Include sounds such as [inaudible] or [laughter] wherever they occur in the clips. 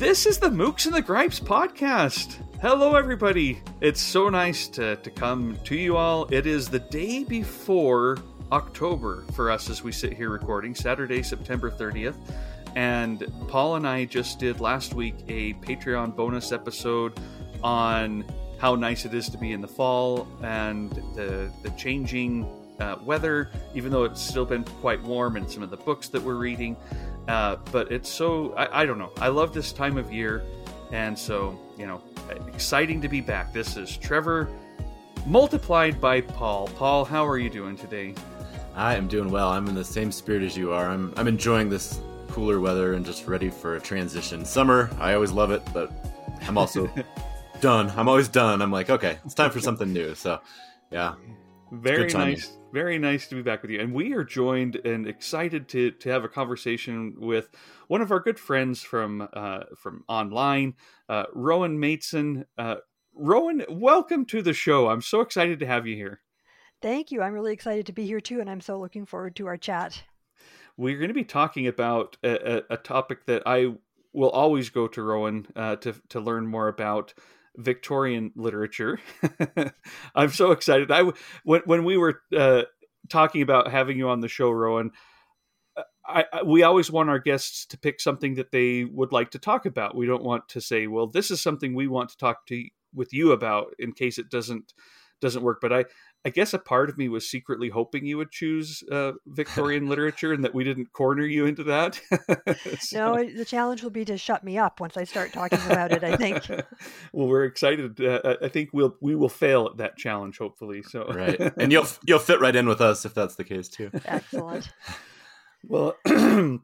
This is the Mookse and the Gripes podcast. Hello, everybody. It's so nice to, to come to you all. It is the day before October for us as we sit here recording, Saturday, September 30th. And Paul and I just did last week a Patreon bonus episode on how nice it is to be in the fall and the, the changing uh, weather, even though it's still been quite warm in some of the books that we're reading. Uh, but it's so, I, I don't know. I love this time of year. And so, you know, exciting to be back. This is Trevor multiplied by Paul. Paul, how are you doing today? I am doing well. I'm in the same spirit as you are. I'm I'm enjoying this cooler weather and just ready for a transition. Summer, I always love it, but I'm also [laughs] done. I'm always done. I'm like, okay, it's time for something new. So, yeah. Very nice. Very nice to be back with you. And we are joined and excited to to have a conversation with one of our good friends from uh, from online, uh, Rohan Maitzen. Uh, Rohan, welcome to the show. I'm so excited to have you here. Thank you. I'm really excited to be here too, and I'm so looking forward to our chat. We're going to be talking about a, a, a topic that I will always go to Rohan uh, to to learn more about. Victorian literature. [laughs] I'm so excited. I when when we were uh, talking about having you on the show, Rohan. Uh, I, I, we always want our guests to pick something that they would like to talk about. We don't want to say, "Well, this is something we want to talk to with you about," in case it doesn't doesn't work. But I I guess a part of me was secretly hoping you would choose uh, [laughs] Victorian literature and that we didn't corner you into that. [laughs] so. No, the challenge will be to shut me up once I start talking about it. I think. [laughs] well, we're excited. Uh, I think we'll we will fail at that challenge, hopefully. So right, and you'll you'll fit right in with us if that's the case too. Excellent. Well. [clears throat]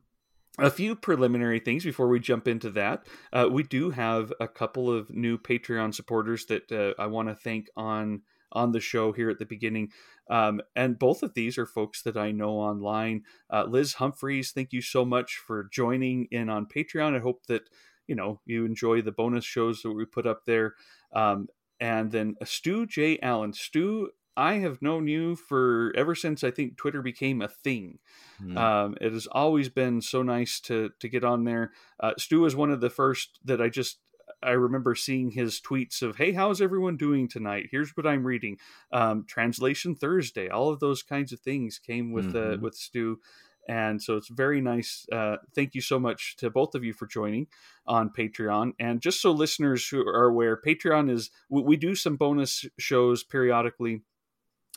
a few preliminary things before we jump into that. Uh, we do have a couple of new Patreon supporters that uh, I want to thank on on the show here at the beginning. Um, and both of these are folks that I know online. Uh, Liz Humphreys, thank you so much for joining in on Patreon. I hope that you know you enjoy the bonus shows that we put up there. Um, and then Stu J. Allen. Stu, I have known you for ever since I think Twitter became a thing. Mm. Um, it has always been so nice to to get on there. Uh, Stu was one of the first that I just I remember seeing his tweets of, "Hey, how's everyone doing tonight? Here's what I'm reading." Um, Translation Thursday, all of those kinds of things came with uh, mm-hmm. uh, with Stu, and so it's very nice. Uh, thank you so much to both of you for joining on Patreon. And just so listeners who are aware, Patreon is we, we do some bonus shows periodically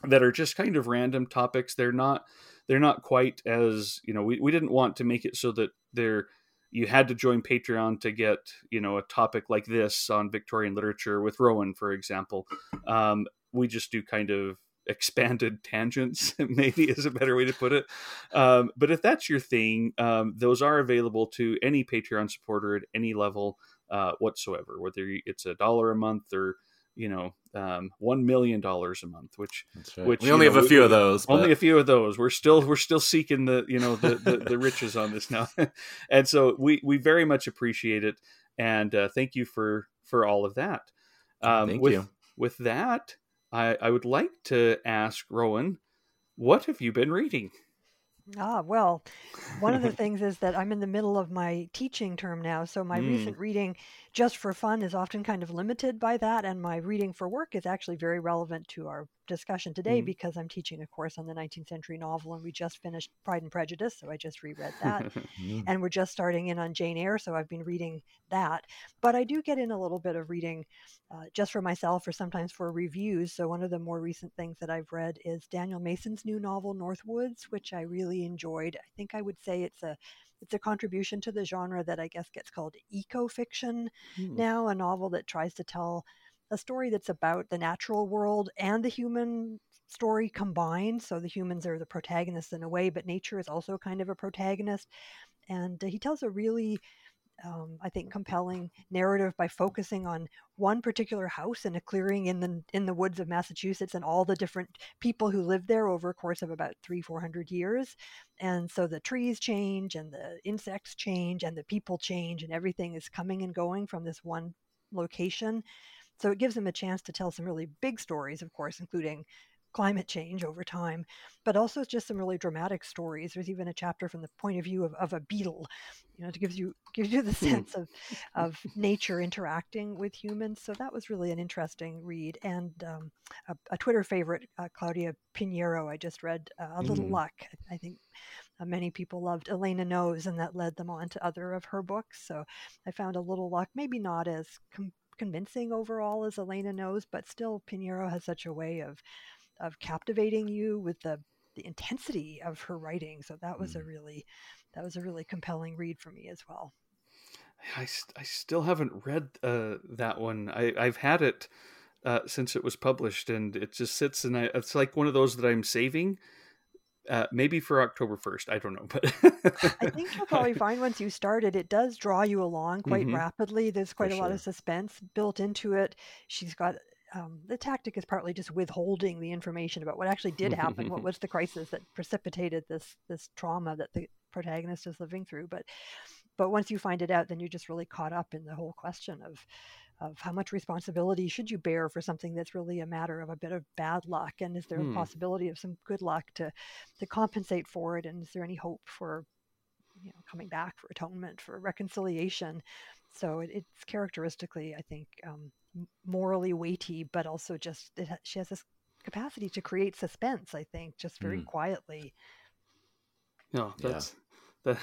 that are just kind of random topics. They're not they're not quite as you know we, we didn't want to make it so that they're you had to join Patreon to get you know a topic like this on Victorian literature with Rohan, for example. Um, we just do kind of expanded [laughs] tangents, [laughs] maybe is a better way to put it. Um, but if that's your thing, um, those are available to any Patreon supporter at any level uh, whatsoever, whether it's a dollar a month or you know um, one million dollars a month, which right. which we only know, have a few of those. Only but... a few of those. We're still we're still seeking the you know the the, the riches on this now, [laughs] and so we we very much appreciate it, and uh, thank you for for all of that. Um, thank with, you. With that, I I would like to ask Rohan, what have you been reading? Ah, well, one of the [laughs] things is that I'm in the middle of my teaching term now, so my Mm. recent reading just for fun is often kind of limited by that, and my reading for work is actually very relevant to our discussion today Mm. because I'm teaching a course on the 19th century novel, and we just finished Pride and Prejudice, so I just reread that. [laughs] Mm. and we're just starting in on Jane Eyre, so I've been reading that. But I do get in a little bit of reading uh, just for myself or sometimes for reviews. So one of the more recent things that I've read is Daniel Mason's new novel Northwoods, which I really enjoyed. I think I would say it's a it's a contribution to the genre that I guess gets called eco fiction Hmm. now, a novel that tries to tell a story that's about the natural world and the human story combined. So the humans are the protagonists in a way, but nature is also kind of a protagonist. And uh, he tells a really um, I think, compelling narrative by focusing on one particular house in a clearing in the in the woods of Massachusetts and all the different people who live there over a course of about three four hundred years, and so the trees change and the insects change and the people change and everything is coming and going from this one location. So it gives them a chance to tell some really big stories, of course, including climate change over time, but also just some really dramatic stories. There's even a chapter from the point of view of, of a beetle, you know, it gives you [laughs] gives you the hmm. sense of of nature interacting with humans. So that was really an interesting read. And um, a, a, Twitter favorite, uh, Claudia Piñeiro, I just read uh, A Little mm. Luck. I think uh, many people loved Elena Knows, and that led them on to other of her books. So I found A Little Luck maybe not as com- convincing overall as Elena Knows, but still Piñeiro has such a way of of captivating you with the the intensity of her writing. So that was mm. a really that was a really compelling read for me as well. I, I still haven't read uh, that one. I, I've had it uh, since it was published, and it just sits and I, it's like one of those that I'm saving. Uh, maybe for October 1st. I don't know, but I think you'll probably [laughs] find once you start it, it does draw you along quite mm-hmm. rapidly. There's quite for a sure. lot of suspense built into it. She's got um, the tactic is partly just withholding the information about what actually did happen. what [laughs] was the crisis that precipitated this this trauma that the protagonist is living through? But but once you find it out, then you're just really caught up in the whole question of of how much responsibility should you bear for something that's really a matter of a bit of bad luck, and is there hmm. a possibility of some good luck to to compensate for it, and is there any hope for you know coming back for atonement for reconciliation? So it, it's characteristically, I think, um, morally weighty, but also just it, she has this capacity to create suspense. I think just very mm. quietly. No, that's yeah. that.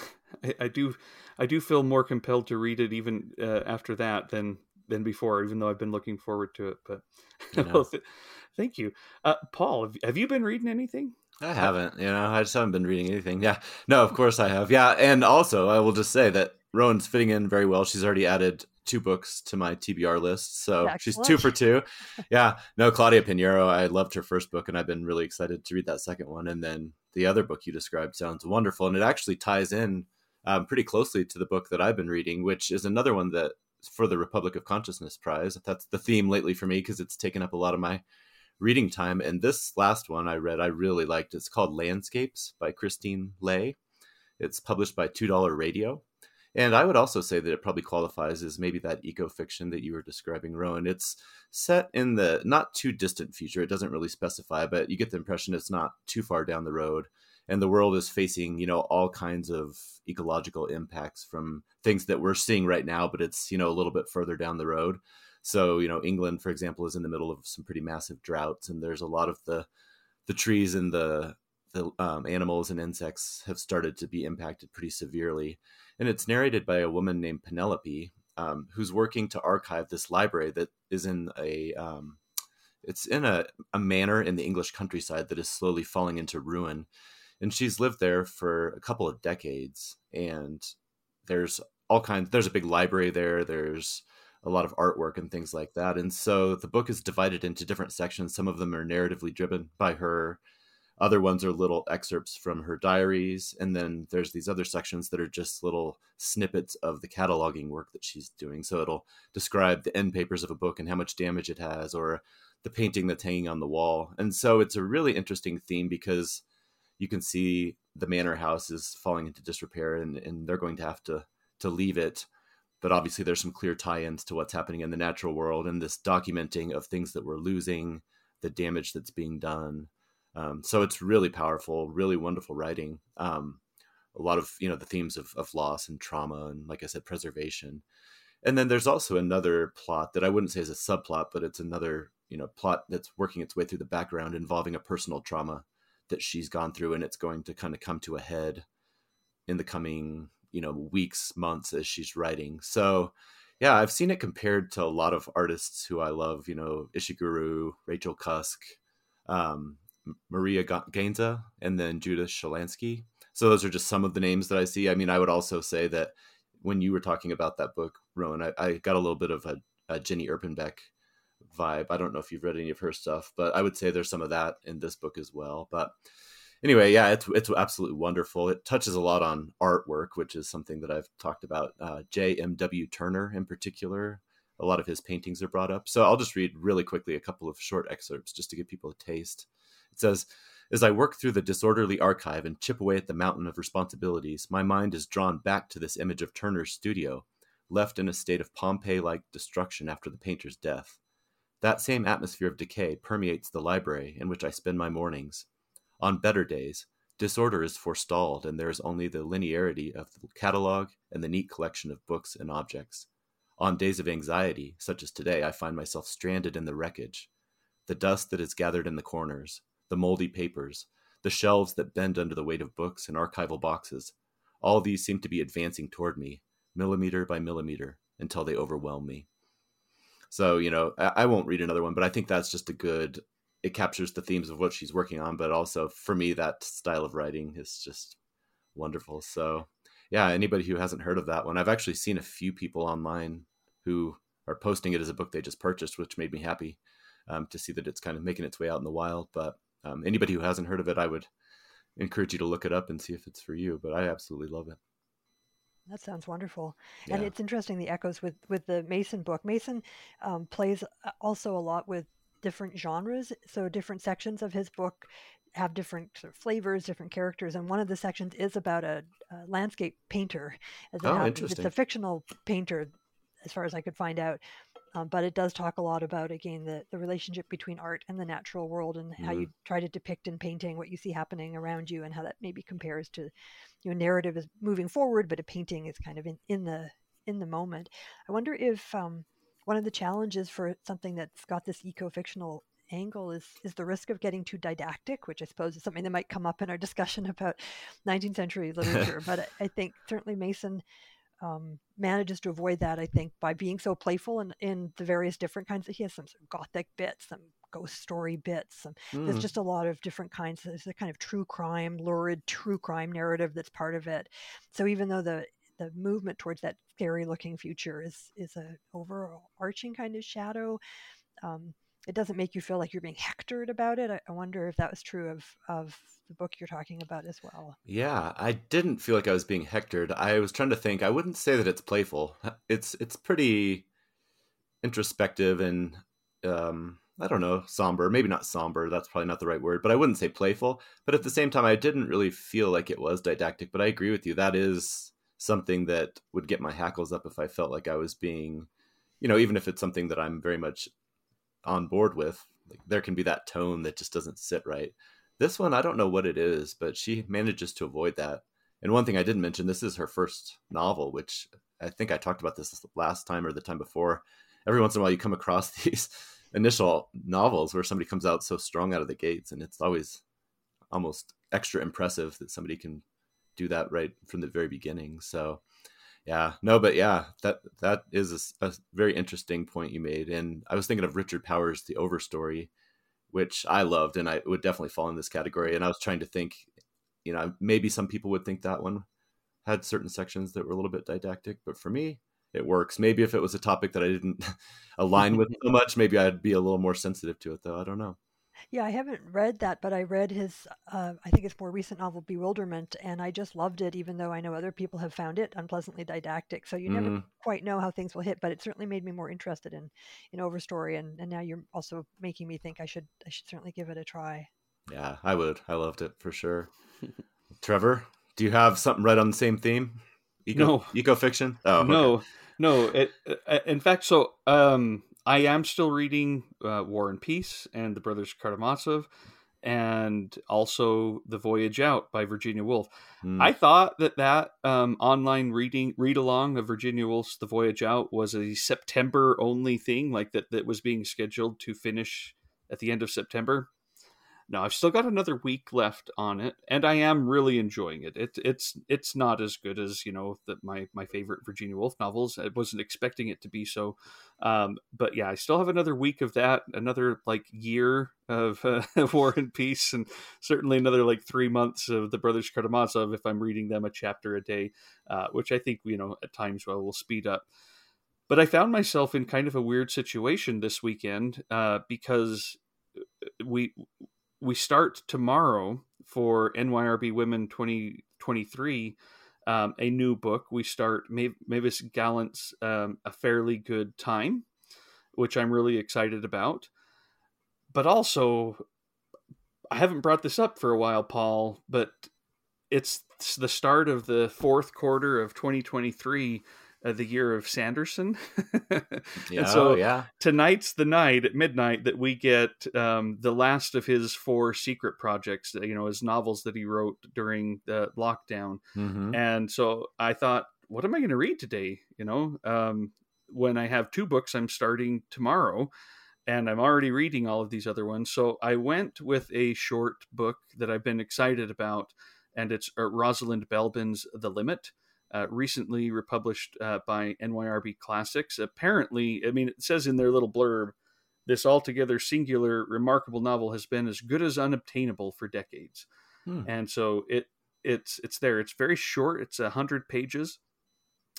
[laughs] I, I, do, I do feel more compelled to read it even uh, after that than than before, even though I've been looking forward to it. But [laughs] well, th- thank you, uh, Paul. Have, have you been reading anything? I haven't. You know, I just haven't been reading anything. Yeah, no, of course I have. Yeah, and also I will just say that Rohan's fitting in very well. She's already added two books to my TBR list. So Excellent. she's two for two. yeah. No, Claudia Piñeiro, I loved her first book and I've been really excited to read that second one. And then the other book you described sounds wonderful. And it actually ties in um, pretty closely to the book that I've been reading, which is another one that for the Republic of Consciousness Prize. That's the theme lately for me because it's taken up a lot of my reading time. And this last one I read, I really liked. It's called Landscapes by Christine Lai. It's published by $2 Radio. And I would also say that it probably qualifies as maybe that eco fiction that you were describing, Rohan. It's set in the not too distant future. It doesn't really specify, but you get the impression it's not too far down the road. And the world is facing, you know, all kinds of ecological impacts from things that we're seeing right now, but it's, you know, a little bit further down the road. So, you know, England, for example, is in the middle of some pretty massive droughts, and there's a lot of the the trees and the the um, animals and insects have started to be impacted pretty severely and it's narrated by a woman named Penelope, um, who's working to archive this library that is in a um, it's in a, a manor in the English countryside that is slowly falling into ruin. And she's lived there for a couple of decades. And there's all kinds, there's a big library there. There's a lot of artwork and things like that. And so the book is divided into different sections. Some of them are narratively driven by her. Other ones are little excerpts from her diaries. And then there's these other sections that are just little snippets of the cataloging work that she's doing. So it'll describe the end papers of a book and how much damage it has, or the painting that's hanging on the wall. And so it's a really interesting theme because you can see the manor house is falling into disrepair and, and they're going to have to to leave it but obviously there's some clear tie-ins to what's happening in the natural world and this documenting of things that we're losing the damage that's being done um, so it's really powerful, really wonderful writing. Um, a lot of you know the themes of, of loss and trauma, and like I said, preservation. And then there's also another plot that I wouldn't say is a subplot, but it's another you know plot that's working its way through the background involving a personal trauma that she's gone through, and it's going to kind of come to a head in the coming you know weeks, months as she's writing. So yeah, I've seen it compared to a lot of artists who I love. You know, Ishiguro, Rachel Cusk. Um, Maria Gainza, and then Judith Schalansky. So those are just some of the names that I see. I mean, I would also say that when you were talking about that book, Rohan, I, I got a little bit of a, a Jenny Erpenbeck vibe. I don't know if you've read any of her stuff, but I would say there's some of that in this book as well. But anyway, yeah, it's it's absolutely wonderful. It touches a lot on artwork, which is something that I've talked about. Uh, J.M.W. Turner, in particular, a lot of his paintings are brought up. So I'll just read really quickly a couple of short excerpts just to give people a taste. It says, As I work through the disorderly archive and chip away at the mountain of responsibilities, my mind is drawn back to this image of Turner's studio, left in a state of Pompeii like destruction after the painter's death. That same atmosphere of decay permeates the library in which I spend my mornings. On better days, disorder is forestalled, and there is only the linearity of the catalog and the neat collection of books and objects. On days of anxiety, such as today, I find myself stranded in the wreckage. The dust that is gathered in the corners, the moldy papers, the shelves that bend under the weight of books and archival boxes, all these seem to be advancing toward me, millimeter by millimeter, until they overwhelm me. So, you know, I, I won't read another one, but I think that's just a good it captures the themes of what she's working on, but also for me that style of writing is just wonderful. So yeah, anybody who hasn't heard of that one, I've actually seen a few people online who are posting it as a book they just purchased, which made me happy um, to see that it's kind of making its way out in the wild. But um, anybody who hasn't heard of it, I would encourage you to look it up and see if it's for you. But I absolutely love it. That sounds wonderful, yeah. and it's interesting the echoes with with the Mason book. Mason um, plays uh, also a lot with different genres. So different sections of his book have different sort of flavors, different characters, and one of the sections is about a, a landscape painter. As oh, happens. interesting. It's a fictional painter, as far as I could find out. Um, but it does talk a lot about again the, the relationship between art and the natural world and how mm. you try to depict in painting what you see happening around you and how that maybe compares to you know narrative is moving forward but a painting is kind of in, in the in the moment i wonder if um, one of the challenges for something that's got this eco-fictional angle is is the risk of getting too didactic, which I suppose is something that might come up in our discussion about 19th century [laughs] literature. but I, I, think certainly Mason um, manages to avoid that. I think by being so playful in, in the various different kinds. He has some gothic bits, some ghost story bits. Some, mm. There's just a lot of different kinds. There's a kind of true crime, lurid true crime narrative that's part of it. So even though the the movement towards that scary looking future is is a overarching kind of shadow. Um, it doesn't make you feel like you're being hectored about it. I, wonder if that was true of of the book you're talking about as well. Yeah, I didn't feel like I was being hectored. I was trying to think. I wouldn't say that it's playful. It's it's pretty introspective and um, I don't know, somber. Maybe not somber. That's probably not the right word, but I wouldn't say playful. But at the same time, I didn't really feel like it was didactic. But I agree with you. That is something that would get my hackles up if I felt like I was being, you know, even if it's something that I'm very much on board with, like, there can be that tone that just doesn't sit right. This one, I don't know what it is, but she manages to avoid that. And one thing I didn't mention, this is her first novel, which I think I talked about this last time or the time before. Every once in a while, you come across [laughs] these initial novels where somebody comes out so strong out of the gates, and it's always almost extra impressive that somebody can do that right from the very beginning. So, yeah, no, but yeah, that that is a, a, very interesting point you made, and I was thinking of Richard Powers' The Overstory, which I loved, and I would definitely fall in this category. And I was trying to think, you know, maybe some people would think that one had certain sections that were a little bit didactic, but for me, it works. Maybe if it was a topic that I didn't [laughs] align with so [laughs] much, maybe I'd be a little more sensitive to it, though. I don't know. Yeah, I haven't read that, but I read his, uh, I think it's more recent novel, Bewilderment, and I just loved it, even though I know other people have found it unpleasantly didactic. So you never mm-hmm. quite know how things will hit, but it certainly made me more interested in, in Overstory, and, and now you're also making me think I should I should certainly give it a try. Yeah, I would. I loved it for sure. Trevor, do you have something right on the same theme? Eco, no, eco fiction. Oh, okay. no, no. It, uh, in fact, so um, I am still reading uh, War and Peace and the Brothers Karamazov, and also The Voyage Out by Virginia Woolf. Mm. I thought that that um, online reading read along of Virginia Woolf's The Voyage Out was a September only thing, like that that was being scheduled to finish at the end of September. No, I've still got another week left on it, and I am really enjoying it. It it's it's not as good as you know that my my favorite Virginia Woolf novels. I wasn't expecting it to be so, um, but yeah, I still have another week of that, another like year of uh, [laughs] War and Peace, and certainly another like three months of the Brothers Karamazov if I'm reading them a chapter a day, uh, which I think you know at times well will speed up. But I found myself in kind of a weird situation this weekend uh, because we we start tomorrow for NYRB Women 2023 um, a new book. We start Mavis Gallant's um, A Fairly Good Time, which I'm really excited about. But also, I haven't brought this up for a while, Paul, but it's the start of the fourth quarter of 2023. Uh, the year of Sanderson. Yeah, [laughs] and so oh, yeah. tonight's the night at midnight that we get um, the last of his four secret projects, you know, his novels that he wrote during the lockdown. hmm And so I thought, what am I going to read today? You know, um, when I have two books I'm starting tomorrow, and I'm already reading all of these other ones. So I went with a short book that I've been excited about, and it's uh, Rosalind Belben's The Limit. Uh, recently republished uh, by NYRB Classics. Apparently, I mean, it says in their little blurb, this altogether singular, remarkable novel has been as good as unobtainable for decades. Hmm. And so it it's it's there. It's very short. It's a hundred pages,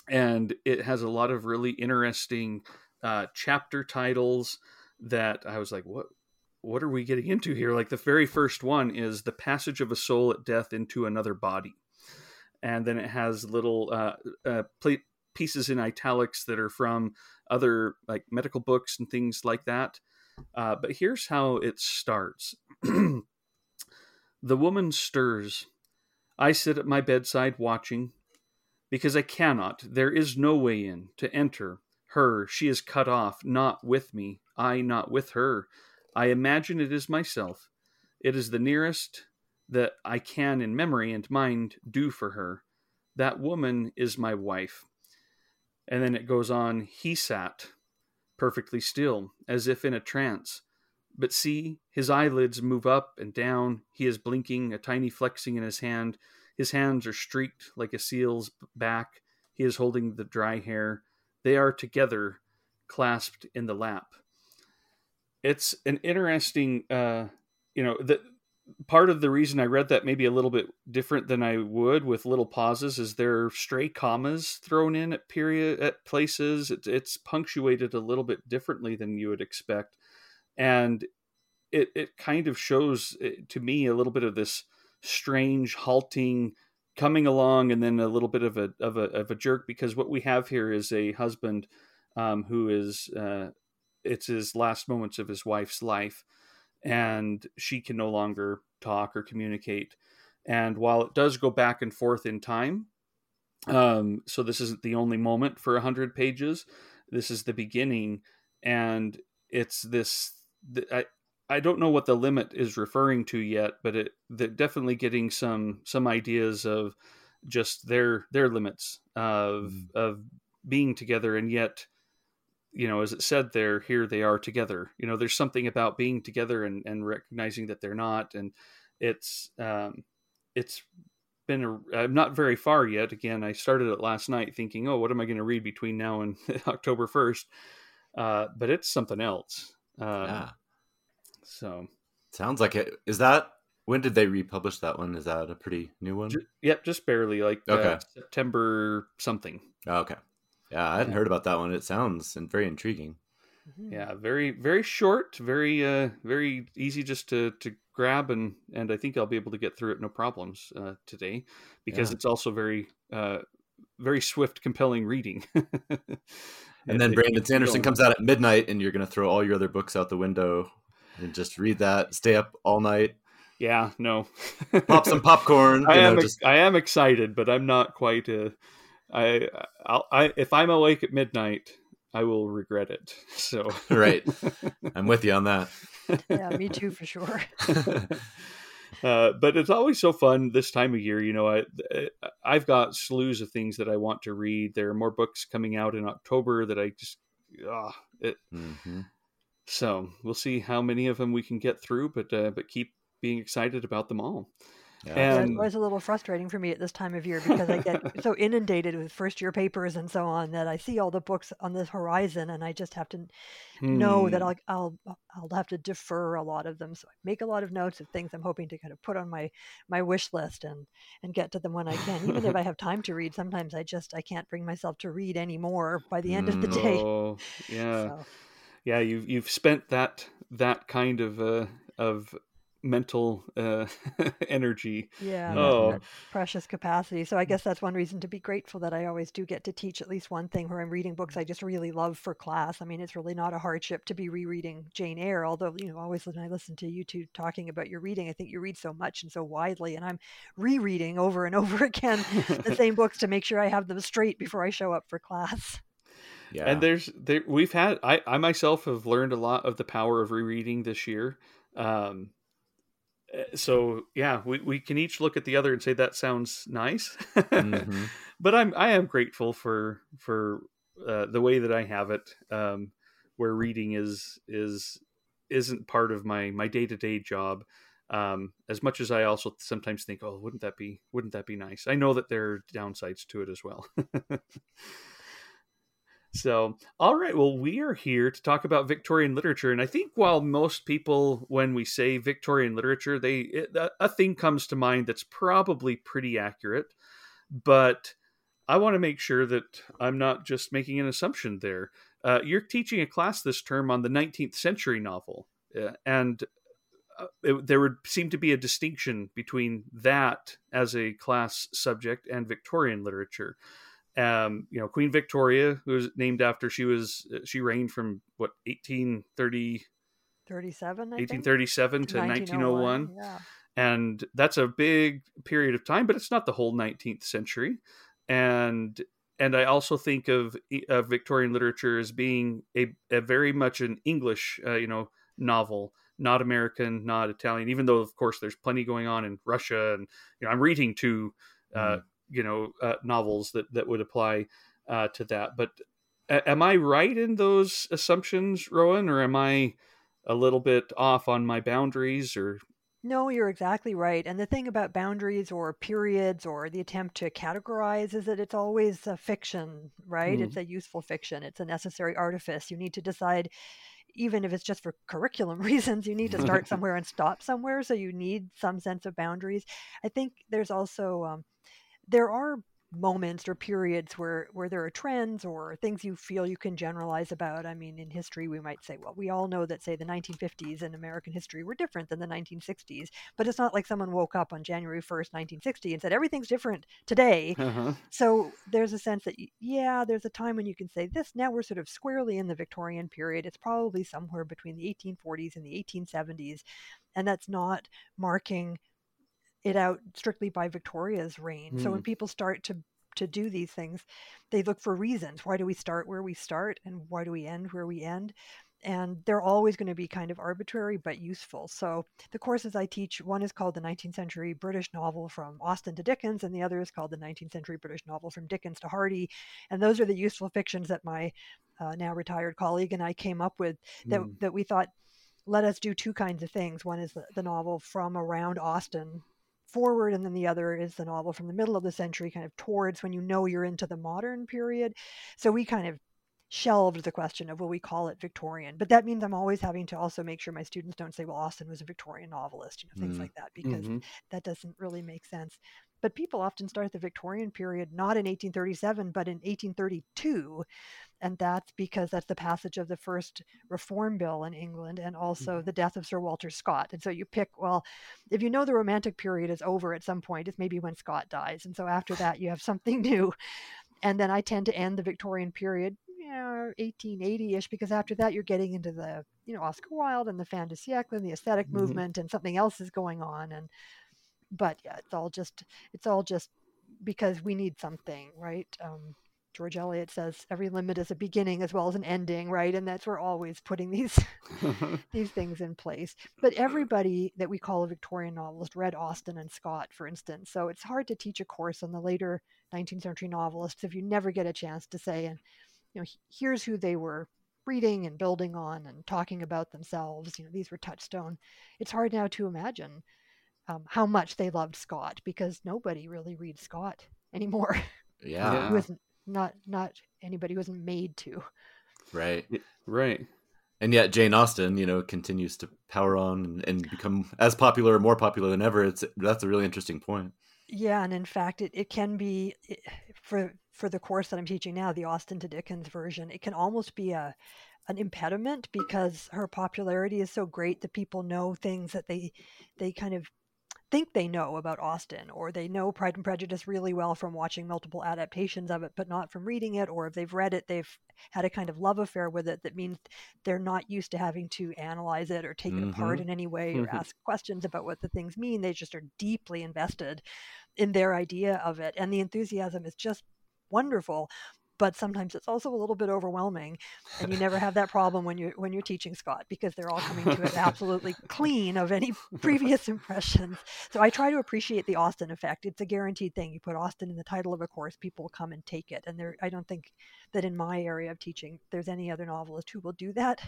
and it has a lot of really interesting uh, chapter titles that I was like, what what are we getting into here? Like the very first one is the passage of a soul at death into another body, and then it has little uh, uh, pla pieces in italics that are from other like medical books and things like that. Uh, but here's how it starts. [clears throat] the woman stirs. I sit at my bedside watching, because I cannot, there is no way in, to enter. Her, she is cut off, not with me, I not with her. I imagine it is myself. It is the nearest that I can in memory and mind do for her. That woman is my wife. And then it goes on, he sat, perfectly still, as if in a trance. But see, his eyelids move up and down. He is blinking, a tiny flexing in his hand. His hands are streaked like a seal's back. He is holding the dry hair. They are together, clasped in the lap. It's an interesting, uh, you know, the part of the reason I read that maybe a little bit different than I would with little pauses is there are stray commas thrown in at period at places. It's, it's punctuated a little bit differently than you would expect, and it it kind of shows eh, to me a little bit of this strange halting coming along and then a little bit of a of a of a jerk because what we have here is a husband um, who is uh, it's his last moments of his wife's life and she can no longer talk or communicate and while it does go back and forth in time um, so this isn't the only moment for 100 pages this is the beginning and it's this I, I don't know what the limit is referring to yet, but it they're definitely getting some some ideas of just their their limits of Mhm. of being together, and yet, you know, as it said there, here they are together. You know, there's something about being together and and recognizing that they're not, and it's um, it's been a, I'm not very far yet. Again, I started it last night, thinking, oh, what am I going to read between now and [laughs] October first? Uh, but it's something else. Um, yeah. So Sounds like it. Is that when did they republish that one? Is that a pretty new one? Yep, just barely like uh, Okay. September something. Oh, okay. Yeah, I hadn't heard about that one. It sounds and very intriguing. Mhm. Yeah, very very short, very uh very easy just to to grab and and I think I'll be able to get through it no problems uh, today because Yeah. it's also very uh very swift, compelling reading. [laughs] And then It- it Brandon Sanderson comes out at midnight, and you're going to throw all your other books out the window and just read that. Stay up all night, Yeah, no. pop some popcorn. [laughs] I you know, am ex- just I am excited, but I'm not quite. Uh, I I'll, I if I'm awake at midnight, I will regret it. [laughs] So Right. [laughs] I'm with you on that. yeah, me too for sure. [laughs] uh, but it's always so fun this time of year. You know, I I've got slews of things that I want to read. There are more books coming out in October that I just ah it. hmm So we'll see how many of them we can get through, but uh, but keep being excited about them all. Yeah. Yeah, And- it's always a little frustrating for me at this time of year because I get [laughs] so inundated with first year papers and so on that I see all the books on the horizon and I just have to know that Hmm. I'll, I'll I'll have to defer a lot of them. So I make a lot of notes of things I'm hoping to kind of put on my my wish list and and get to them when I can. Even if I have time to read, sometimes I just I can't bring myself to read anymore by the end of the day. Oh, yeah. So yeah you've you've spent that that kind of uh of mental uh, [laughs] energy. Yeah. Oh. precious capacity. So I guess that's one reason to be grateful that I always do get to teach at least one thing where I'm reading books I just really love for class. I mean, it's really not a hardship to be rereading Jane Eyre, although, you know, always when I listen to you two talking about your reading, I think you read so much and so widely, and I'm rereading over and [laughs] over again the same books to make sure I have them straight before I show up for class. Yeah. And there's there we've had I I myself have learned a lot of the power of rereading this year. Um, so yeah, we, we can each look at the other and say that sounds nice. Mhm. [laughs] but I'm I am grateful for for uh, the way that I have it, um, where reading is is isn't part of my my day to day job. Um, as much as I also sometimes think, oh, wouldn't that be wouldn't that be nice? I know that there are downsides to it as well. [laughs] So, all right. Well, we are here to talk about Victorian literature, and I think while most people, when we say Victorian literature, they it, a, thing comes to mind that's probably pretty accurate, but I want to make sure that I'm not just making an assumption there. Uh, you're teaching a class this term on the 19th century novel, uh, and uh, it, there would seem to be a distinction between that as a class subject and Victorian literature um, you know, Queen Victoria, who was named after she was she reigned from what 1830, 37, 1837 to 1901, Yeah. and that's a big period of time, but it's not the whole 19th century. And and I also think of, of Victorian literature as being a, a very much an English, uh, you know, novel, not American, not Italian. Even though, of course, there's plenty going on in Russia, and you know, I'm reading to uh, Mm. You know uh, novels that that would apply uh, to that. But a- am I right in those assumptions, Rohan, or am I a little bit off on my boundaries? Or No, you're exactly right. And the thing about boundaries or periods or the attempt to categorize is that it's always a fiction, right? Mhm. It's a useful fiction. It's a necessary artifice. You need to decide, even if it's just for curriculum [laughs] reasons, you need to start [laughs] somewhere and stop somewhere. So you need some sense of boundaries. I think there's also, um, there are moments or periods where where there are trends or things you feel you can generalize about. I mean in history we might say well we all know that say the 1950s in american history were different than the 1960s but it's not like someone woke up on january 1st 1960 and said everything's different today. Uh-huh. so there's a sense that yeah there's a time when you can say this now we're sort of squarely in the victorian period. It's probably somewhere between the 1840s and the 1870s and that's not marking it out strictly by victoria's reign. So when people start to to do these things they look for reasons. Why do we start where we start and why do we end where we end? And they're always going to be kind of arbitrary but useful. So the courses i teach one is called the 19th century british novel from austen to dickens and the other is called the 19th century british novel from dickens to hardy. And those are the useful fictions that my uh, now retired colleague and i came up with that, Mm. that we thought let us do two kinds of things. One is the, the novel from around austen forward and then the other is the novel from the middle of the century kind of towards when you know you're into the modern period so we kind of shelved the question of will we call it victorian but that means i'm always having to also make sure my students don't say well austen was a victorian novelist you know things Mm. like that because Mhm. that doesn't really make sense but people often start the victorian period not in 1837 but in 1832 and that's because that's the passage of the first reform bill in England and also the death of Sir Walter Scott. And so you pick, well, if you know the romantic period is over at some point, it's maybe when Scott dies. And so after that, you have something [laughs] new. And then I tend to end the Victorian period, you know, 1880 ish, because after that, you're getting into the, you know, Oscar Wilde and the fin de siècle and the aesthetic Mhm. movement and something else is going on. And, but yeah, it's all just, it's all just because we need something, right? Um, George Eliot says every limit is a beginning as well as an ending, right? And that's we're always putting these [laughs] [laughs] these things in place. But everybody that we call a Victorian novelist read Austen and Scott, for instance. So it's hard to teach a course on the later 19th century novelists if you never get a chance to say, and you know, here's who they were reading and building on and talking about themselves. You know, these were touchstone. It's hard now to imagine um, how much they loved Scott because nobody really reads Scott anymore. Yeah. [laughs] who isn't not not anybody who isn't made to. Right. right. And yet Jane Austen, you know, continues to power on and, and become as popular or more popular than ever. It's that's a really interesting point. Yeah, and in fact, it, it can be it- for for the course that I'm teaching now, the Austen to Dickens version. It can almost be a an impediment because her popularity is so great that people know things that they they kind of think they know about Austen, or they know Pride and Prejudice really well from watching multiple adaptations of it, but not from reading it, or if they've read it, they've had a kind of love affair with it that means they're not used to having to analyze it or take mm-hmm. it apart mm-hmm. in any way or ask questions about what the things mean. They just are deeply invested in their idea of it. And the enthusiasm is just wonderful but sometimes it's also a little bit overwhelming and you never have that problem when you're when you're teaching scott because they're all coming to it absolutely [laughs] clean of any [laughs] previous impressions so i try to appreciate the austen effect it's a guaranteed thing you put austen in the title of a course people will come and take it and there i don't think that in my area of teaching there's any other novelist who will do that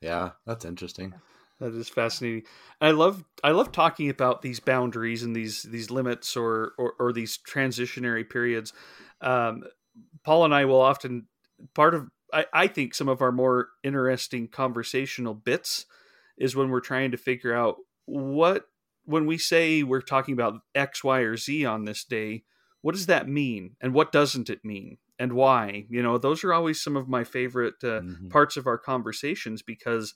yeah that's interesting yeah. That is fascinating. I love I love talking about these boundaries and these these limits or or, or these transitionary periods. Um, Paul and I will often part of I, I think some of our more interesting conversational bits is when we're trying to figure out what when we say we're talking about X, Y, or Z on this day, what does that mean? And what doesn't it mean? And why? You know, those are always some of my favorite uh, mm-hmm. parts of our conversations because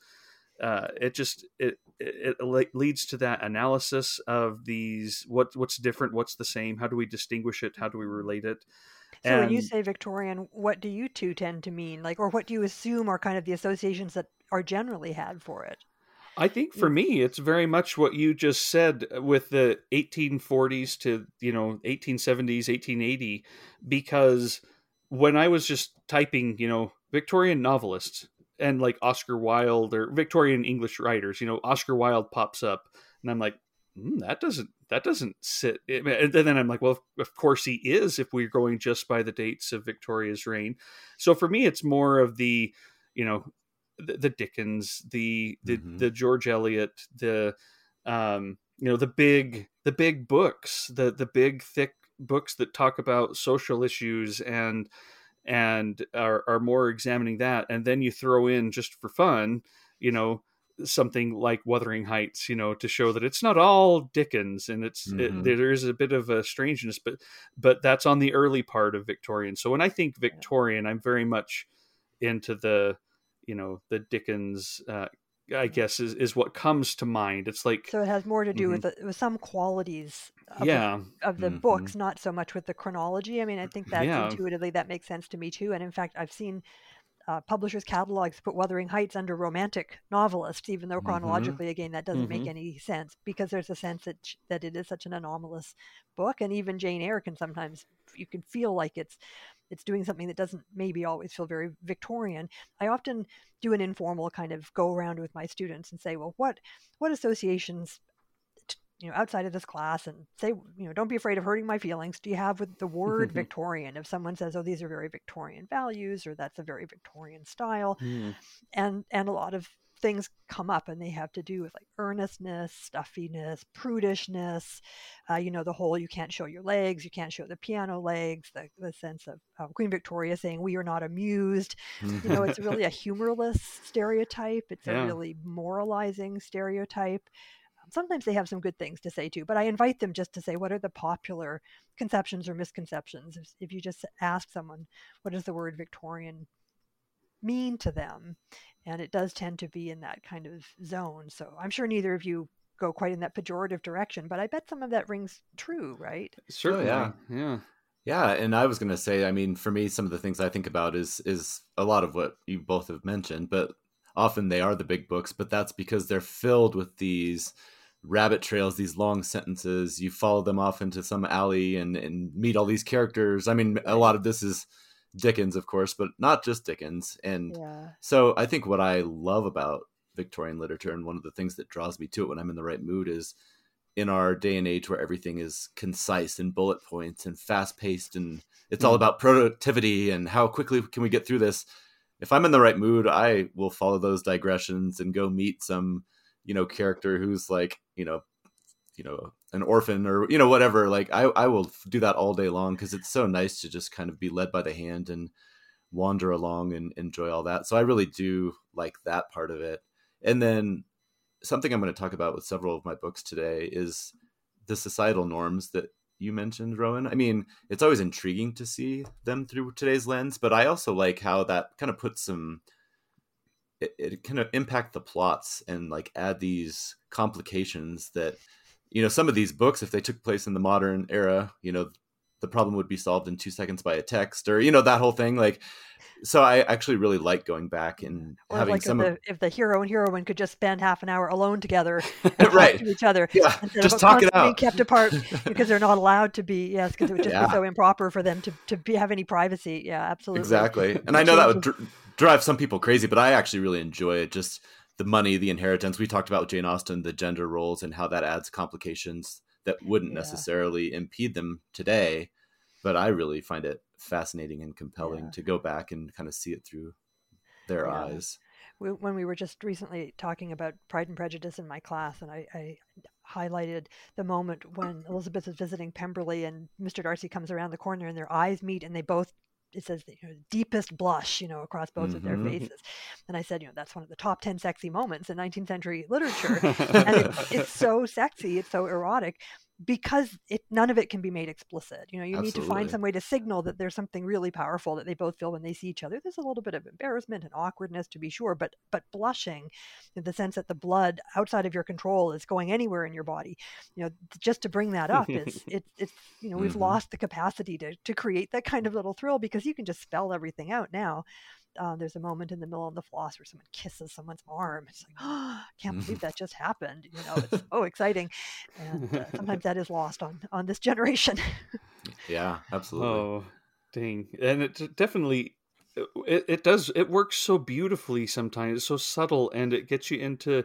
uh, it just it, it, it leads to that analysis of these what what's different, what's the same, how do we distinguish it, how do we relate it, so and, when you say Victorian, what do you two tend to mean? Like, or what do you assume are kind of the associations that are generally had for it? I think for mm. me, it's very much what you just said uh, with the 1840s to you know 1870s, 1880, because when I was just typing, you know, Victorian novelists and like Oscar Wilde or Victorian English writers, you know, Oscar Wilde pops up, and I'm like, mm, that doesn't that doesn't sit. And then I'm like, well, of course he is if we're going just by the dates of Victoria's reign. So for me, it's more of the, you know, the, the Dickens, the the, mm-hmm. the George Eliot, the um, you know, the big the big books, the the big thick books that talk about social issues and and are, are more examining that. And then you throw in just for fun, you know, something like Wuthering Heights, you know, to show that it's not all Dickens and it's mm-hmm. it, there is a bit of a strangeness, but but that's on the early part of Victorian. So when I think Victorian, I'm very much into the you know the Dickens. Uh, I guess is, is what comes to mind. It's like so it has more to do mm-hmm. with, the, with some qualities of yeah the, of the mm-hmm. books, not so much with the chronology. I mean, I think that yeah. intuitively that makes sense to me too. And in fact, I've seen uh, publishers' catalogs put Wuthering Heights under romantic novelists, even though mm-hmm. chronologically, mm-hmm. again, that doesn't mm-hmm. make any sense because there's a sense that that it is such an anomalous book, and even Jane Eyre can sometimes you can feel like it's it's doing something that doesn't maybe always feel very Victorian. I often do an informal kind of go around with my students and say, well, what what associations you know outside of this class and say you know don't be afraid of hurting my feelings. Do you have with the word [laughs] victorian? If someone says oh these are very victorian values or that's a very victorian style mm. and and a lot of things come up and they have to do with like earnestness stuffiness prudishness uh, you know the whole you can't show your legs you can't show the piano legs the, the sense of um, queen victoria saying we are not amused. You know it's really a [laughs] humorless stereotype. It's yeah. a really moralizing stereotype sometimes they have some good things to say too, but I invite them just to say, what are the popular conceptions or misconceptions? If, if you just ask someone, what does the word Victorian mean to them? And it does tend to be in that kind of zone. So I'm sure neither of you go quite in that pejorative direction, but I bet some of that rings true, right? Certainly. Oh, yeah. Yeah. Yeah, and I was going to say, I mean, for me, some of the things I think about is is a lot of what you both have mentioned, but often they are the big books, but that's because they're filled with these rabbit trails, these long sentences. You follow them off into some alley and, and meet all these characters. I mean, a lot of this is Dickens, of course, but not just Dickens. And yeah. so I think what I love about Victorian literature and one of the things that draws me to it when I'm in the right mood is in our day and age where everything is concise and bullet points and fast paced and it's all hmm. about productivity and how quickly can we get through this. If I'm in the right mood, I will follow those digressions and go meet some you know character who's like you know you know an orphan or you know whatever like i i will do that all day long because it's so nice to just kind of be led by the hand and wander along and enjoy all that. So i really do like that part of it. And then something i'm going to talk about with several of my books today is the societal norms that you mentioned rohan. I mean it's always intriguing to see them through today's lens but i also like how that kind of puts some it, it kind of impact the plots and like add these complications that you know some of these books if they took place in the modern era you know the problem would be solved in two seconds by a text or you know that whole thing like so I actually really like going back and Or having like if some of the, if the hero and heroine could just spend half an hour alone together [laughs] Right. to each other yeah just of talk it constantly being kept apart [laughs] because they're not allowed to be. Yes, because it would just Yeah. be so improper for them to to be, have any privacy. Yeah, absolutely. exactly [laughs] and i know that would dr- drive some people crazy but i actually really enjoy it just the money the inheritance we talked about with jane austen the gender roles and how that adds complications that wouldn't Yeah. necessarily impede them today but i really find it fascinating and compelling Yeah. to go back and kind of see it through their Yeah. eyes we, when we were just recently talking about Pride and Prejudice in my class, and I, I highlighted the moment when Elizabeth is visiting Pemberley and Mr. Darcy comes around the corner and their eyes meet and they both it says you know, deepest blush you know across both of their Mhm. faces and i said you know that's one of the top 10 sexy moments in 19th century literature. And it, [laughs] it's so sexy it's so erotic because it none of it can be made explicit you know you need to find some way to signal that there's something really powerful that they both feel when they see each other. There's a little bit of embarrassment and awkwardness to be sure but but blushing in the sense that the blood outside of your control is going anywhere in your body you know just to bring that up is [laughs] it, it's you know we've Mhm. lost the capacity to to create that kind of little thrill because you can just spell everything out now uh, there's a moment in the Mill on the Floss where someone kisses someone's arm. It's like, oh, can't believe [laughs] that just happened. You know, it's so exciting, and uh, sometimes [laughs] that is lost on on this generation. yeah absolutely Oh, dang! And it definitely it, it does it works so beautifully sometimes. It's so subtle, and it gets you into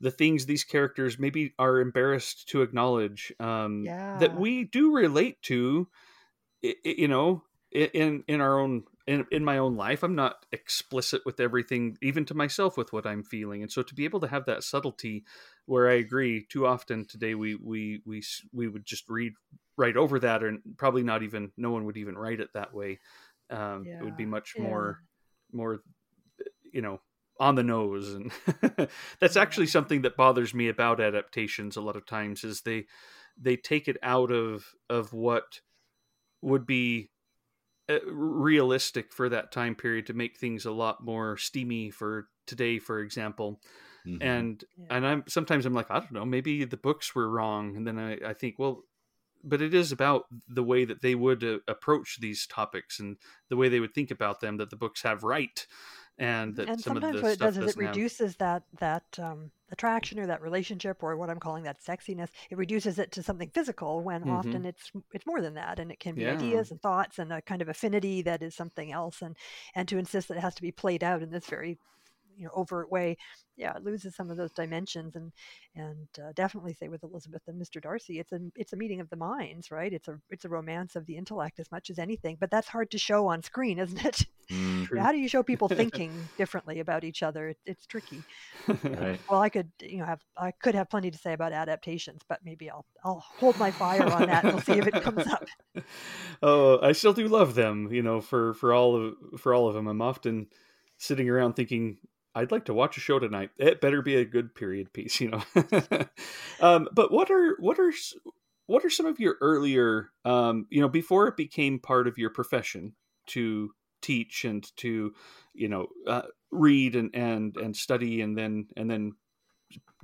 the things these characters maybe are embarrassed to acknowledge um, Yeah. that we do relate to. i- i- You know, in in our own in, in my own life i'm not explicit with everything even to myself with what i'm feeling and so to be able to have that subtlety where i agree too often today we we we we would just read right over that and probably not even no one would even write it that way um it would be much yeah. more more you know on the nose and [laughs] that's Yeah. actually something that bothers me about adaptations a lot of times is they they take it out of of what would be realistic for that time period to make things a lot more steamy for today for example Mhm. and Yeah. and i'm sometimes i'm like i don't know maybe the books were wrong and then i, I think well but it is about the way that they would uh, approach these topics and the way they would think about them that the books have right and that and some of sometimes what it does is it reduces that that um, attraction or that relationship or what I'm calling that sexiness. It reduces it to something physical when Mhm. often it's it's more than that, and it can be Yeah. ideas and thoughts and a kind of affinity that is something else. And and to insist that it has to be played out in this very you know overt way, yeah, it loses some of those dimensions. And and uh, definitely say with Elizabeth and Mr. Darcy, it's a it's a meeting of the minds, right? It's a it's a romance of the intellect as much as anything. But that's hard to show on screen, isn't it? Mm, [laughs] How do you show people [laughs] thinking differently about each other? It, it's tricky. right Well, I could, you know, have I could have plenty to say about adaptations, but maybe I'll I'll hold my fire on that and we'll see if it comes up. [laughs] oh i still do love them you know for for all of for all of them i'm often sitting around thinking i'd like to watch a show tonight it better be a good period piece you know [laughs] um but what are what are what are some of your earlier um you know before it became part of your profession to teach and to you know uh, read and and and study and then and then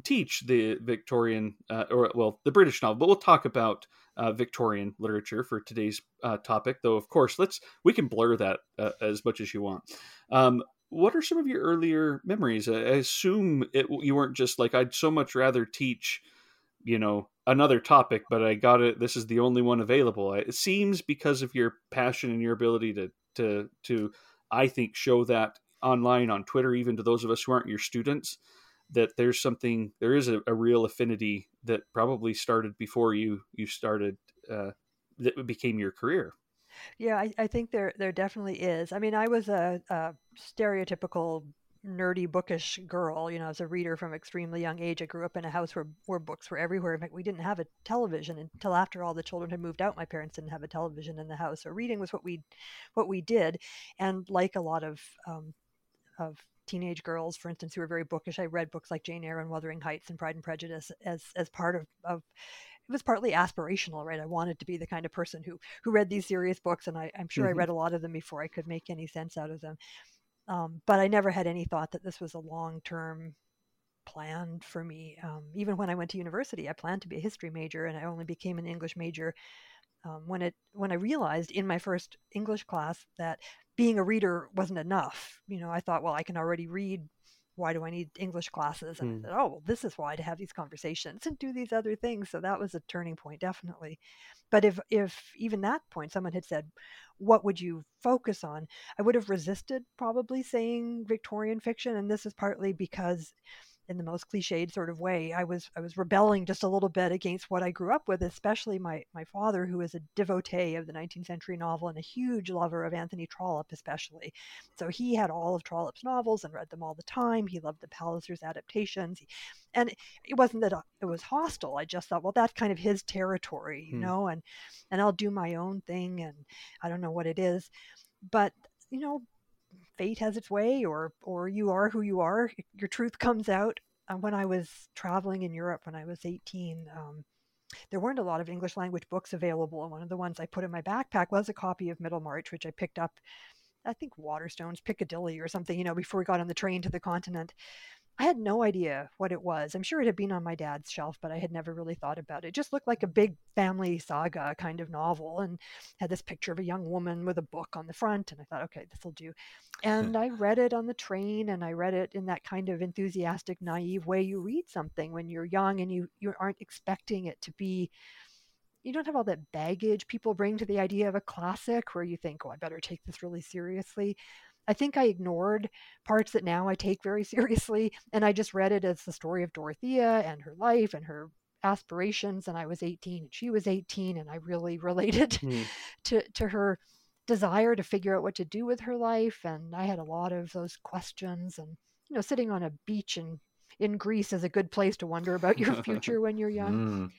teach the Victorian uh, or well the British novel, but we'll talk about uh, Victorian literature for today's uh, topic. Though of course, let's we can blur that uh, as much as you want. Um, what are some of your earlier memories? I assume it, you weren't just like I'd so much rather teach, you know, another topic, but I got it. This is the only one available. It seems because of your passion and your ability to to to I think show that online on Twitter, even to those of us who aren't your students that there's something there is a, a real affinity that probably started before you you started uh, that became your career Yeah, I, I think there there definitely is. I mean, I was a, a stereotypical nerdy bookish girl you know as a reader from extremely young age. I grew up in a house where, where books were everywhere. In fact we didn't have a television until after all the children had moved out. My parents didn't have a television in the house. So reading was what we what we did. And like a lot of um, of teenage girls for instance who were very bookish i read books like jane eyre and wuthering heights and pride and prejudice as as part of of it was partly aspirational, right? I wanted to be the kind of person who who read these serious books, and I, I'm sure I Mhm. read a lot of them before I could make any sense out of them. Um, but I never had any thought that this was a long term plan for me. Um, even when I went to university, I planned to be a history major, and I only became an English major um, when it when I realized in my first English class that being a reader wasn't enough. You know, I thought, well, I can already read. Why do I need English classes? And mm. I thought, oh, well, this is why to have these conversations and do these other things. So that was a turning point, definitely. But if if even that point someone had said, what would you focus on? I would have resisted probably saying Victorian fiction, and this is partly because in the most cliched sort of way. I was I was rebelling just a little bit against what I grew up with, especially my my father, who is a devotee of the 19th century novel and a huge lover of Anthony Trollope, especially. So he had all of Trollope's novels and read them all the time. He loved the Pallisers adaptations, and it wasn't that it was hostile. I just thought, well, that's kind of his territory, you hmm. know, and and I'll do my own thing, and I don't know what it is, but you know fate has its way or or you are who you are your truth comes out. Uh, when i was traveling in europe when i was 18 um, there weren't a lot of english language books available and one of the ones i put in my backpack was a copy of middlemarch which i picked up i think waterstones piccadilly or something you know before we got on the train to the continent I had no idea what it was. I'm sure it had been on my dad's shelf, but I had never really thought about it. It just looked like a big family saga kind of novel and had this picture of a young woman with a book on the front. And I thought, okay, this will do. And I read it on the train and I read it in that kind of enthusiastic, naive way you read something when you're young and you, you aren't expecting it to be you don't have all that baggage people bring to the idea of a classic where you think, oh, I better take this really seriously. I think I ignored parts that now I take very [laughs] seriously. And I just read it as the story of Dorothea and her life and her aspirations. And I was 18 and she was 18. And I really [laughs] related mm. to, to her desire to figure out what to do with her life. And I had a lot of those questions. And, you know, sitting on a beach in, in Greece is a good place to wonder about your [laughs] future when you're young. Mm.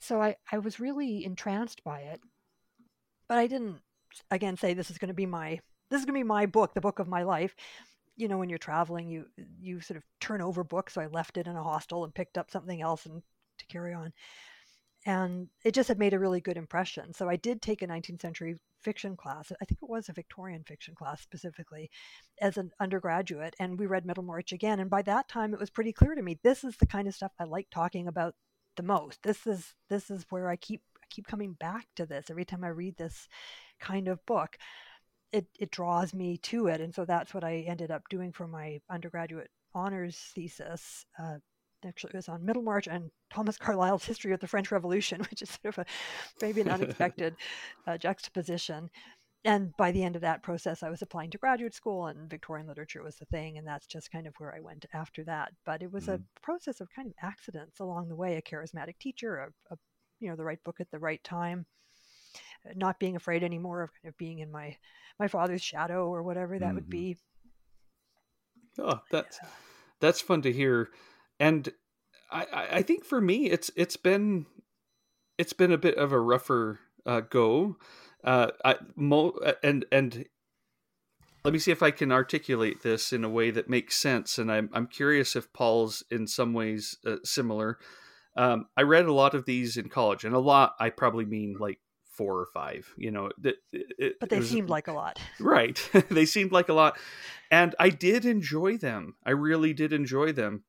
So I, I was really entranced by it. But I didn't, again, say this is going to be my this is going to be my book, the book of my life. You know, when you're traveling, you you sort of turn over books. So I left it in a hostel and picked up something else and to carry on. And it just had made a really good impression. So I did take a 19th century fiction class. I think it was a Victorian fiction class specifically as an undergraduate. And we read Middlemarch again. And by that time, it was pretty clear to me this is the kind of stuff I like talking about the most. This is this is where I keep I keep coming back to this every time I read this kind of book it, it draws me to it. And so that's what I ended up doing for my undergraduate honors thesis. Uh, actually, it was on Middlemarch and Thomas Carlyle's History of the French Revolution, [laughs] which is sort of a maybe an unexpected [laughs] uh, juxtaposition. And by the end of that process, I was applying to graduate school, and Victorian literature was the thing, and that's just kind of where I went after that. But it was mm-hmm. a process of kind of accidents along the way. A charismatic teacher, a, a you know the right book at the right time, not being afraid anymore of kind of being in my my father's shadow or whatever that mm-hmm. would be. Oh, that's yeah. that's fun to hear, and I I think for me it's it's been it's been a bit of a rougher uh, go. Uh, I mo and and let me see if I can articulate this in a way that makes sense. And I'm I'm curious if Paul's in some ways uh, similar. Um, I read a lot of these in college, and a lot I probably mean like four or five. You know, it, it, but they was, seemed like a lot, [laughs] right? [laughs] they seemed like a lot, and I did enjoy them. I really did enjoy them,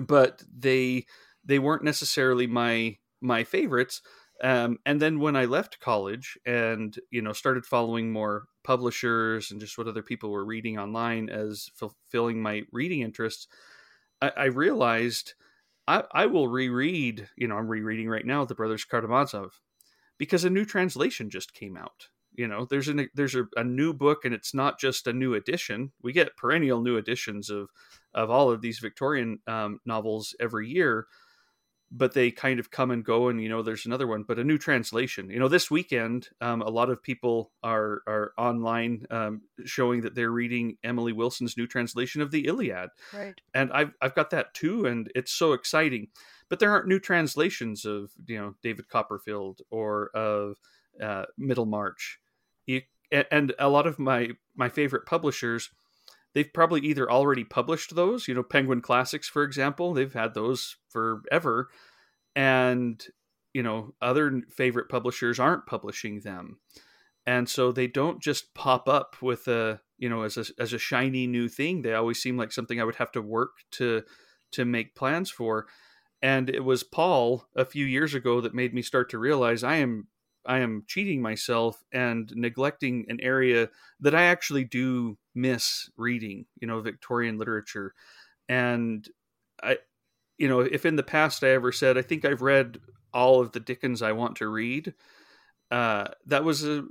but they they weren't necessarily my my favorites. Um, and then when I left college and you know started following more publishers and just what other people were reading online as fulfilling my reading interests, I, I realized I, I, will reread. You know, I'm rereading right now the Brothers Karamazov because a new translation just came out. You know, there's a there's a, a new book, and it's not just a new edition. We get perennial new editions of of all of these Victorian um, novels every year, but they kind of come and go. And you know, there's another one, but a new translation. You know, this weekend, um, a lot of people are are online um, showing that they're reading Emily Wilson's new translation of the Iliad. Right. And I've I've got that too, and it's so exciting but there aren't new translations of you know David Copperfield or of uh, Middlemarch. You, and a lot of my my favorite publishers, they've probably either already published those. You know, Penguin Classics, for example, they've had those forever, and you know other favorite publishers aren't publishing them and so they don't just pop up with a you know as a as a shiny new thing. They always seem like something I would have to work to to make plans for. And it was Paul a few years ago that made me start to realize I am I am cheating myself and neglecting an area that I actually do miss reading, you know, Victorian literature. And I you know, if in the past I ever said I think I've read all of the Dickens I want to read, uh, that was a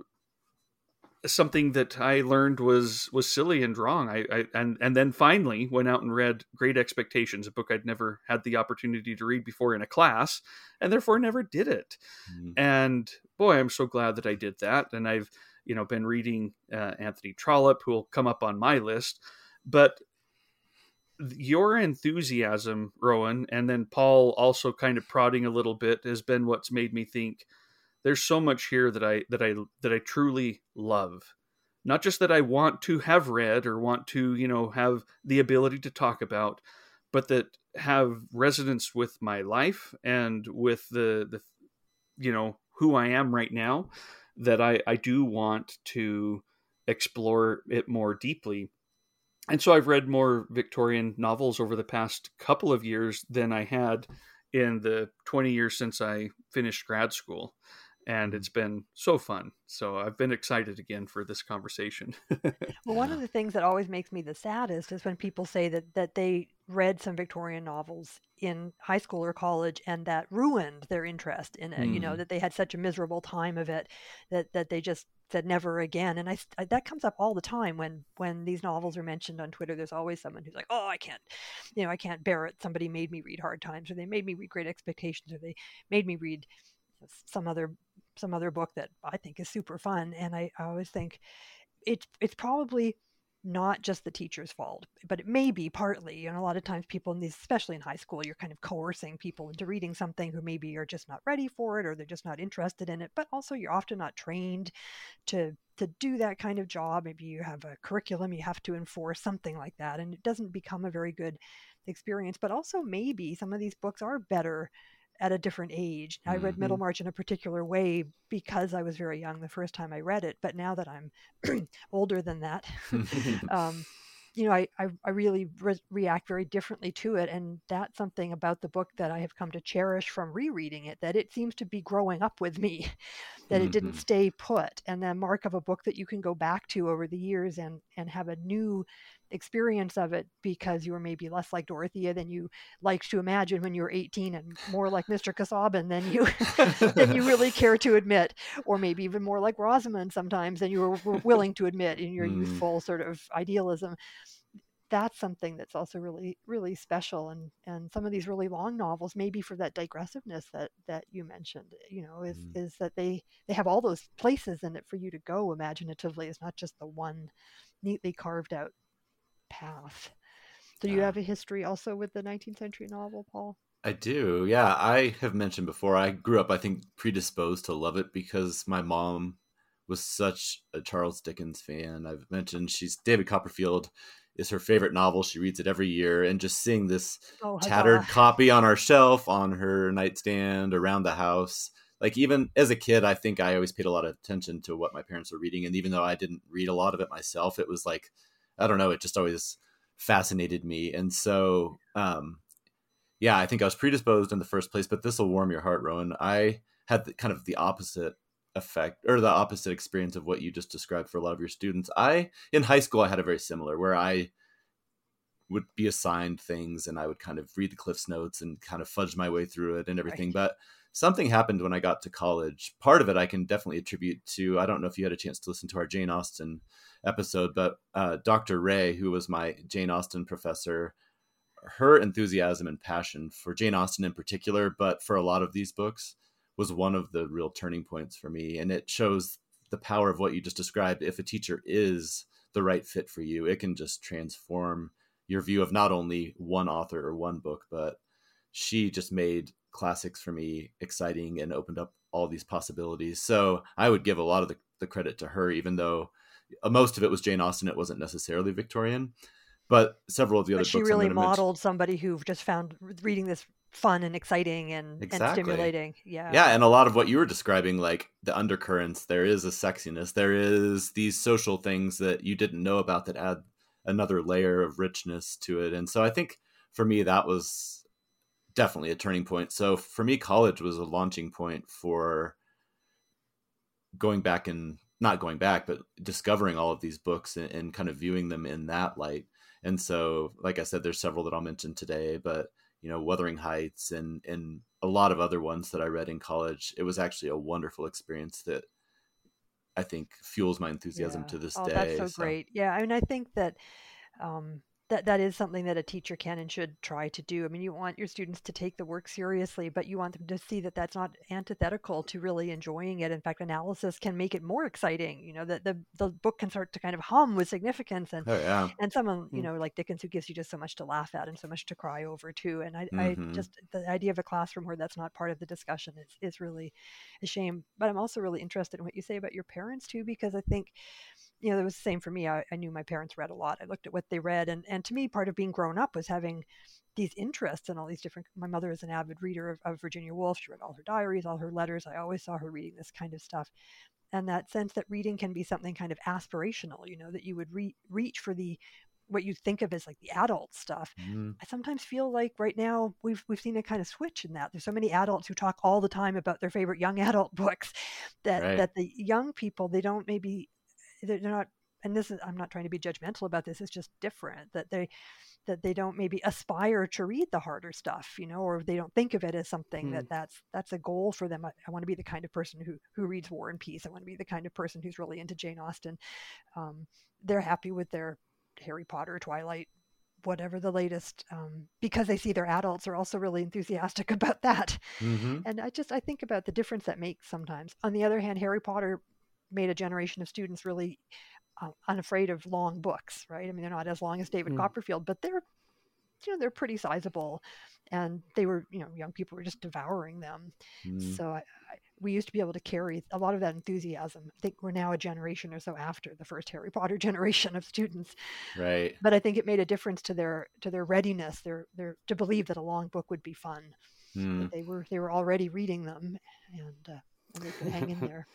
something that I learned was was silly and wrong. I, I, and and then finally went out and read Great Expectations, a book I'd never had the opportunity to read before in a class, and therefore never did it. Mm-hmm. And boy, I'm so glad that I did that. And I've you know been reading uh, Anthony Trollope, who will come up on my list, but your enthusiasm, Rohan, and then Paul also kind of prodding a little bit has been what's made me think there's so much here that I that I that I truly love. Not just that I want to have read or want to, you know, have the ability to talk about, but that have resonance with my life and with the the you know, who I am right now that I I do want to explore it more deeply. And so I've read more Victorian novels over the past couple of years than I had in the 20 years since I finished grad school and it's been so fun. So I've been excited again for this conversation. [laughs] well, one of the things that always makes me the saddest is when people say that that they read some Victorian novels in high school or college and that ruined their interest in it. Mm. You know, mm. that they had such a miserable time of it that that they just said never again. And I, I that comes up all the time when when these novels are mentioned on Twitter. There's always someone who's like, "Oh, I can't, you know, I can't bear it. Somebody made me read Hard Times, or they made me read Great Expectations, or they made me read." some other some other book that I think is super fun. And I, I always think it's it's probably not just the teacher's fault, but it may be partly. And a lot of times, people in these, especially in high school, you're kind of coercing people into reading something who maybe are just not ready for it or they're just not interested in it. But also, you're often not trained to to do that kind of job. Maybe you have a curriculum you have to enforce, something like that, and it doesn't become a very good experience. But also, maybe some of these books are better at a different age. I read mm-hmm. Middlemarch in a particular way because I was very young the first time I read it, but now that I'm [clears throat] older than that, [laughs] um, you know, I, I, I really re- react very differently to it. And that's something about the book that I have come to cherish from rereading it, that it seems to be growing up with me, [laughs] that mm-hmm. it didn't mm-hmm. stay put. And the mark of a book that you can go back to over the years and, and have a new experience of it because you were maybe less like Dorothea than you liked to imagine when you were 18 and more like Mr. Casaubon than you [laughs] than you really [laughs] care to admit or maybe even more like Rosamond sometimes than you were, were willing to admit in your mm. youthful sort of idealism that's something that's also really really special and and some of these really long novels maybe for that digressiveness that that you mentioned you know is mm. is that they they have all those places in it for you to go imaginatively it's not just the one neatly carved out path. Do you have a history also with the 19th century novel, Paul? I do. Yeah, I have mentioned before. I grew up, I think, predisposed to love it because my mom was such a Charles Dickens fan. I've mentioned she's David Copperfield is her favorite novel. She reads it every year, and just seeing this oh, tattered copy on our shelf, on her nightstand, around the house. Like even as a kid, I think I always paid a lot of attention to what my parents were reading, and even though I didn't read a lot of it myself, it was like I don't know, it just always fascinated me. And so, um, yeah, I think I was predisposed in the first place, but this will warm your heart, Rohan. I had the, kind of the opposite effect or the opposite experience of what you just described for a lot of your students. I, in high school, I had a very similar where I would be assigned things and I would kind of read the Cliffs Notes and kind of fudge my way through it and everything. Right. But something happened when I got to college. Part of it I can definitely attribute to, I don't know if you had a chance to listen to our Jane Austen episode, but uh, Dr. Ray, who was my Jane Austen professor, her enthusiasm and passion for Jane Austen in particular, but for a lot of these books, was one of the real turning points for me. And it shows the power of what you just described. If a teacher is the right fit for you, it can just transform your view of not only one author or one book, but she just made classics for me exciting and opened up all these possibilities. So I would give a lot of the, the credit to her, even though Uh, most of it was Jane Austen. It wasn't necessarily Victorian, but several of the other but she books really modeled somebody who just found reading this fun and exciting and, Exactly. and stimulating. Yeah. Yeah, and a lot of what you were describing, like the undercurrents, there is a sexiness. There is these social things that you didn't know about that add another layer of richness to it. And so I think for me, that was definitely a turning point. So for me, college was a launching point for going back and not going back, but discovering all of these books and, and kind of viewing them in that light. And so, like I said, there's several that I'll mention today, but you know, Wuthering Heights and and a lot of other ones that I read in college. It was actually a wonderful experience that I think fuels my enthusiasm Yeah. to this oh, day. that's so, great. Yeah, I mean, I think that um, that that is something that a teacher can and should try to do. I mean, you want your students to take the work seriously, but you want them to see that that's not antithetical to really enjoying it. In fact, analysis can make it more exciting. You know, that the the book can start to kind of hum with significance and. Oh yeah. And someone, you Mm. know, like Dickens, who gives you just so much to laugh at and so much to cry over too. And I, Mhm. I just the idea of a classroom where that's not part of the discussion is is really a shame. But I'm also really interested in what you say about your parents too, because I think you know, it was the same for me. I, I knew my parents read a lot. I looked at what they read, and and to me, part of being grown up was having these interests in all these different. My mother is an avid reader of, of Virginia Woolf. She read all her diaries, all her letters. I always saw her reading this kind of stuff, and that sense that reading can be something kind of aspirational. You know, that you would re- reach for the what you think of as like the adult stuff. Mhm. I sometimes feel like right now we've we've seen a kind of switch in that. There's so many adults who talk all the time about their favorite young [laughs] adult books that Right. that the young people they don't maybe they're not and this is I'm not trying to be judgmental about this. It's just different that they that they don't maybe aspire to read the harder stuff, you know, or they don't think of it as something Hmm. that that's that's a goal for them. I, I want to be the kind of person who who reads War and Peace. I want to be the kind of person who's really into Jane Austen. Um, they're happy with their Harry Potter, Twilight, whatever the latest, um, because they see their adults are also really enthusiastic [laughs] about that. Mhm. And I just I think about the difference that makes sometimes. On the other hand, Harry Potter made a generation of students really uh, unafraid of long books, right? I mean, they're not as long as David Mm. Copperfield, but they're you know they're pretty sizable, and they were you know young people were just devouring them. Mhm. So I, I, we used to be able to carry a lot of that enthusiasm. I think we're now a generation or so after the first Harry Potter [laughs] generation of students, Right. but I think it made a difference to their to their readiness, their their to believe that a long book would be fun. Mm. They were they were already reading them, and, uh, and they could hang in [laughs] there.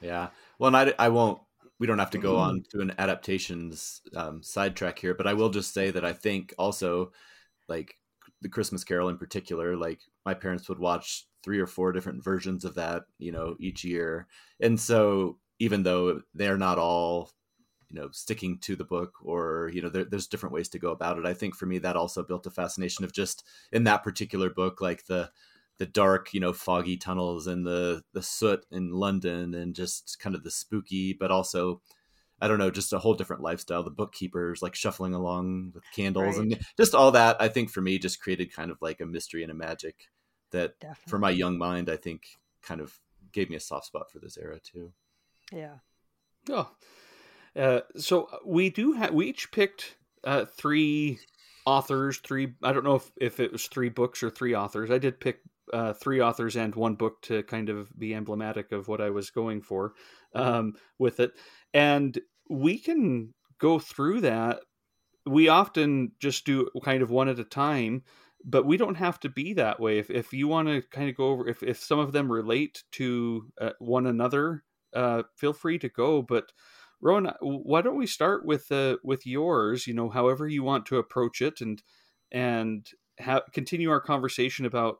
Yeah. Well, and I, I won't. We don't have to go on to an adaptations um, sidetrack here, but I will just say that I think also, like the Christmas Carol in particular, like my parents would watch three or four different versions of that, you know, each year, and so even though they're not all, you know, sticking to the book or you know, there, there's different ways to go about it. I think for me that also built a fascination of just in that particular book, like the the dark, you know, foggy tunnels and the the soot in London and just kind of the spooky, but also I don't know, just a whole different lifestyle. The bookkeepers like shuffling along with candles and just all that. I think for me just created kind of like a mystery and a magic that Definitely. for my young mind, I think kind of gave me a soft spot for this era too. yeah. Oh, uh, so we do have we each picked uh, three authors. Three. I don't know if if it was three books or three authors. I did pick uh, three authors and one book to kind of be emblematic of what I was going for um, with it, and we can go through that. We often just do kind of one at a time, but we don't have to be that way. If if you want to kind of go over, if if some of them relate to uh, one another, uh, feel free to go. But Rohan, why don't we start with uh, with yours? You know, however you want to approach it, and and ha- continue our conversation about.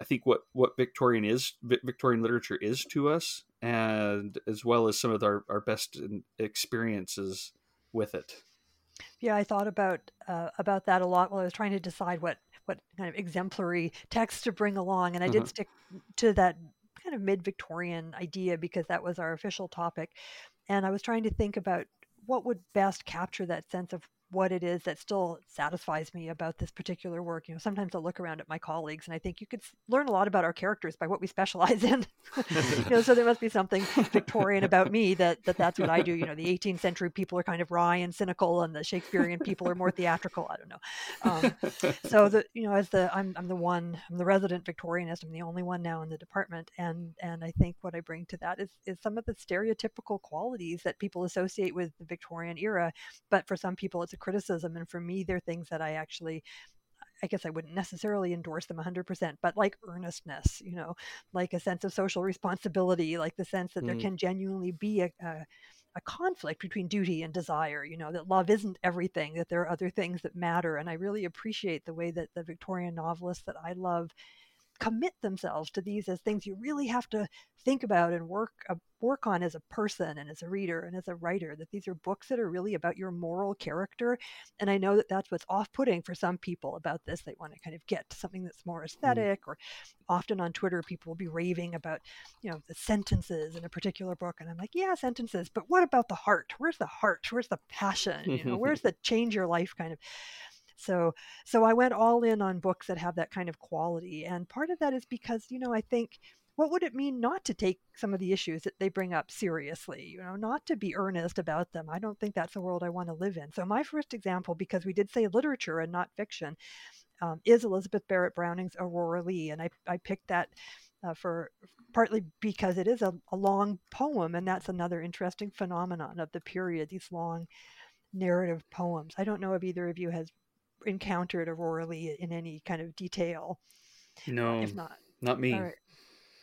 I think what what Victorian is Victorian literature is to us, and as well as some of our our best experiences with it. Yeah, I thought about uh, about that a lot while I was trying to decide what what kind of exemplary text to bring along, and I did Mhm. stick to that kind of mid-Victorian idea because that was our official topic, and I was trying to think about what would best capture that sense of what it is that still satisfies me about this particular work. You know, sometimes I'll look around at my colleagues and I think you could learn a lot about our characters by what we specialize [laughs] in. [laughs] you know, so there must be something Victorian about me that, that that's what I do. You know, the 18th century people are kind of wry and cynical, and the Shakespearean people are more theatrical. I don't know. Um, so the you know as the I'm I'm the one I'm the resident Victorianist. I'm the only one now in the department, and and I think what I bring to that is is some of the stereotypical qualities that people associate with the Victorian era, but for some people it's a criticism, and for me they're things that I actually I guess I wouldn't necessarily endorse them 100%, but like earnestness, you know, like a sense of social responsibility, like the sense that mm. there can genuinely be a, a, a, conflict between duty and desire, you know, that love isn't everything, that there are other things that matter. And I really appreciate the way that the Victorian novelists that I love commit themselves to these as things you really have to think about and work uh, work on as a person and as a reader and as a writer that these are books that are really about your moral character and i know that that's what's off-putting for some people about this they want to kind of get to something that's more mm. aesthetic mm. or often on twitter people will be raving about you know the sentences in a particular book and i'm like yeah sentences but what about the heart where's the heart where's the passion you know [laughs] where's the change your life kind of so so I went all in on books that have that kind of quality. And part of that is because, you know, I think what would it mean not to take some of the issues that they bring up seriously you know not to be earnest about them i don't think that's a world i want to live in so my first example because we did say literature and not fiction um, is elizabeth barrett browning's aurora leigh and i, I picked that uh, for partly because it is a, a long poem and that's another interesting phenomenon of the period these long narrative poems i don't know if either of you has encountered Aurora Leigh in any kind of detail. No, if not, not me. Right.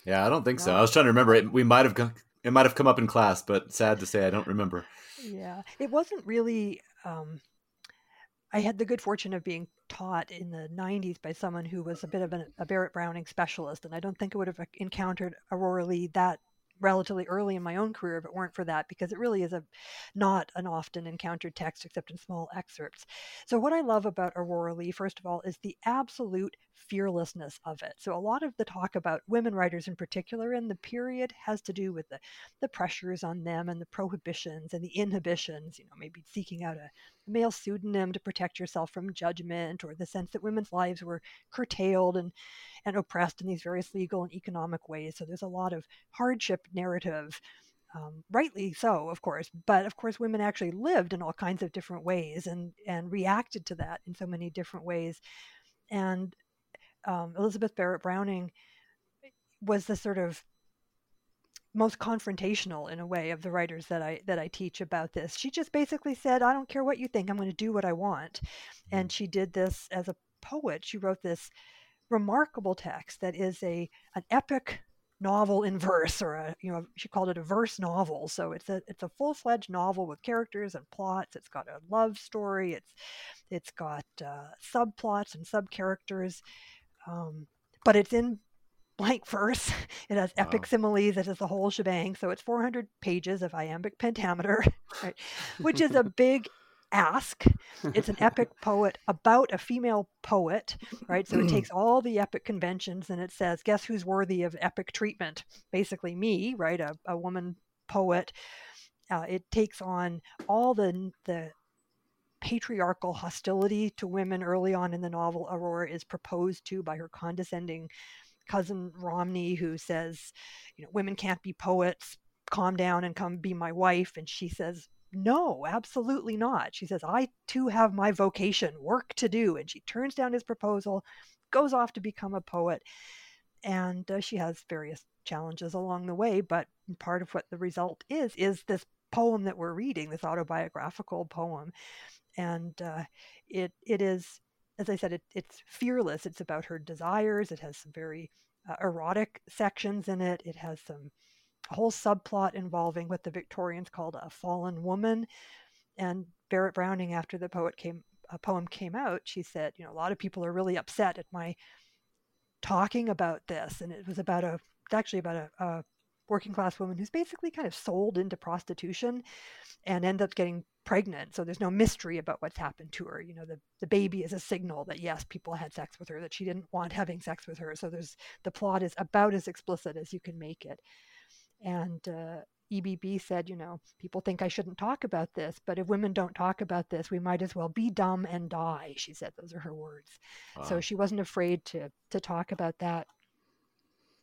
Yeah, I don't think no. so. I was trying to remember it. We might have come, it might have come up in class, but sad to say, I don't remember. Yeah, it wasn't really. Um, I had the good fortune of being taught in the 90s by someone who was a bit of a Barrett Browning specialist, and I don't think I would have encountered Aurora Leigh that relatively early in my own career if it weren't for that because it really is a not an often encountered text except in small excerpts. So what i love about aurora leigh first of all is the absolute fearlessness of it so a lot of the talk about women writers in particular in the period has to do with the, the pressures on them and the prohibitions and the inhibitions you know maybe seeking out a male pseudonym to protect yourself from judgment or the sense that women's lives were curtailed and and oppressed in these various legal and economic ways. So there's a lot of hardship narrative. Um, rightly so, of course, but of course, women actually lived in all kinds of different ways and and reacted to that in so many different ways. And um, Elizabeth Barrett Browning was the sort of most confrontational in a way of the writers that I that I teach about this. She just basically said, "I don't care what you think. I'm going to do what I want," and she did this as a poet. She wrote this remarkable text that is a an epic novel in verse or a you know she called it a verse novel so it's a it's a full-fledged novel with characters and plots it's got a love story it's it's got uh, subplots and sub characters um, but it's in blank verse [laughs] it has epic wow. similes it has the whole shebang so it's 400 pages of iambic pentameter [laughs] right, which is a [laughs] big ask. It's an epic poet about a female poet, right? So it [clears throat] takes all the epic conventions and it says, guess who's worthy of epic treatment? Basically, me, right? A, a woman poet. Uh, it takes on all the the patriarchal hostility to women early on in the novel. Aurora is proposed to by her condescending cousin Romney, who says, you know, women can't be poets. Calm down and come be my wife. And she says, no, absolutely not. She says, I too have my vocation, work to do. And she turns down his proposal, goes off to become a poet. And uh, she has various challenges along the way. But part of what the result is, is this poem that we're reading, this autobiographical poem. And uh, it, it is, as I said, it, it's fearless. It's about her desires. It has some very uh, erotic sections in it. It has some whole subplot involving what the Victorians called a fallen woman. And Barrett Browning, after the poet came, a poem came out, she said, you know, a lot of people are really upset at my talking about this, and it was about a, it's actually about a, a working class woman who's basically kind of sold into prostitution and ends up getting pregnant. So there's no mystery about what's happened to her. You know, the, the baby is a signal that yes, people had sex with her, that she didn't want having sex with her. So there's the plot is about as explicit as you can make it. And uh, EBB said, you know, people think I shouldn't talk about this, but if women don't talk about this, we might as well be dumb and die. She said those are her words. Wow. So she wasn't afraid to to talk about that.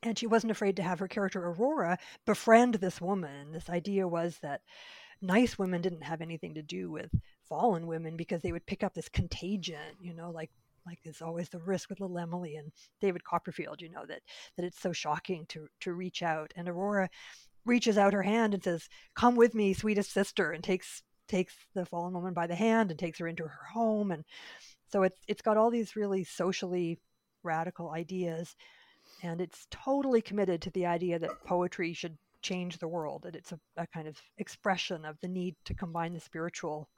And she wasn't afraid to have her character Aurora befriend this woman. This idea was that nice women didn't have anything to do with fallen women because they would pick up this contagion, you know, like like there's always the risk with little Emily and David Copperfield, you know, that that it's so shocking to to reach out. And Aurora reaches out her hand and says, Come with me, sweetest sister, and takes takes the fallen woman by the hand and takes her into her home and So it's it's got all these really socially radical ideas, and it's totally committed to the idea that poetry should change the world. That it's a, a kind of expression of the need to combine the spiritual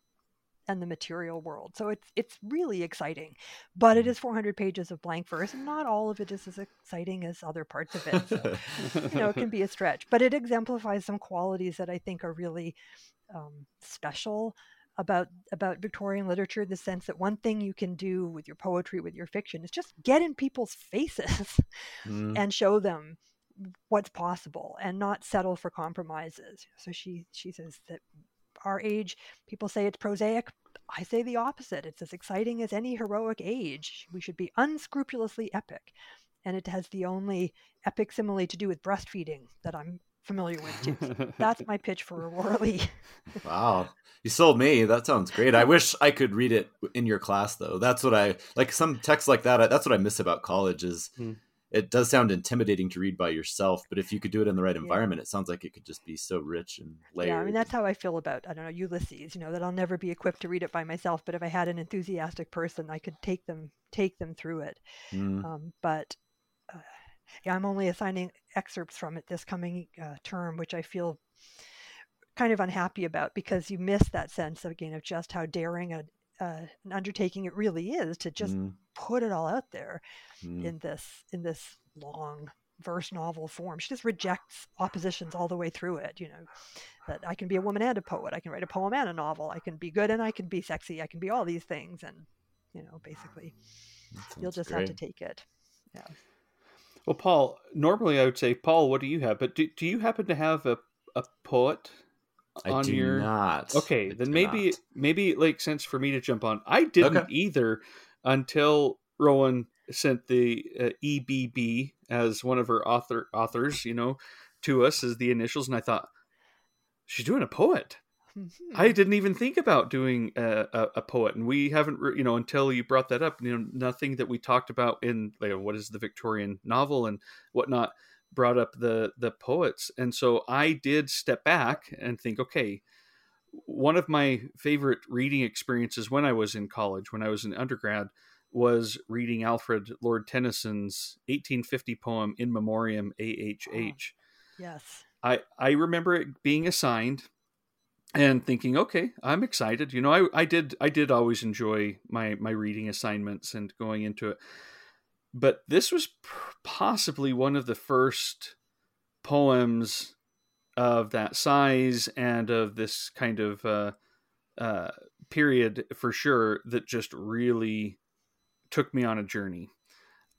and the material world. So it's it's really exciting, but it mm. 400 pages of blank verse, and not all of it is as exciting as other parts of it. So, you know, it can be a [laughs] stretch, but it exemplifies some qualities that I think are really um, special about about Victorian literature. The sense that one thing you can do with your poetry, with your fiction, is just get in people's [laughs] faces mm. and show them what's possible and not settle for compromises. So she she says that our age, people say it's prosaic. I say the opposite. It's as exciting as any heroic age. We should be unscrupulously epic. And it has the only epic simile to do with breastfeeding that I'm familiar with too. [laughs] That's my pitch for Aurora Leigh. wow. You sold me. That sounds great. I wish I could read it in your class though. That's what I like some texts like that. That's what I miss about college is mm it does sound intimidating to read by yourself, but if you could do it in the right environment, yeah. it sounds like it could just be so rich and layered. Yeah, I mean that's how I feel about I don't know Ulysses. You know that I'll never be equipped to read it by myself, but if I had an enthusiastic person, I could take them take them through it. Mm. Um, but yeah, I'm only assigning excerpts from it this coming uh, term, which I feel kind of unhappy about because you miss that sense of, again of just how daring a, uh, an undertaking it really is to just mm. put it all out there mm. in this in this long verse novel form. She just rejects oppositions all the way through it. You know, that I can be a woman and a poet. I can write a poem and a novel. I can be good and I can be sexy. I can be all these things. And you know, basically, you'll just great. have to take it. Yeah. Well, Paul, normally I would say, Paul, what do you have? But do, do you happen to have a, a poet I on your not. Okay, I then maybe not. maybe it makes sense for me to jump on. I didn't okay. either until Rohan sent the uh, EBB as one of her author authors, you know, to us as the initials, and I thought she's doing a poet. Mm-hmm. I didn't even think about doing a, a, a, poet, and we haven't, you know, until you brought that up. You know, nothing that we talked about in like, what is the Victorian novel and whatnot brought up the the poets, and so I did step back and think, okay, one of my favorite reading experiences when I was in college, when I was in undergrad, was reading Alfred Lord Tennyson's 1850 poem "In Memoriam AHH." Oh, yes, I I remember it being assigned and thinking, okay, I'm excited. You know, I I did I did always enjoy my my reading assignments and going into it but this was possibly one of the first poems of that size and of this kind of uh, uh, period for sure that just really took me on a journey.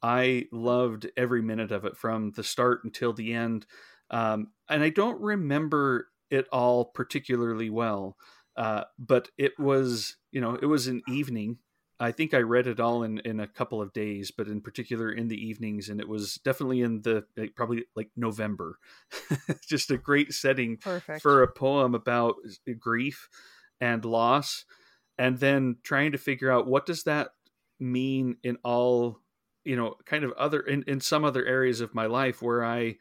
I loved every minute of it from the start until the end. Um, and I don't remember it all particularly well, uh, but it was, you know, it was an evening I think I read it all in, in a couple of days, but in particular in the evenings, and it was definitely in the like, probably like November. [laughs] Just a great setting Perfect. for a poem about grief and loss, and then trying to figure out what does that mean in all you know kind of other in, in some other areas of my life where I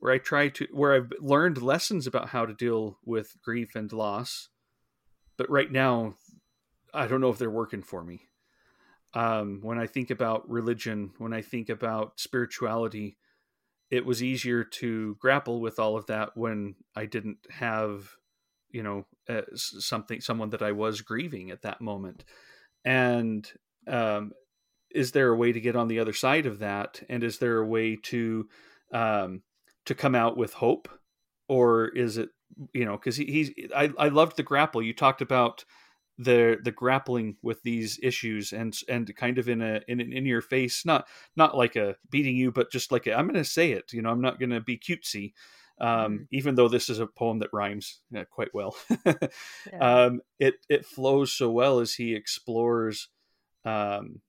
where I try to where I've learned lessons about how to deal with grief and loss, but right now I don't know if they're working for me. Um, when I think about religion, when I think about spirituality, it was easier to grapple with all of that when I didn't have, you know, uh, something, someone that I was grieving at that moment. And um, is there a way to get on the other side of that? And is there a way to um, to come out with hope, or is it, you know, because he, he's I I loved the grapple you talked about the the grappling with these issues and and kind of in a in an in your face not not like a beating you but just like i am going to say it you know i'm not going to be cutesy um, mm-hmm. even though this is a poem that rhymes uh, quite well [laughs] yeah. um, it it flows so well as he explores um,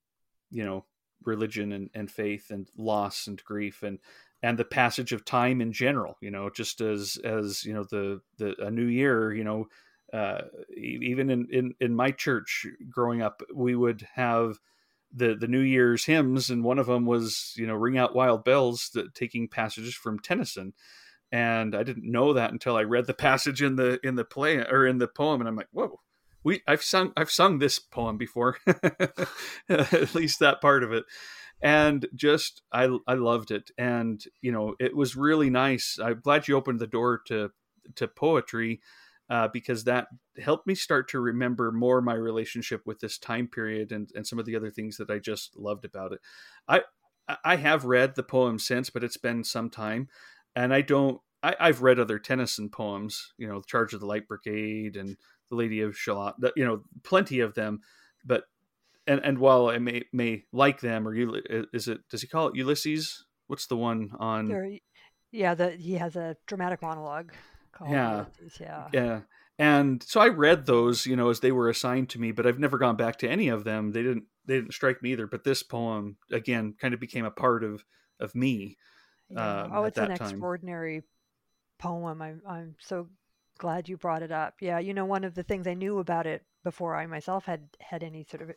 you know religion and, and faith and loss and grief and and the passage of time in general you know just as as you know the the a new year you know uh, even in, in, in my church growing up, we would have the the New Year's hymns, and one of them was you know "Ring Out Wild Bells," that, taking passages from Tennyson. And I didn't know that until I read the [laughs] passage in the in the play or in the poem, and I'm like, whoa, we I've sung I've sung this poem before, [laughs] at least that part of it, and just I I loved it, and you know it was really nice. I'm glad you opened the door to to poetry. Uh, because that helped me start to remember more my relationship with this time period and, and some of the other things that I just loved about it. I I have read the poem since, but it's been some time, and I don't. I, have read other Tennyson poems, you know, "Charge of the Light Brigade" and "The Lady of Shalott," you know, plenty of them. But and and while I may may like them, or you is it? Does he call it Ulysses? What's the one on? There, yeah, the he has a dramatic monologue yeah. Yeah. Yeah. And so I read those, you know, as they were assigned to me, but I've never gone back to any of them. They didn't they didn't strike me either. But this poem again kind of became a part of of me. Yeah. Um, oh, it's an time. extraordinary poem. I'm I'm so glad you brought it up. Yeah, you know, one of the things I knew about it before I myself had had any sort of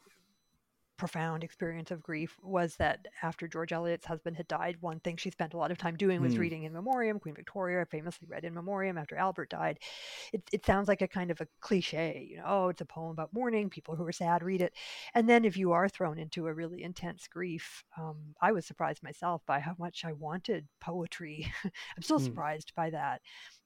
profound experience of grief was that after George Eliot's husband had died, one thing she spent a lot of time doing was mm. reading In Memoriam. Queen Victoria famously read In Memoriam after Albert died. It, it sounds like a kind of a cliche, you know, oh, it's a poem about mourning. People who are sad read it. And then if you are thrown into a really intense grief, um, I was surprised myself by how much I wanted poetry. [laughs] I'm still mm. surprised by that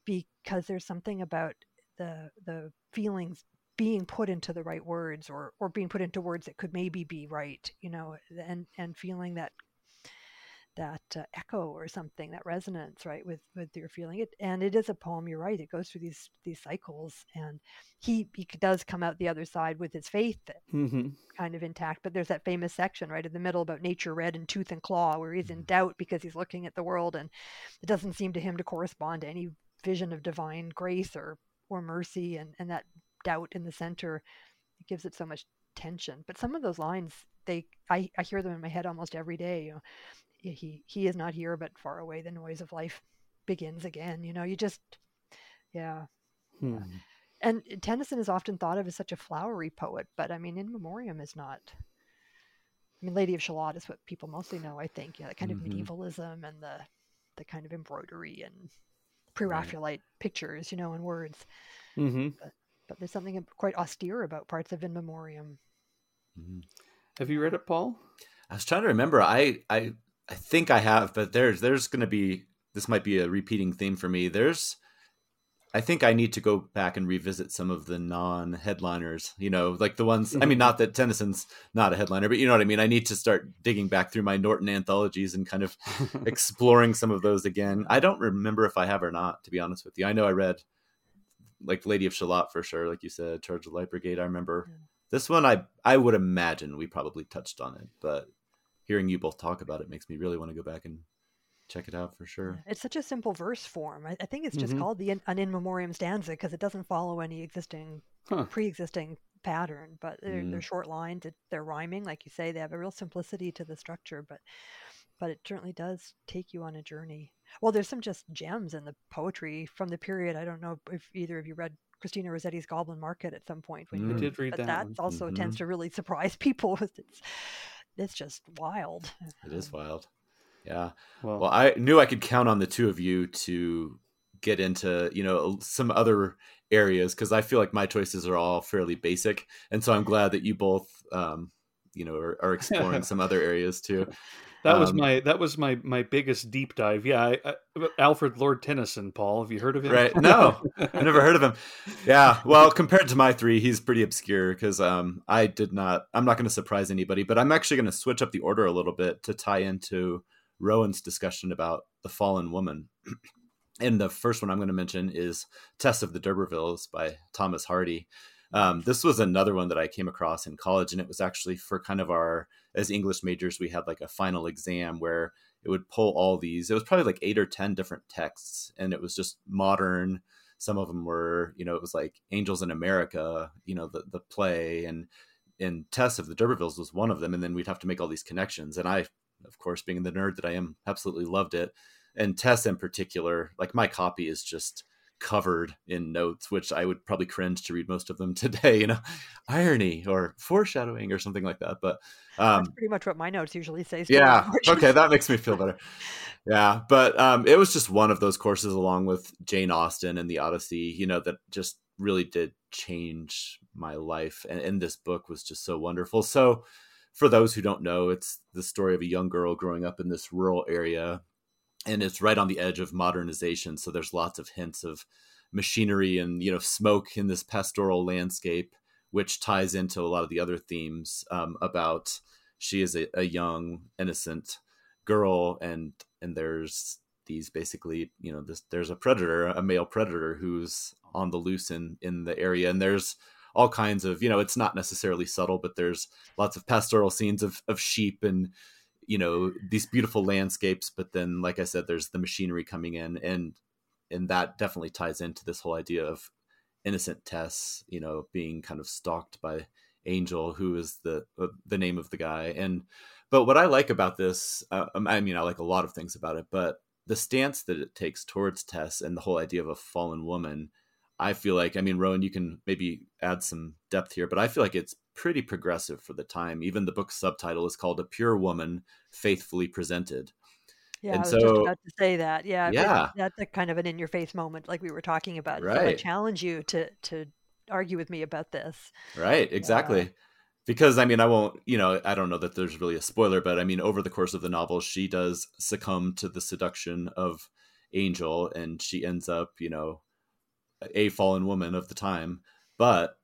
because there's something about the the feelings being put into the right words or or being put into words that could maybe be right you know and and feeling that that uh, echo or something that resonance right with with your feeling it and it is a poem you're right it goes through these these cycles and he he does come out the other side with his faith mm-hmm. kind of intact but there's that famous section right in the middle about nature red and tooth and claw where he's in mm-hmm. doubt because he's looking at the world and it doesn't seem to him to correspond to any vision of divine grace or or mercy and and that doubt in the center it gives it so much tension but some of those lines they i, I hear them in my head almost every day you know he he is not here but far away the noise of life begins again you know you just yeah hmm. and tennyson is often thought of as such a flowery poet but i mean in memoriam is not i mean lady of shalott is what people mostly know i think yeah that kind mm-hmm. of medievalism and the the kind of embroidery and pre-raphaelite right. pictures you know and words mm-hmm. but, but there's something quite austere about parts of In Memoriam. Mm-hmm. Have you read it, Paul? I was trying to remember. I I I think I have, but there's there's going to be this might be a repeating theme for me. There's I think I need to go back and revisit some of the non-headliners, you know, like the ones I mean mm-hmm. not that Tennyson's not a headliner, but you know what I mean. I need to start digging back through my Norton anthologies and kind of [laughs] exploring some of those again. I don't remember if I have or not, to be honest with you. I know I read like Lady of Shalott for sure, like you said, Charge of the Light Brigade. I remember yeah. this one. I I would imagine we probably touched on it, but hearing you both talk about it makes me really want to go back and check it out for sure. It's such a simple verse form. I, I think it's just mm-hmm. called the in, an in memoriam stanza because it doesn't follow any existing huh. pre-existing pattern. But they're, mm. they're short lines. It, they're rhyming, like you say. They have a real simplicity to the structure, but but it certainly does take you on a journey. Well, there's some just gems in the poetry from the period. I don't know if either of you read Christina Rossetti's Goblin Market at some point. When mm. you did read but that. That also mm-hmm. tends to really surprise [laughs] people. It's, it's just wild. It is wild. Yeah. Well, well, I knew I could count on the two of you to get into, you know, some other areas because I feel like my choices are all fairly basic, and so I'm glad that you both, um, you know, are, are exploring [laughs] some other areas too. That um, was my that was my my biggest deep dive. Yeah, I, I, Alfred Lord Tennyson. Paul, have you heard of him? Right? [laughs] No, I never heard of him. Yeah, well, compared to my three, he's pretty obscure because um, I did not. I'm not going to surprise anybody, but I'm actually going to switch up the order a little bit to tie into Rohan's discussion about the fallen woman. and the first one I'm going to mention is Tess of the D'Urbervilles by Thomas Hardy. Um, this was another one that I came across in college, and it was actually for kind of our as English majors, we had like a final exam where it would pull all these. It was probably like eight or ten different texts, and it was just modern. Some of them were, you know, it was like Angels in America, you know, the the play, and and Tess of the D'Urbervilles was one of them. And then we'd have to make all these connections, and I, of course, being the nerd that I am, absolutely loved it. And Tess in particular, like my copy is just covered in notes, which I would probably cringe to read most of them [laughs] today, you know, irony or foreshadowing or something like that. But um, that's pretty much what my notes usually say. Yeah. [laughs] okay. That makes me feel better. Yeah. But um, it was just one of those courses along with Jane Austen and the Odyssey, you know, that just really did change my life. And, and this book was just so wonderful. So, for those who don't know, it's the story of a young girl growing up in this rural area, and it's right on the edge of modernization. So there's lots of hints of machinery and you know smoke in this pastoral landscape, which ties into a lot of the other themes um, about she is a, a young innocent girl and and there's these basically you know this there's a predator a male predator who's on the loose in in the area and there's all kinds of you know it's not necessarily subtle but there's lots of pastoral scenes of of sheep and you know these beautiful landscapes but then like i said there's the machinery coming in and and that definitely ties into this whole idea of innocent tess you know being kind of stalked by angel who is the uh, the name of the guy. And but what i like about this uh, i mean i like a lot of things about it but the stance that it takes towards Tess and the whole idea of a fallen woman, I feel like, I mean, Rohan, you can maybe add some depth here, but I feel like it's pretty progressive for the time. Even the book's subtitle is called A Pure Woman Faithfully Presented. Yeah, and I was so, just about to say that. Yeah, yeah, that's a kind of an in-your-face moment, like we were talking about. Right. So I challenge you to to argue with me about this. Right. Exactly because I mean, I won't, you know, I don't know that there's really a spoiler, but I mean, over the course of the novel, she does succumb to the seduction of Angel and she ends up, you know, a fallen woman of the time. But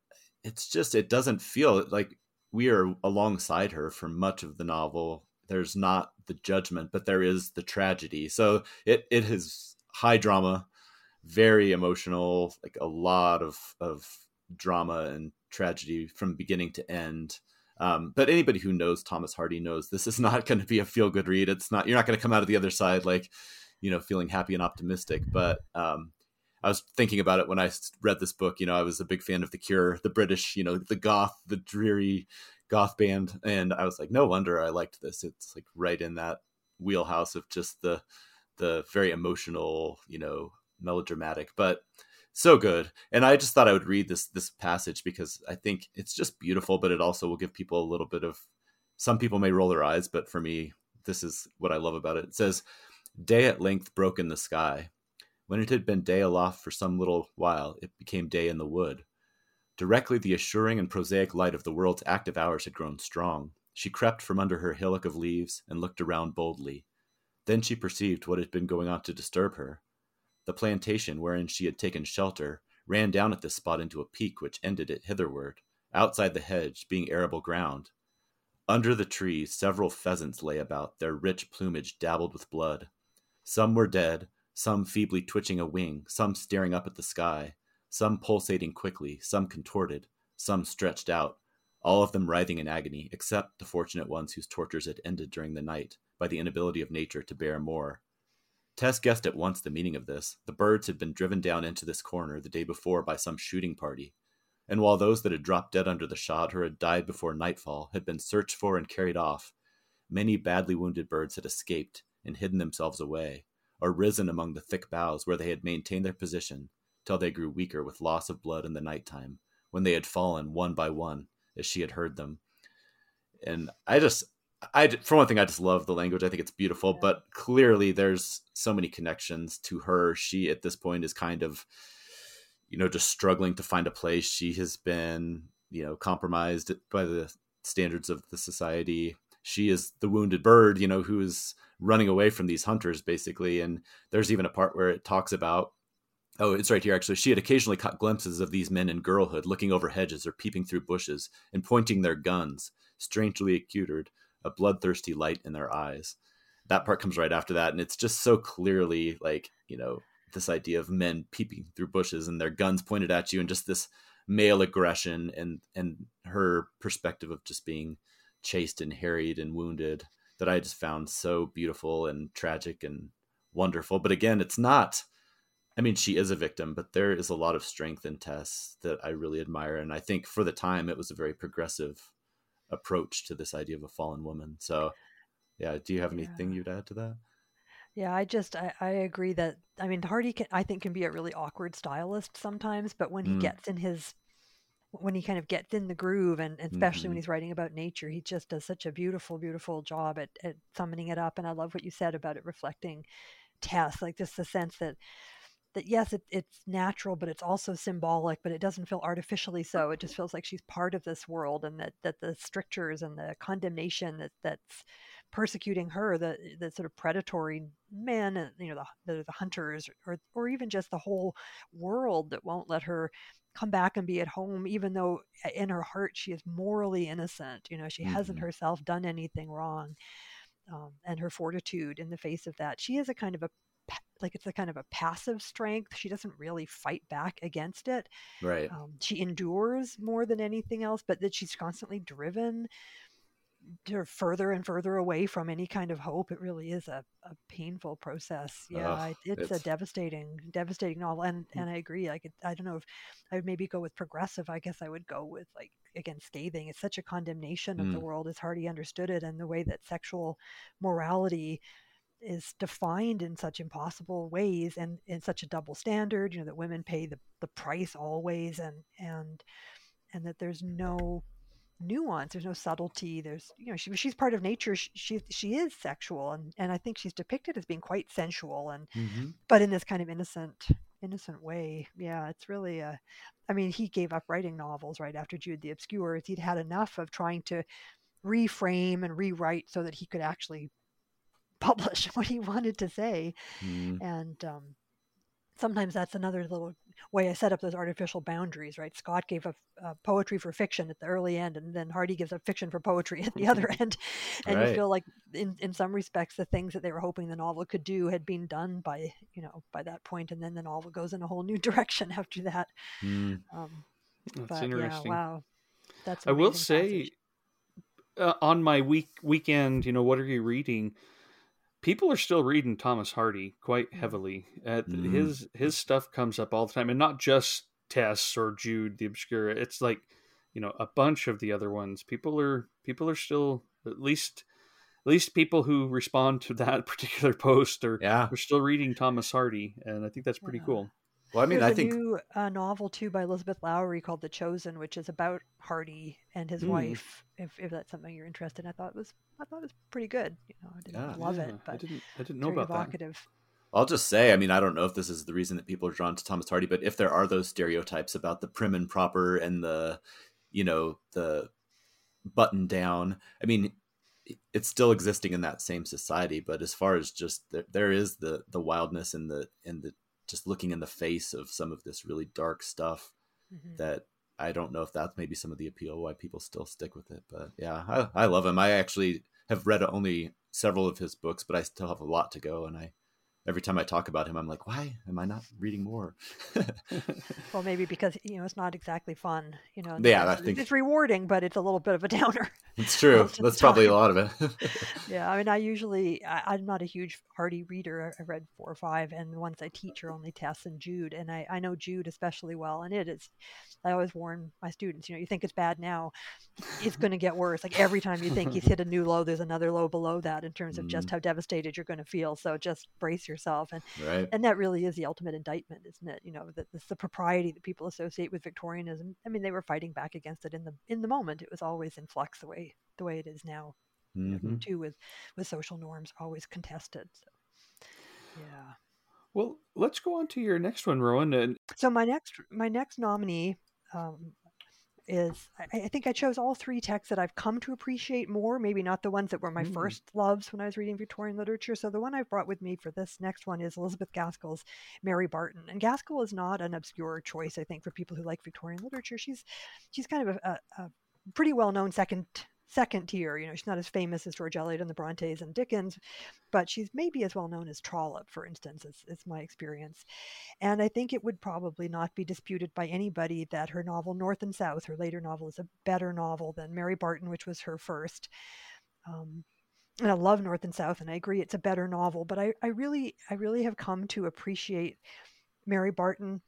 it's just, it doesn't feel like we are alongside her for much of the novel. There's not the judgment, but there is the tragedy. So it, it is high drama, very emotional, like a lot of, of drama and tragedy from beginning to end. Um, but anybody who knows Thomas Hardy knows this is not going to be a feel good read. It's not you're not going to come out of the other side like you know feeling happy and optimistic. But um, I was thinking about it when I read this book. You know, I was a big fan of The Cure, the British, you know, the goth, the dreary goth band, and I was like, no wonder I liked this. It's like right in that wheelhouse of just the the very emotional, you know, melodramatic. But so good and i just thought i would read this this passage because i think it's just beautiful but it also will give people a little bit of some people may roll their eyes but for me this is what i love about it it says day at length broke in the sky when it had been day aloft for some little while it became day in the wood directly the assuring and prosaic light of the world's active hours had grown strong she crept from under her hillock of leaves and looked around boldly then she perceived what had been going on to disturb her the plantation wherein she had taken shelter ran down at this spot into a peak which ended it hitherward, outside the hedge being arable ground. Under the trees several pheasants lay about, their rich plumage dabbled with blood. Some were dead, some feebly twitching a wing, some staring up at the sky, some pulsating quickly, some contorted, some stretched out, all of them writhing in agony, except the fortunate ones whose tortures had ended during the night by the inability of nature to bear more. Tess guessed at once the meaning of this. The birds had been driven down into this corner the day before by some shooting party, and while those that had dropped dead under the shot or had died before nightfall had been searched for and carried off, many badly wounded birds had escaped and hidden themselves away, or risen among the thick boughs where they had maintained their position till they grew weaker with loss of blood in the night time, when they had fallen one by one as she had heard them. And I just I for one thing, I just love the language. I think it's beautiful, but clearly there's so many connections to her. She at this point is kind of, you know, just struggling to find a place. She has been, you know, compromised by the standards of the society. She is the wounded bird, you know, who is running away from these hunters, basically. And there's even a part where it talks about Oh, it's right here, actually. She had occasionally caught glimpses of these men in girlhood looking over hedges or peeping through bushes and pointing their guns, strangely accoutred, a bloodthirsty light in their eyes. That part comes right after that, and it's just so clearly like you know this idea of men peeping through bushes and their guns pointed at you, and just this male aggression and and her perspective of just being chased and harried and wounded that I just found so beautiful and tragic and wonderful. But again, it's not. I mean, she is a victim, but there is a lot of strength in Tess that I really admire, and I think for the time it was a very progressive approach to this idea of a fallen woman. So, yeah, do you have anything yeah. you'd add to that? Yeah, I just I, I agree that I mean Hardy can I think can be a really awkward stylist sometimes, but when he mm. gets in his when he kind of gets in the groove and, especially mm-hmm. when he's writing about nature, he just does such a beautiful, beautiful job at, at summoning it up. And I love what you said about it reflecting Tess, like just the sense that that yes, it, it's natural, but it's also symbolic, but it doesn't feel artificially so. It just [laughs] feels like she's part of this world, and that that the strictures and the condemnation that that's persecuting her, the the sort of predatory men, and you know the the, the hunters, or or even just the whole world that won't let her come back and be at home even though uh, in her heart she is morally innocent you know she mm-hmm. hasn't herself done anything wrong um, and her fortitude in the face of that she is a kind of a like it's a kind of a passive strength. She doesn't really fight back against it. Right. Um, she endures more than anything else, but that she's constantly driven to further and further away from any kind of hope. It really is a, a painful process. Yeah, it's, it's, a devastating, devastating novel. And mm. and I agree. I could, I don't know if I would maybe go with progressive. I guess I would go with like again scathing. It's such a condemnation of mm. the world as Hardy understood it, and the way that sexual morality is defined in such impossible ways and in such a double standard you know that women pay the, the price always and and and that there's no nuance there's no subtlety there's you know she, she's part of nature she, she, she is sexual and and i think she's depicted as being quite sensual and mm-hmm. but in this kind of innocent innocent way yeah it's really a i mean he gave up writing novels right after jude the obscure he'd had enough of trying to reframe and rewrite so that he could actually [laughs] publish what he wanted to say. Mm. And um, sometimes that's another little way I set up those artificial boundaries, right? Scott gave a, uh, poetry for fiction at the early end, and then Hardy gives a fiction for poetry at the other [laughs] end. And right. you feel like, in, in some respects, the things that they were hoping the novel could do had been done by, you know, by that point, and then the novel goes in a whole new [laughs] direction after that. Mm. Um, That's but, interesting. Yeah, wow. That's I will say, uh, on my week weekend, you know, what are you reading? People are still reading Thomas Hardy quite heavily. mm. His his stuff comes up all the time, and not just Tess or Jude the Obscure. It's like you know a bunch of the other ones. People are people are still at least at least people who respond to [laughs] that particular post are yeah. are still reading Thomas Hardy, and I think that's pretty yeah. cool. Well, I mean, There's I think a new uh, novel too by Elizabeth Lowry called The Chosen, which is about Hardy and his mm. wife. If, if that's something you're interested in, I thought it was I thought it was pretty good. You know, I didn't yeah, love yeah. it, but I didn't I didn't know about evocative. that. I'll just say, I mean, I don't know if this is the reason that people are drawn to Thomas Hardy, but if there are those stereotypes about the prim and proper and the, you know, the button down, I mean, it's still existing in that same society. But as far as just there, there is the the wildness and the and the just looking in the face of some of this really dark stuff mm-hmm. that I don't know if that's maybe some of the appeal why people still stick with it. But yeah, I, I love him. I actually have read only several of his books, but I still have a lot to go, and I every time I talk about him, I'm like, why am I not reading more? [laughs] well, maybe because you know it's not exactly fun. You know, yeah, it's, I think it's rewarding, but it's a little bit of a downer. [laughs] It's true. That's probably a lot of it. [laughs] yeah, I mean, I usually I, am not a huge Hardy reader. I read four or five, and the ones I teach are only Tess and Jude, and I I know Jude especially well, and it is. I always warn my students, you know, you think it's bad now, it's going to get worse. Like every time you think he's hit a new low, there's another low below that in terms of mm. just how devastated you're going to feel. So just brace yourself, and right. and that really is the ultimate indictment, isn't it? You know, that the propriety that people associate with Victorianism. I mean, they were fighting back against it in the in the moment. It was always in flux the way the way it is now. Mm-hmm. You know, too, with with social norms always contested. So, yeah. Well, let's go on to your next one, Rohan. And so my next my next nominee um, is I, I, think I chose all three texts that I've come to appreciate more. Maybe not the ones that were my mm. first loves when I was reading Victorian literature. So the one I've brought with me for this next one is Elizabeth Gaskell's Mary Barton. And Gaskell is not an obscure choice, I think, for people who like Victorian literature. She's she's kind of a, a, a pretty well known second second tier. You know, she's not as famous as George Eliot and the Brontes and Dickens, but she's maybe as well known as Trollope, for instance, is, is my experience. And I think it would probably not be disputed by anybody that her novel North and South, her later novel, is a better novel than Mary Barton, which was her first. Um, and I love North and South, and I agree it's a better novel. But I, I really, I really have come to appreciate Mary Barton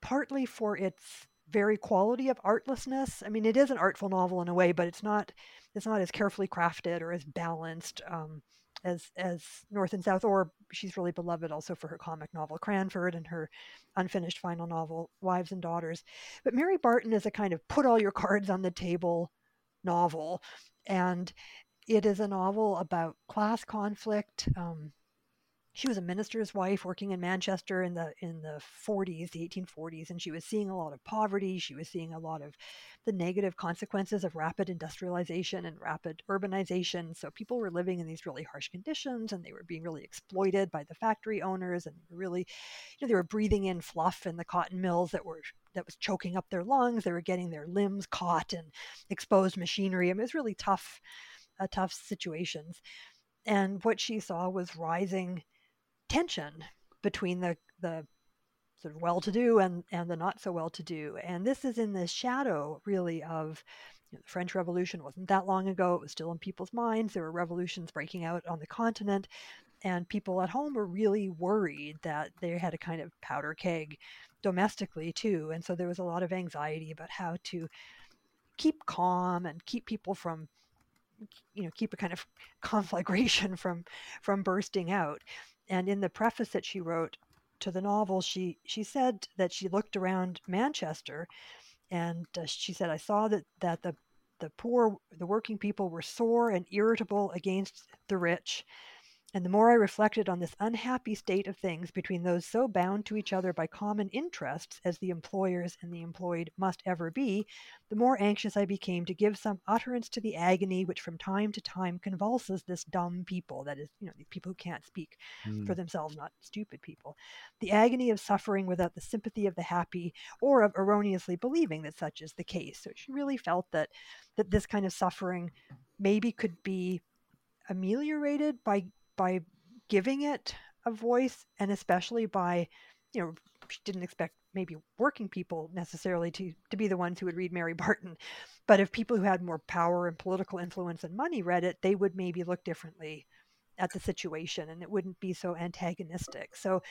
partly for its very quality of artlessness. I mean, it is an artful novel in a way, but it's not it's not as carefully crafted or as balanced um, as as North and South. Or she's really beloved also for her comic novel Cranford and her unfinished final novel Wives and Daughters. But Mary Barton is a kind of put all your cards on the table novel, and it is a novel about class conflict. Um, she was a minister's wife working in Manchester in the in the 40s, the 1840s, and she was seeing a lot of poverty. She was seeing a lot of the negative consequences of rapid industrialization and rapid urbanization. So people were living in these really harsh conditions, and they were being really exploited by the factory owners, and really, you know, they were breathing in fluff in the cotton mills that were that was choking up their lungs. They were getting their limbs caught in exposed machinery. I mean, it was really tough, uh, tough situations. And what she saw was rising tension between the the sort of well-to-do and and the not so well-to-do and this is in the shadow really of you know, the french revolution. Wasn't that long ago. It was still in people's minds. There were revolutions breaking out on the continent. And people at home were really worried that they had a kind of powder keg domestically too. And so there was a lot of anxiety about how to keep calm and keep people from you know keep a kind of [laughs] conflagration from from bursting out and in the preface that she wrote to the novel, she she said that she looked around Manchester, and uh, she said, "I saw that that the the poor, the working people were sore and irritable against the rich, and the more I reflected on this unhappy state of things between those so bound to each other by common interests as the employers and the employed must ever be, the more anxious I became to give some utterance to the agony which from time to time convulses this dumb people that is, you know, the people who can't speak mm. for themselves, not stupid people. The agony of suffering without the sympathy of the happy or of erroneously believing that such is the case. So she really felt that that this kind of suffering maybe could be ameliorated by by giving it a voice and especially by you know she didn't expect maybe working people necessarily to to be the ones who would read Mary [laughs] Barton but if people who had more power and political influence and money read it they would maybe look differently at the situation and it wouldn't be so antagonistic. So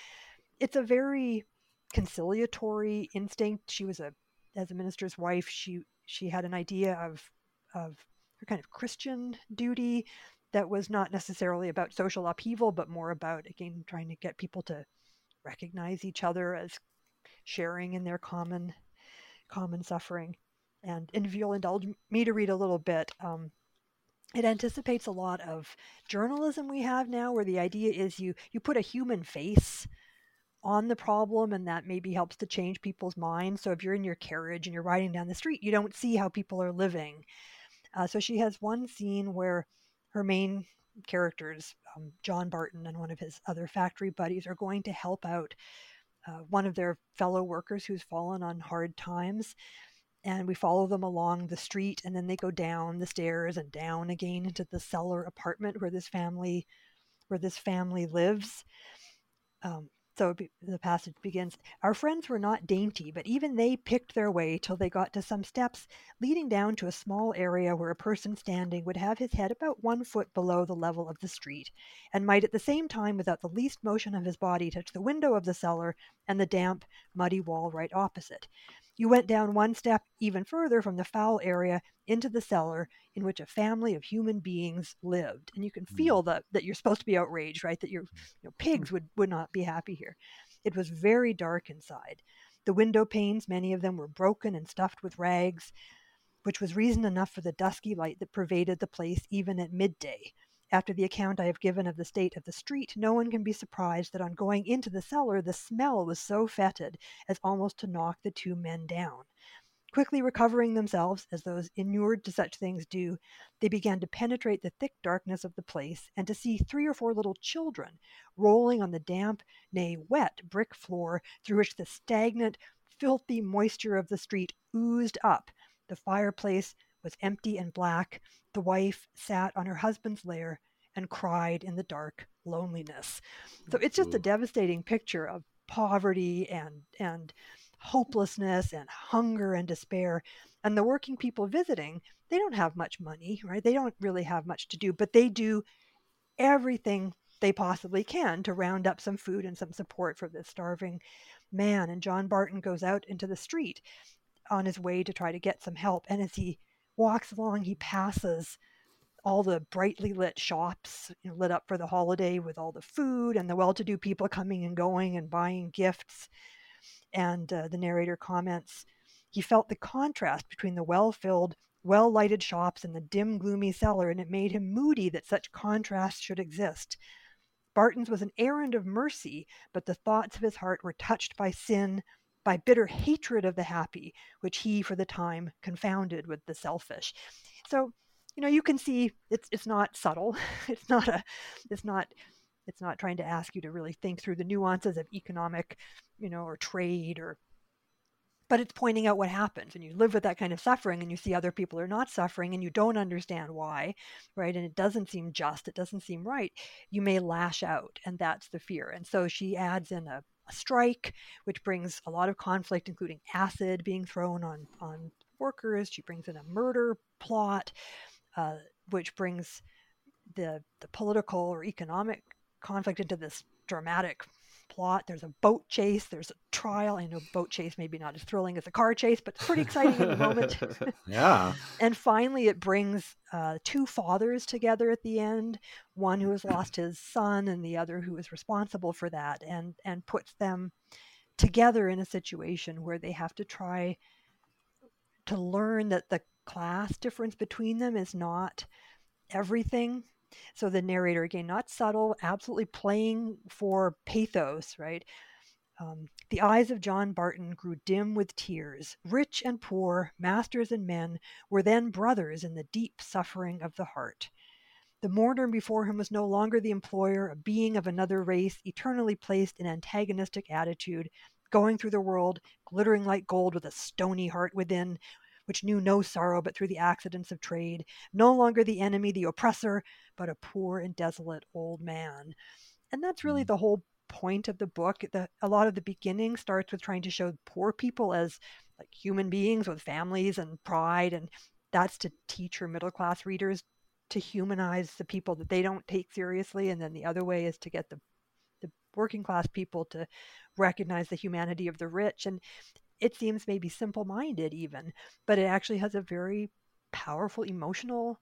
it's a very conciliatory instinct. She was a as a minister's wife she she had an idea of of her kind of christian duty that was not necessarily about social upheaval, but more about, again, trying to get people to recognize each other as sharing in their common common suffering. And, and if you'll indulge me to read a little bit, um, it anticipates a lot of journalism we have now, where the idea is you you put a human face on the problem, and that maybe helps to change people's minds. So if you're in your carriage and you're riding down the street, you don't see how people are living. Uh, so she has one scene where her main characters, um, John Barton and one of his other factory buddies, are going to help out uh, one of their fellow workers who's fallen on hard times. And we follow them along the street, and then they go down the stairs and down again into the cellar apartment where this family, where this family lives. Um, so the passage begins Our friends were not dainty, but even they picked their way till they got to some steps leading down to a small area where a person standing would have his head about one foot below the level of the street, and might at the same time, without the least motion of his body, touch the window of the cellar and the damp, muddy wall right opposite. You went down one step even further from the foul area into the cellar in which a family of human beings lived. And you can mm. feel that, that you're supposed to be outraged, right? That your you know, pigs would, would not be happy here. It was very dark inside. The window panes, many of them were broken and stuffed with rags, which was reason enough for the dusky light that pervaded the place even at midday. After the account I have given of the state of the street, no one can be surprised that on going into the cellar the smell was so fetid as almost to knock the two men down. Quickly recovering themselves, as those inured to such things do, they began to penetrate the thick darkness of the place and to see three or four little children rolling on the damp, nay, wet brick floor through which the stagnant, filthy moisture of the street oozed up. The fireplace was empty and black, the wife sat on her husband's lair and cried in the dark loneliness. So it's just a devastating picture of poverty and and hopelessness and hunger and despair. And the working people visiting, they don't have much money, right? They don't really have much to do, but they do everything they possibly can to round up some food and some support for this starving man. And John Barton goes out into the street on his way to try to get some help. And as he walks along, he passes all the brightly lit shops you know, lit up for the holiday with all the food and the well to do people coming and going and buying gifts. And uh, the narrator comments he felt the contrast between the well filled, well lighted shops and the dim, gloomy cellar, and it made him moody that such contrast should exist. Barton's was an errand of mercy, but the thoughts of his heart were touched by sin, by bitter hatred of the happy, which he for the time confounded with the selfish. So, you know, you can see it's it's not subtle. [laughs] It's not a it's not it's not trying to ask you to really think through the nuances of economic, you know, or trade or but it's pointing out what happens. And you live with that kind of suffering and you see other people are not suffering and you don't understand why right? And it doesn't seem just. It doesn't seem right. You may lash out and that's the fear. And so she adds in a, a strike which brings a lot of conflict including acid being thrown on on workers. She brings in a murder plot uh, which brings the the political or economic conflict into this dramatic plot. There's a boat chase. There's a trial. I know boat chase maybe not as thrilling as a car chase, but it's pretty exciting in the moment. [laughs] [laughs] yeah. and finally, it brings uh, two fathers together at the end. One who has lost his son, and the other who is responsible for that, and and puts them together in a situation where they have to try to learn that the class difference between them is not everything so the narrator, again, not subtle, absolutely playing for pathos, right? Um, the eyes of John Barton grew dim with tears. Rich and poor, masters and men, were then brothers in the deep suffering of the heart. The mourner before him was no longer the employer, a being of another race, eternally placed in antagonistic attitude, going through the world, glittering like gold with a stony heart within, which knew no sorrow but through the accidents of trade, no longer the enemy, the oppressor, but a poor and desolate old man. And that's really mm. the whole point of the book. The, a lot of the beginning starts with trying to show poor people as like human beings with families and pride, and that's to teach her middle class readers to humanize the people that they don't take seriously, and then the other way is to get the the working class people to recognize the humanity of the rich. And it seems maybe simple minded even, but it actually has a very powerful emotional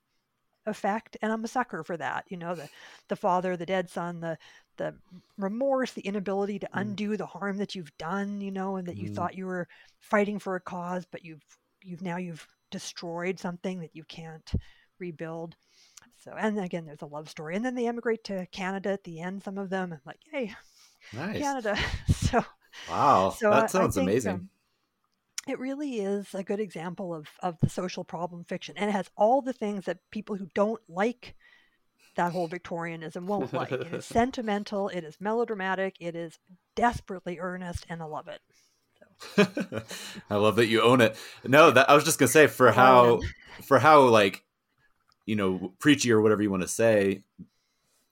effect and i'm a sucker for that you know the the father the dead son the the remorse the inability to mm. undo the harm that you've done you know and that you mm. thought you were fighting for a cause but you've you've now you've destroyed something that you can't rebuild so and again there's a love story and then they emigrate to canada at the end some of them like hey nice. canada [laughs] so wow so that sounds think, amazing um, it really is a good example of of the social problem fiction and it has all the things that people who don't like that whole victorianism won't like. It is [laughs] sentimental it is melodramatic it is desperately earnest and i love it. So. [laughs] i love that you own it. No that i was just gonna say for [laughs] how for how like you know preachy or whatever you want to say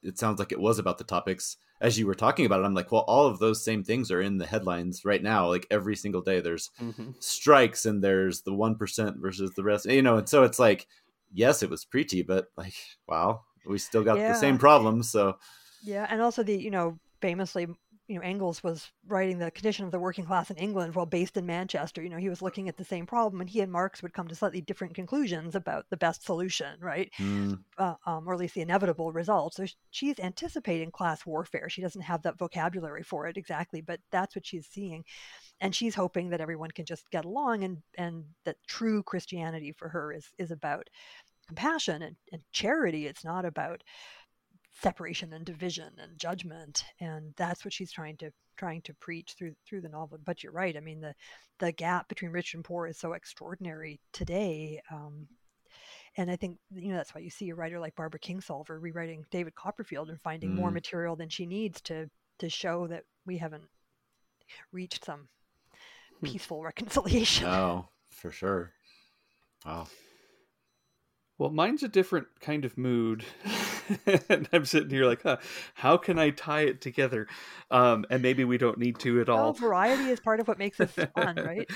it sounds like it was about the topics as you were talking about it, I'm like, well, all of those same things are in the headlines right now. Like every single day, there's mm-hmm. strikes and there's the one percent versus the rest. You know, and so it's like, yes, it was preachy, but like, wow, we still got yeah. the same problems. So yeah, and also the you know famously you know, Engels was writing the condition of the working class in England while based in Manchester. You know, he was looking at the same problem, and he and Marx would come to slightly different conclusions about the best solution, right? Mm. Uh, um, or at least the inevitable result. So she's anticipating class warfare. She doesn't have that vocabulary for it exactly, but that's what she's seeing, and she's hoping that everyone can just get along, and and that true Christianity for her is is about compassion and, and charity. It's not about separation and division and judgment and that's what she's trying to trying to preach through through the novel but you're right i mean the the gap between rich and poor is so extraordinary today um, and i think you know that's why you see a writer like barbara kingsolver rewriting david copperfield and finding mm. more material than she needs to to show that we haven't reached some hmm. peaceful reconciliation oh for sure wow well, mine's a different kind of mood. [laughs] and I'm sitting here like, huh, how can I tie it together? Um, and maybe we don't need to at all. Well, variety is part of what makes it fun, [laughs] right?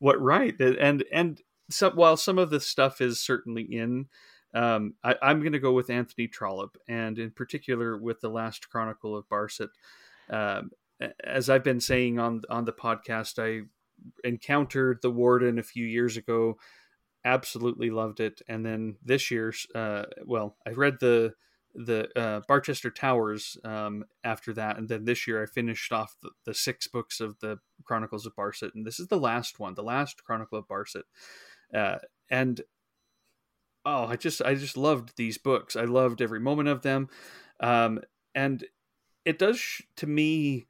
what right? And and some while some of the stuff is certainly in, um, I, am going to go with Anthony Trollope, and in particular with the Last Chronicle of Barset. Um, as I've been saying on on the podcast, I encountered the Warden a few years ago absolutely loved it. And then this year's, uh, well, I read the the uh, Barchester Towers um, after that, and then this year I finished off the, the, six books of the Chronicles of Barset, and this is the last one, the last Chronicle of Barset, uh, and oh, I just I just loved these books. I loved every moment of them, um, and it does sh- to me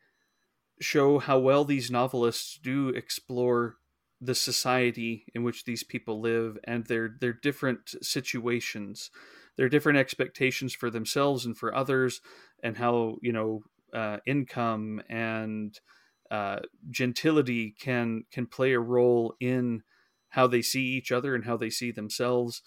show how well these novelists do explore the society in which these people live and their their different situations their different expectations for themselves and for others and how you know uh, income and uh, gentility can can play a role in how they see each other and how they see themselves.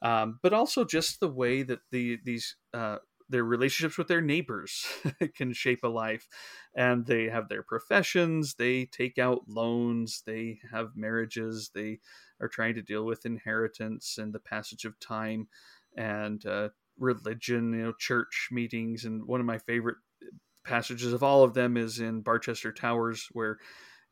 Um, but also just the way that the these uh, their relationships with their neighbors [laughs] can shape a life and they have their professions they take out loans they have marriages they are trying to deal with inheritance and the passage of time and uh, religion you know church meetings and one of my favorite passages of all of them is in barchester towers where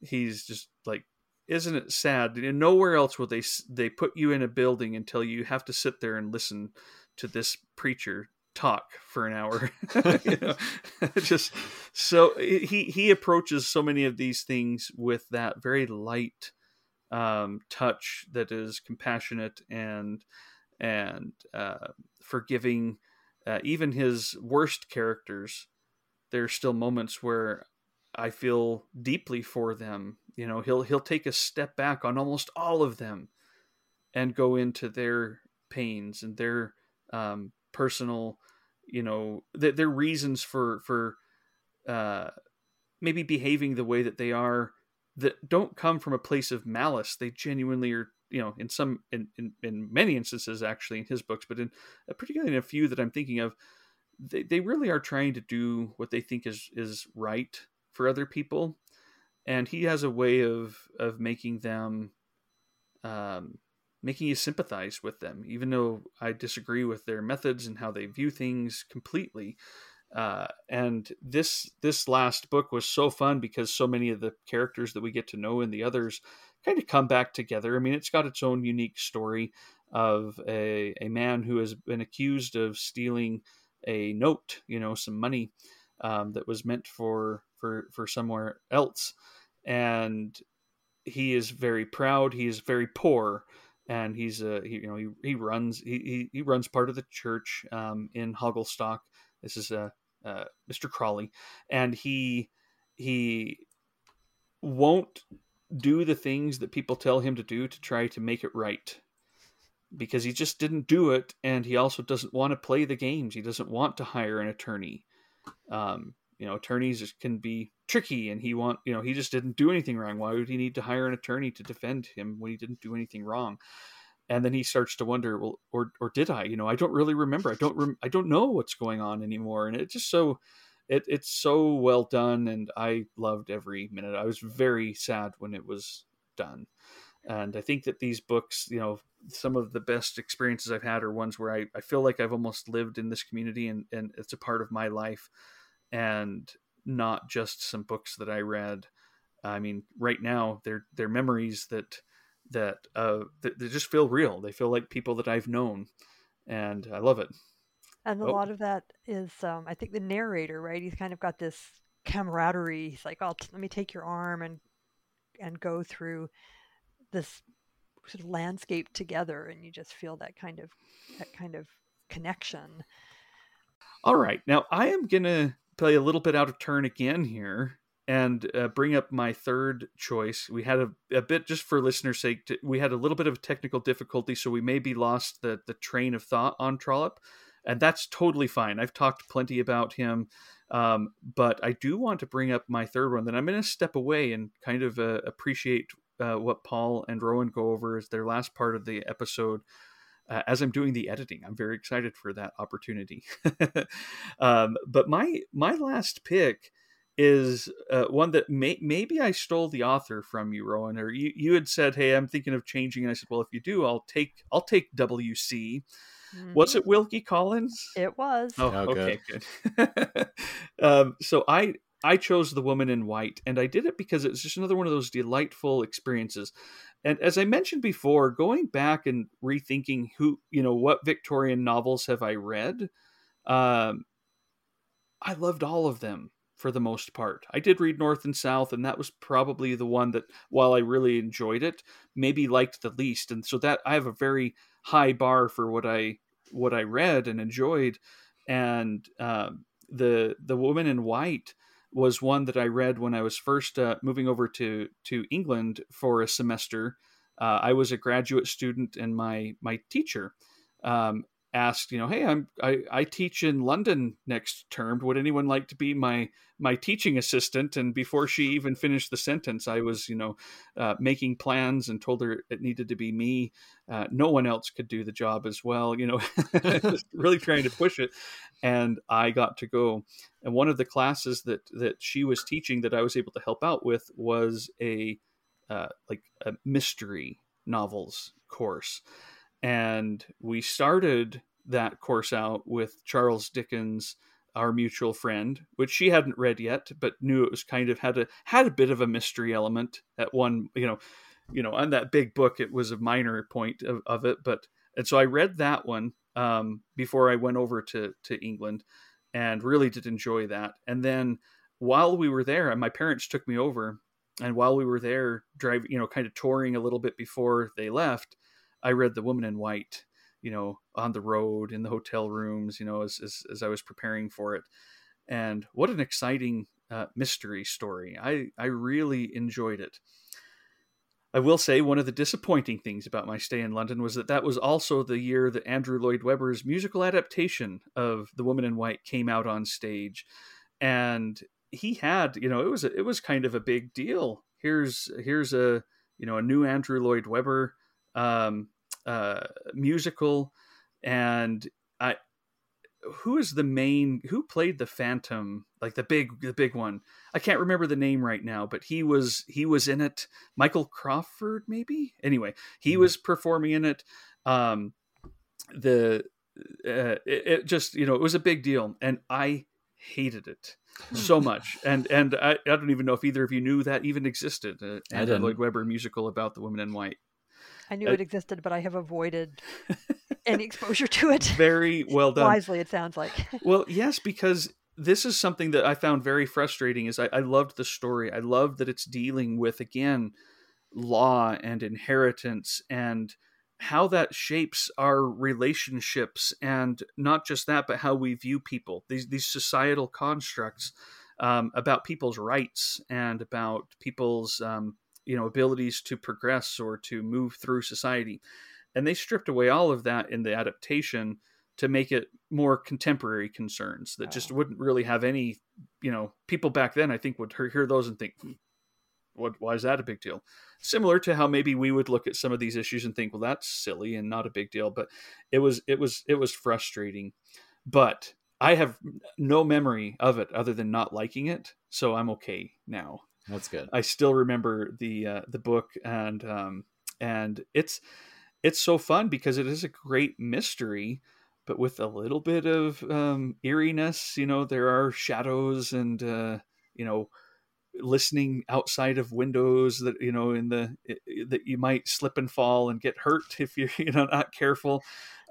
he's just like isn't it sad? Nowhere else will they they put you in a building until you have to sit there and listen to this preacher talk for an hour. [laughs] [laughs] You know? [laughs] Just so he he approaches so many of these things with that very light um, touch that is compassionate and and uh, forgiving. Uh, even his worst characters there's still moments where i feel deeply for them. You know he'll he'll take a step back on almost all of them and go into their pains and their um, personal you know th- their reasons for for uh maybe behaving the way that they are that don't come from a place of malice. They genuinely are you know in some in in, in many instances actually in his books but in uh, particularly in a few that i'm thinking of they, they really are trying to do what they think is is right for other people. And he has a way of of making them um making you sympathize with them, even though I disagree with their methods and how they view things completely. Uh, and this this last book was so fun because so many of the characters that we get to know in the others kind of come back together. I mean, it's got its own unique story of a a man who has been accused of stealing a note, you know, some money um, that was meant for for for somewhere else, and he is very proud. He is very poor and he's a he, you know he, he runs he, he, runs part of the church um, in Hogglestock. This is a uh, uh, Mr. Crawley, and he he won't do the things that people tell him to do to try to make it right because he just didn't do it and he also doesn't want to play the games he doesn't want to hire an attorney um, you know attorneys can be tricky and he want you know he just didn't do anything wrong. Why would he need to hire an attorney to defend him when he didn't do anything wrong? And then he starts to wonder well or or did i? You know i don't really remember. I don't rem- i don't know what's going on anymore. And it's just so it, it's so well done. And i loved every minute. I was very sad when it was done. And i think that these books you know some of the best experiences i've had are ones where i, I feel like i've almost lived in this community and, and it's a part of my life and not just some books that I read. I mean, right now they're they're memories that that uh that, that just feel real. They feel like people that I've known, and I love it. And a oh. lot of that is, um, I think, the narrator, right? He's kind of got this camaraderie. He's like, "Oh, let me take your arm and and go through this sort of landscape together," and you just feel that kind of that kind of connection. All right, now I am gonna play a little bit out of turn again here and uh, bring up my third choice. We had a, a bit, just for listeners' sake, we had a little bit of technical difficulty, so we maybe lost the, the train of thought on Trollope, and that's totally fine. I've talked plenty about him, um, but I do want to bring up my third one. Then I'm going to step away and kind of uh, appreciate uh, what Paul and Rohan go over as their last part of the episode uh, as I'm doing the editing. I'm very excited for that opportunity. [laughs] um, but my my last pick is uh, one that may, maybe I stole the author from you, Rohan, or you, you had said, "Hey, I'm thinking of changing," and I said, "Well, if you do, I'll take I'll take WC." Mm-hmm. Was it Wilkie Collins? It was. Oh, okay, good. [laughs] um, so I I chose the woman in white, and I did it because it's just another one of those delightful experiences. And as I mentioned before, going back and rethinking who, you know, what Victorian novels have I read, um, I loved all of them for the most part. I did read North and South, and that was probably the one that, while I really enjoyed it, maybe liked the least. And so that I have a very high bar for what I what I read and enjoyed. And um, the the woman in white was one that I read when I was first uh, moving over to to England for a semester. Uh, I was a graduate student, and my my teacher um, asked, you know, hey, I'm I, I teach in London next term. Would anyone like to be my my teaching assistant? And before she even finished the sentence, I was, you know, uh, making plans and told her it needed to be me. Uh, no one else could do the job as well, you know, [laughs] [laughs] really trying to push it. And I got to go. And one of the classes that that she was teaching that I was able to help out with was a uh, like a mystery novels course and we started that course out with Charles Dickens our mutual friend which she hadn't read yet but knew it was kind of had a had a bit of a mystery element at one you know you know on that big book it was a minor point of, of it but and so i read that one um, before i went over to to england and really did enjoy that. And then while we were there my parents took me over and while we were there driving you know kind of touring a little bit before they left I read The Woman in White, you know, on the road in the hotel rooms, you know, as as, as I was preparing for it, and what an exciting uh, mystery story! I I really enjoyed it. I will say one of the disappointing things about my stay in London was that that was also the year that Andrew Lloyd Webber's musical adaptation of The Woman in White came out on stage, and he had, you know, it was a, it was kind of a big deal. Here's here's a you know a new Andrew Lloyd Webber um, uh, musical, and I who is the main who played the phantom like the big the big one? I can't remember the name right now but he was he was in it. Michael crawford maybe? Anyway he mm-hmm. was performing in it. Um the uh, it, it, just you know it was a big deal and i hated it so much. And and I, I don't even know if either of you knew that even existed uh, and lloyd webber musical about the woman in white I knew uh, it existed, but I have avoided [laughs] any exposure to it. Very well done. Wisely, it sounds like. [laughs] well, yes, because this is something that I found very frustrating. Is I, I loved the story. I love that it's dealing with again law and inheritance and how that shapes our relationships and not just that but how we view people these these societal constructs um, about people's rights and about people's um, you know abilities to progress or to move through society. And they stripped away all of that in the adaptation to make it more contemporary concerns that just wouldn't really have any you know people back then i think would hear those and think hmm, what why is that a big deal? Similar to how maybe we would look at some of these issues and think well that's silly and not a big deal but it was it was it was frustrating. But i have no memory of it other than not liking it so i'm okay now that's good. I still remember the uh, the book and um, and it's it's so fun because it is a great mystery, but with a little bit of um, eeriness. You know, there are shadows and uh, you know listening outside of windows that you know in the that you might slip and fall and get hurt [laughs] if you're you know not careful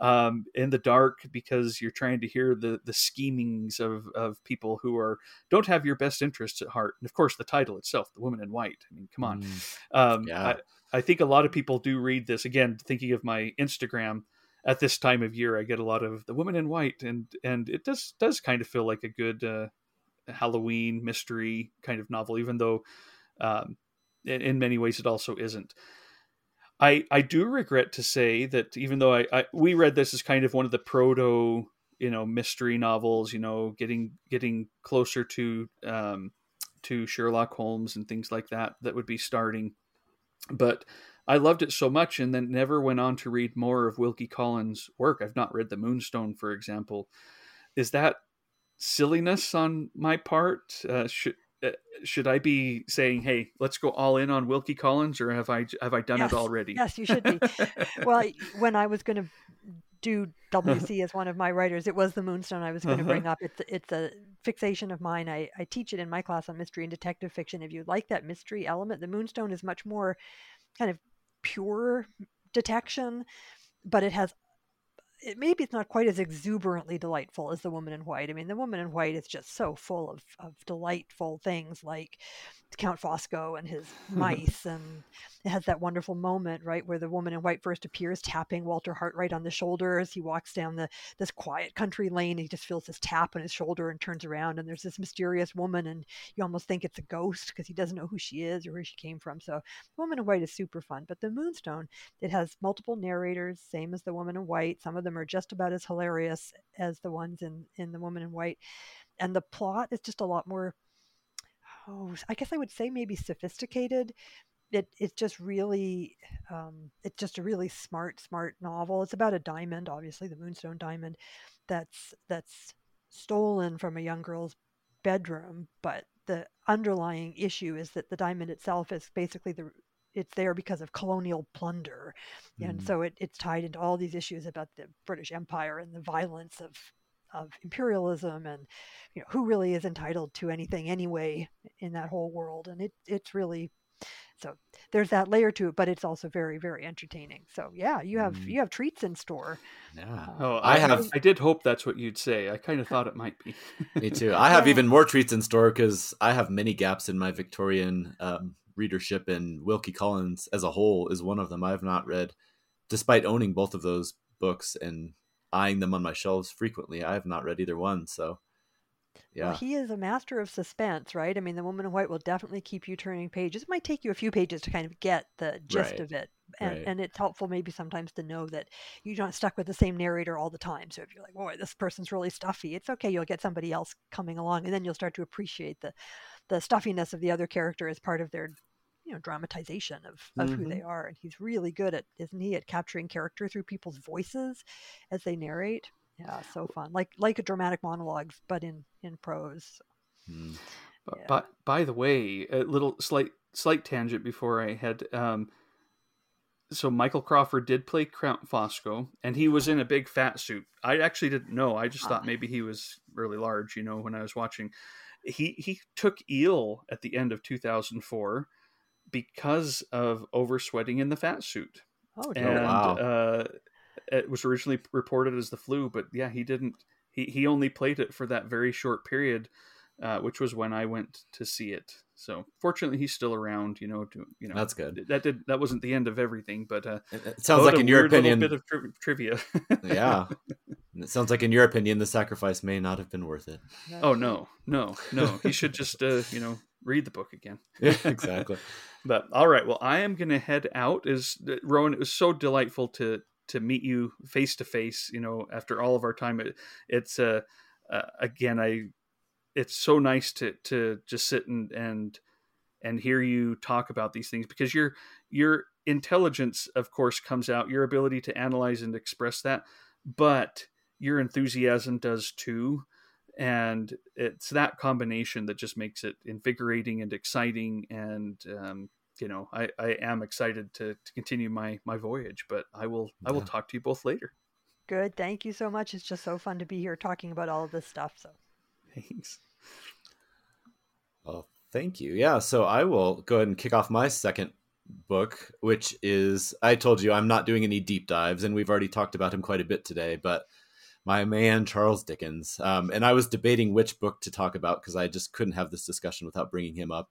um, in the dark because you're trying to hear the the schemings of of people who are don't have your best interests at heart. And of course the title itself the woman in white. I mean come on. Mm, um, yeah. I, I think a lot of people do read this. Again thinking of my instagram at this time of year i get a lot of the woman in white and and it does does kind of feel like a good uh, Halloween mystery kind of novel, even though um, in, in, many ways it also isn't. I I do regret to say that even though I, I we read this as kind of one of the proto you know mystery novels, you know, getting getting closer to um, to Sherlock Holmes and things like that that would be starting, but I loved it so much and then never went on to read more of Wilkie Collins' work. I've not read The Moonstone, for example. Is that silliness on my part? Uh, should uh, should I be saying, "Hey, let's go all in on Wilkie Collins," or have I have I done yes. it already? Yes, you should be. well, when I was going to do WC as one of my writers, it was the Moonstone I was going to uh-huh. bring up. It's it's a fixation of mine. I, I teach it in my class on mystery and detective fiction. If you like that mystery element, the Moonstone is much more kind of pure detection, but it has it, maybe it's not quite as exuberantly delightful as the woman in white. I mean, the woman in white is just so full of, of delightful things like Count Fosco and his [laughs] mice, and it has that wonderful moment, right, where the woman in white first appears, tapping Walter Hartright on the shoulder as he walks down the this quiet country lane. He just feels this tap on his shoulder and turns around, and there's this mysterious woman, and you almost think it's a ghost because he doesn't know who she is or where she came from. So, Woman in White is super fun, but the Moonstone it has multiple narrators, same as the Woman in White. Some of them are just about as hilarious as the ones in in the Woman in White, and the plot is just a lot more oh, I guess I would say maybe sophisticated. It, it's just really, um, it's just a really smart, smart novel. It's about a diamond, obviously the Moonstone diamond, that's that's stolen from a young girl's bedroom. But the underlying issue is that the diamond itself is basically the it's there because of colonial plunder, and mm. so it, it's tied into all these issues about the British Empire and the violence of of imperialism and you know who really is entitled to anything anyway in that whole world and it it's really so there's that layer to it but it's also very very entertaining. So yeah you have mm. you have treats in store. Yeah. Uh, oh i have i did hope that's what you'd say. I kind of thought it might be. Me too. [laughs] I have even more treats in store because i have many gaps in my victorian um, readership and wilkie collins as a whole is one of them. I have not read despite owning both of those books and eyeing them on my shelves frequently. I have not read either one, so yeah. Well, he is a master of suspense, right? I mean, the woman in white will definitely keep you turning pages. It might take you a few pages to kind of get the gist right. of it. And, right. and it's helpful maybe sometimes to know that you're not stuck with the same narrator all the time. So if you're like, boy, this person's really stuffy, it's okay. You'll get somebody else coming along and then you'll start to appreciate the, the stuffiness of the other character as part of their you know dramatization of, of mm-hmm. who they are and he's really good at isn't he at capturing character through people's voices as they narrate yeah so fun like like a dramatic monologues but in in prose mm. yeah. but by the way a little slight slight tangent before i had um so Michael Crawford did play Count Fosco, and he was in a big fat suit. I actually didn't know. I just thought ah. maybe he was really large. You know, when I was watching, he he took eel at the end of 2004 because of oversweating in the fat suit. Oh, and, wow. Uh, it was originally reported as the flu, but yeah, he didn't. He he only played it for that very short period, uh, which was when I went to see it. So fortunately, he's still around. You know, to you know that's good. That did that wasn't the end of everything, but uh, it sounds like in your opinion, bit of tri- trivia. [laughs] yeah, it sounds like in your opinion, the sacrifice may not have been worth it. Oh no, no, no. He should just uh, you know read the book again. [laughs] yeah, exactly. [laughs] but all right, well, I am going to head out. Is uh, Rohan? It was so delightful to to meet you face to face. You know, after all of our time, it, it's uh, uh, again, I it's so nice to to just sit and and and hear you talk about these things because your your intelligence, of course, comes out. Your ability to analyze and express that, but your enthusiasm does too and it's that combination that just makes it invigorating and exciting and um, you know I, I am excited to, to continue my my voyage but i will yeah. i will talk to you both later good thank you so much it's just so fun to be here talking about all of this stuff so thanks well thank you yeah so i will go ahead and kick off my second book which is i told you i'm not doing any deep dives and we've already talked about him quite a bit today but my man Charles Dickens. Um, and I was debating which book to talk about because I just couldn't have this discussion without bringing him up.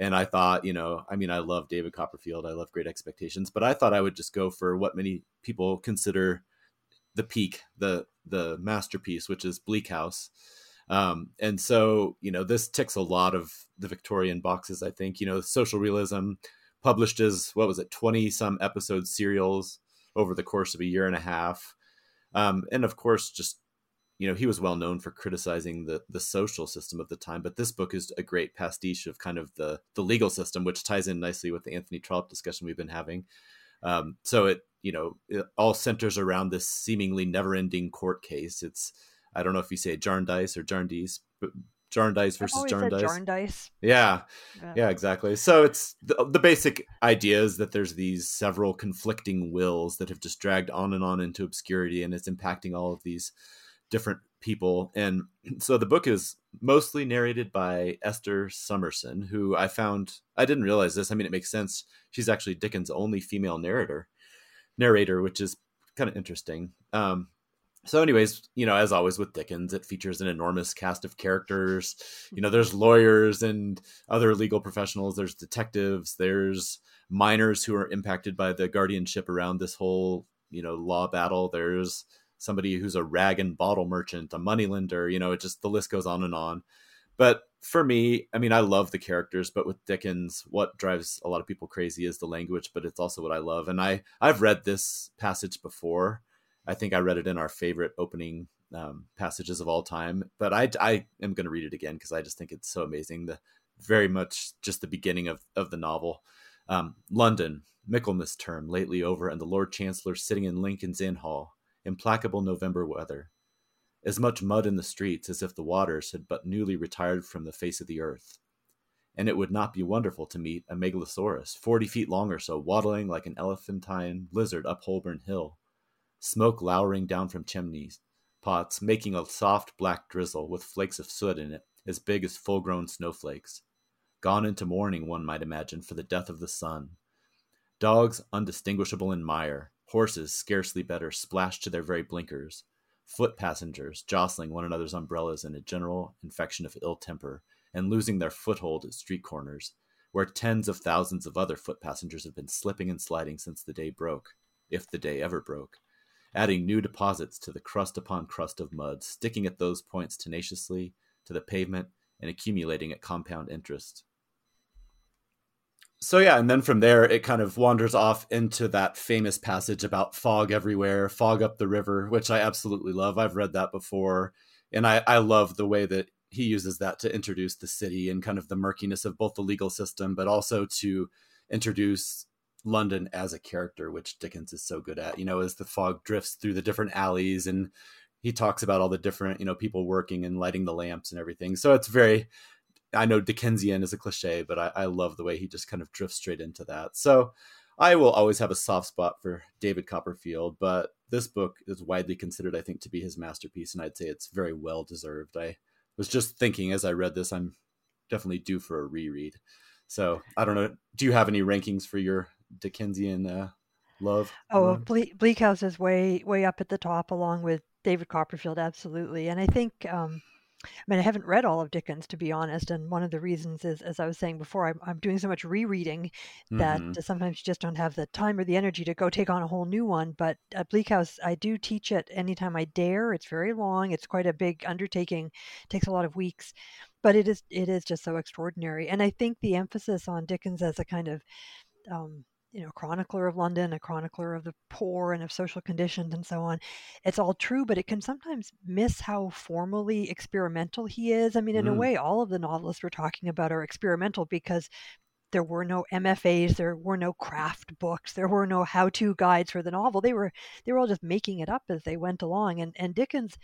And I thought, you know, I mean, I love David Copperfield. I love Great Expectations, but I thought I would just go for what many people consider the peak, the the masterpiece, which is Bleak House. Um, and so, you know, this ticks a lot of the Victorian boxes. I think, you know, social realism, published as what was it, twenty some episode serials over the course of a year and a half um, and of course, just you know, he was well known for criticizing the the social system of the time. But this book is a great pastiche of kind of the the legal system, which ties in nicely with the Anthony Trollope discussion we've been having. Um, so it you know it all centers around this seemingly never ending court case. It's I don't know if you say Jarndyce or Jarndyce, but Jarndyce versus Jarndyce. Jarndyce. Yeah. yeah. yeah, exactly. So it's the, the basic idea is that there's these several conflicting wills that have just dragged on and on into obscurity, and it's impacting all of these different people. And [clears throat] so the book is mostly narrated by Esther Summerson, who I found I didn't realize this. I mean, it makes sense. She's actually Dickens' only female narrator, narrator, which is kind of interesting. Um, so anyways you know as always with dickens it features an enormous cast of characters you know there's lawyers and other legal professionals there's detectives there's minors who are impacted by the guardianship around this whole you know law battle there's somebody who's a rag and bottle merchant a moneylender you know it just the list goes on and on but for me i mean i love the characters but with dickens what drives a lot of people crazy is the language but it's also what i love and i i've read this passage before I think I read it in our favorite opening um, passages of all time. But I, I am going to read it again because I just think it's so amazing. The very much just the beginning of of the novel. Um, London, Michaelmas term lately over, and the Lord Chancellor sitting in Lincoln's Inn Hall. Implacable November weather. As much mud in the streets as if the waters had but newly retired from the face of the earth. And it would not be wonderful to meet a megalosaurus, forty feet long or so, waddling like an elephantine lizard up Holborn Hill smoke lowering down from chimneys, pots, making a soft black drizzle with flakes of soot in it, as big as full grown snowflakes. Gone into mourning, one might imagine, for the death of the sun. Dogs undistinguishable in mire, horses scarcely better, splashed to their very blinkers, foot passengers jostling one another's umbrellas in a general infection of ill temper, and losing their foothold at street corners, where tens of thousands of other foot passengers have been slipping and sliding since the day broke, if the day ever broke, adding new deposits to the crust upon crust of mud, sticking at those points tenaciously to the pavement and accumulating at compound interest. So, yeah, and then from there, it kind of wanders off into that famous passage about fog everywhere, fog up the river, which I absolutely love. I've read that before. And I, I love the way that he uses that to introduce the city and kind of the murkiness of both the legal system, but also to introduce London as a character, which Dickens is so good at. You know, as the fog drifts through the different alleys and he talks about all the different, you know, people working and lighting the lamps and everything. So it's very, I know Dickensian is a cliche, but I, I love the way he just kind of drifts straight into that. So I will always have a soft spot for David Copperfield, but this book is widely considered, I think, to be his masterpiece, and I'd say it's very well deserved. I was just thinking as I read this, I'm definitely due for a reread. So I don't know. Do you have any rankings for your Dickensian uh, love. Oh, Ble- Bleak House is way way up at the top, along with David Copperfield, absolutely. And I think, um, I mean, I haven't read all of Dickens to be honest, and one of the reasons is, as I was saying before, I'm, I'm doing so much rereading that mm-hmm. sometimes you just don't have the time or the energy to go take on a whole new one. But at Bleak House, I do teach it anytime I dare. It's very long. It's quite a big undertaking. It takes a lot of weeks, but it is it is just so extraordinary. And I think the emphasis on Dickens as a kind of um, you know, chronicler of London, a chronicler of the poor and of social conditions and so on. It's all true, but it can sometimes miss how formally experimental he is. I mean, in mm. a way, all of the novelists we're talking about are experimental because there were no MFAs, there were no craft books, there were no how-to guides for the novel. They were they were all just making it up as they went along. And and Dickens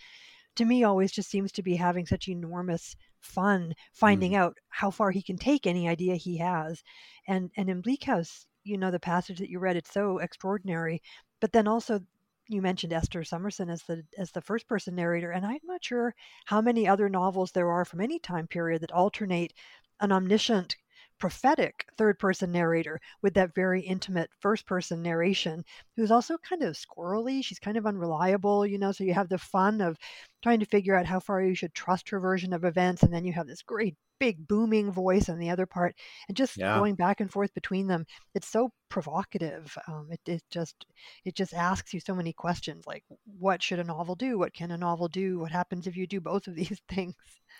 to me always just seems to be having such enormous fun finding mm. out how far he can take any idea he has. And and in Bleak House, you know the passage that you read it's so extraordinary but then also you mentioned Esther Summerson as the as the first person narrator and I'm not sure how many other novels there are from any time period that alternate an omniscient prophetic third person narrator with that very intimate first person narration who's also kind of squirrely she's kind of unreliable you know so you have the fun of trying to figure out how far you should trust her version of events and then you have this great big booming voice on the other part and just yeah. going back and forth between them it's so provocative um, it, it just it just asks you so many questions like what should a novel do? What can a novel do? What happens if you do both of these [laughs] things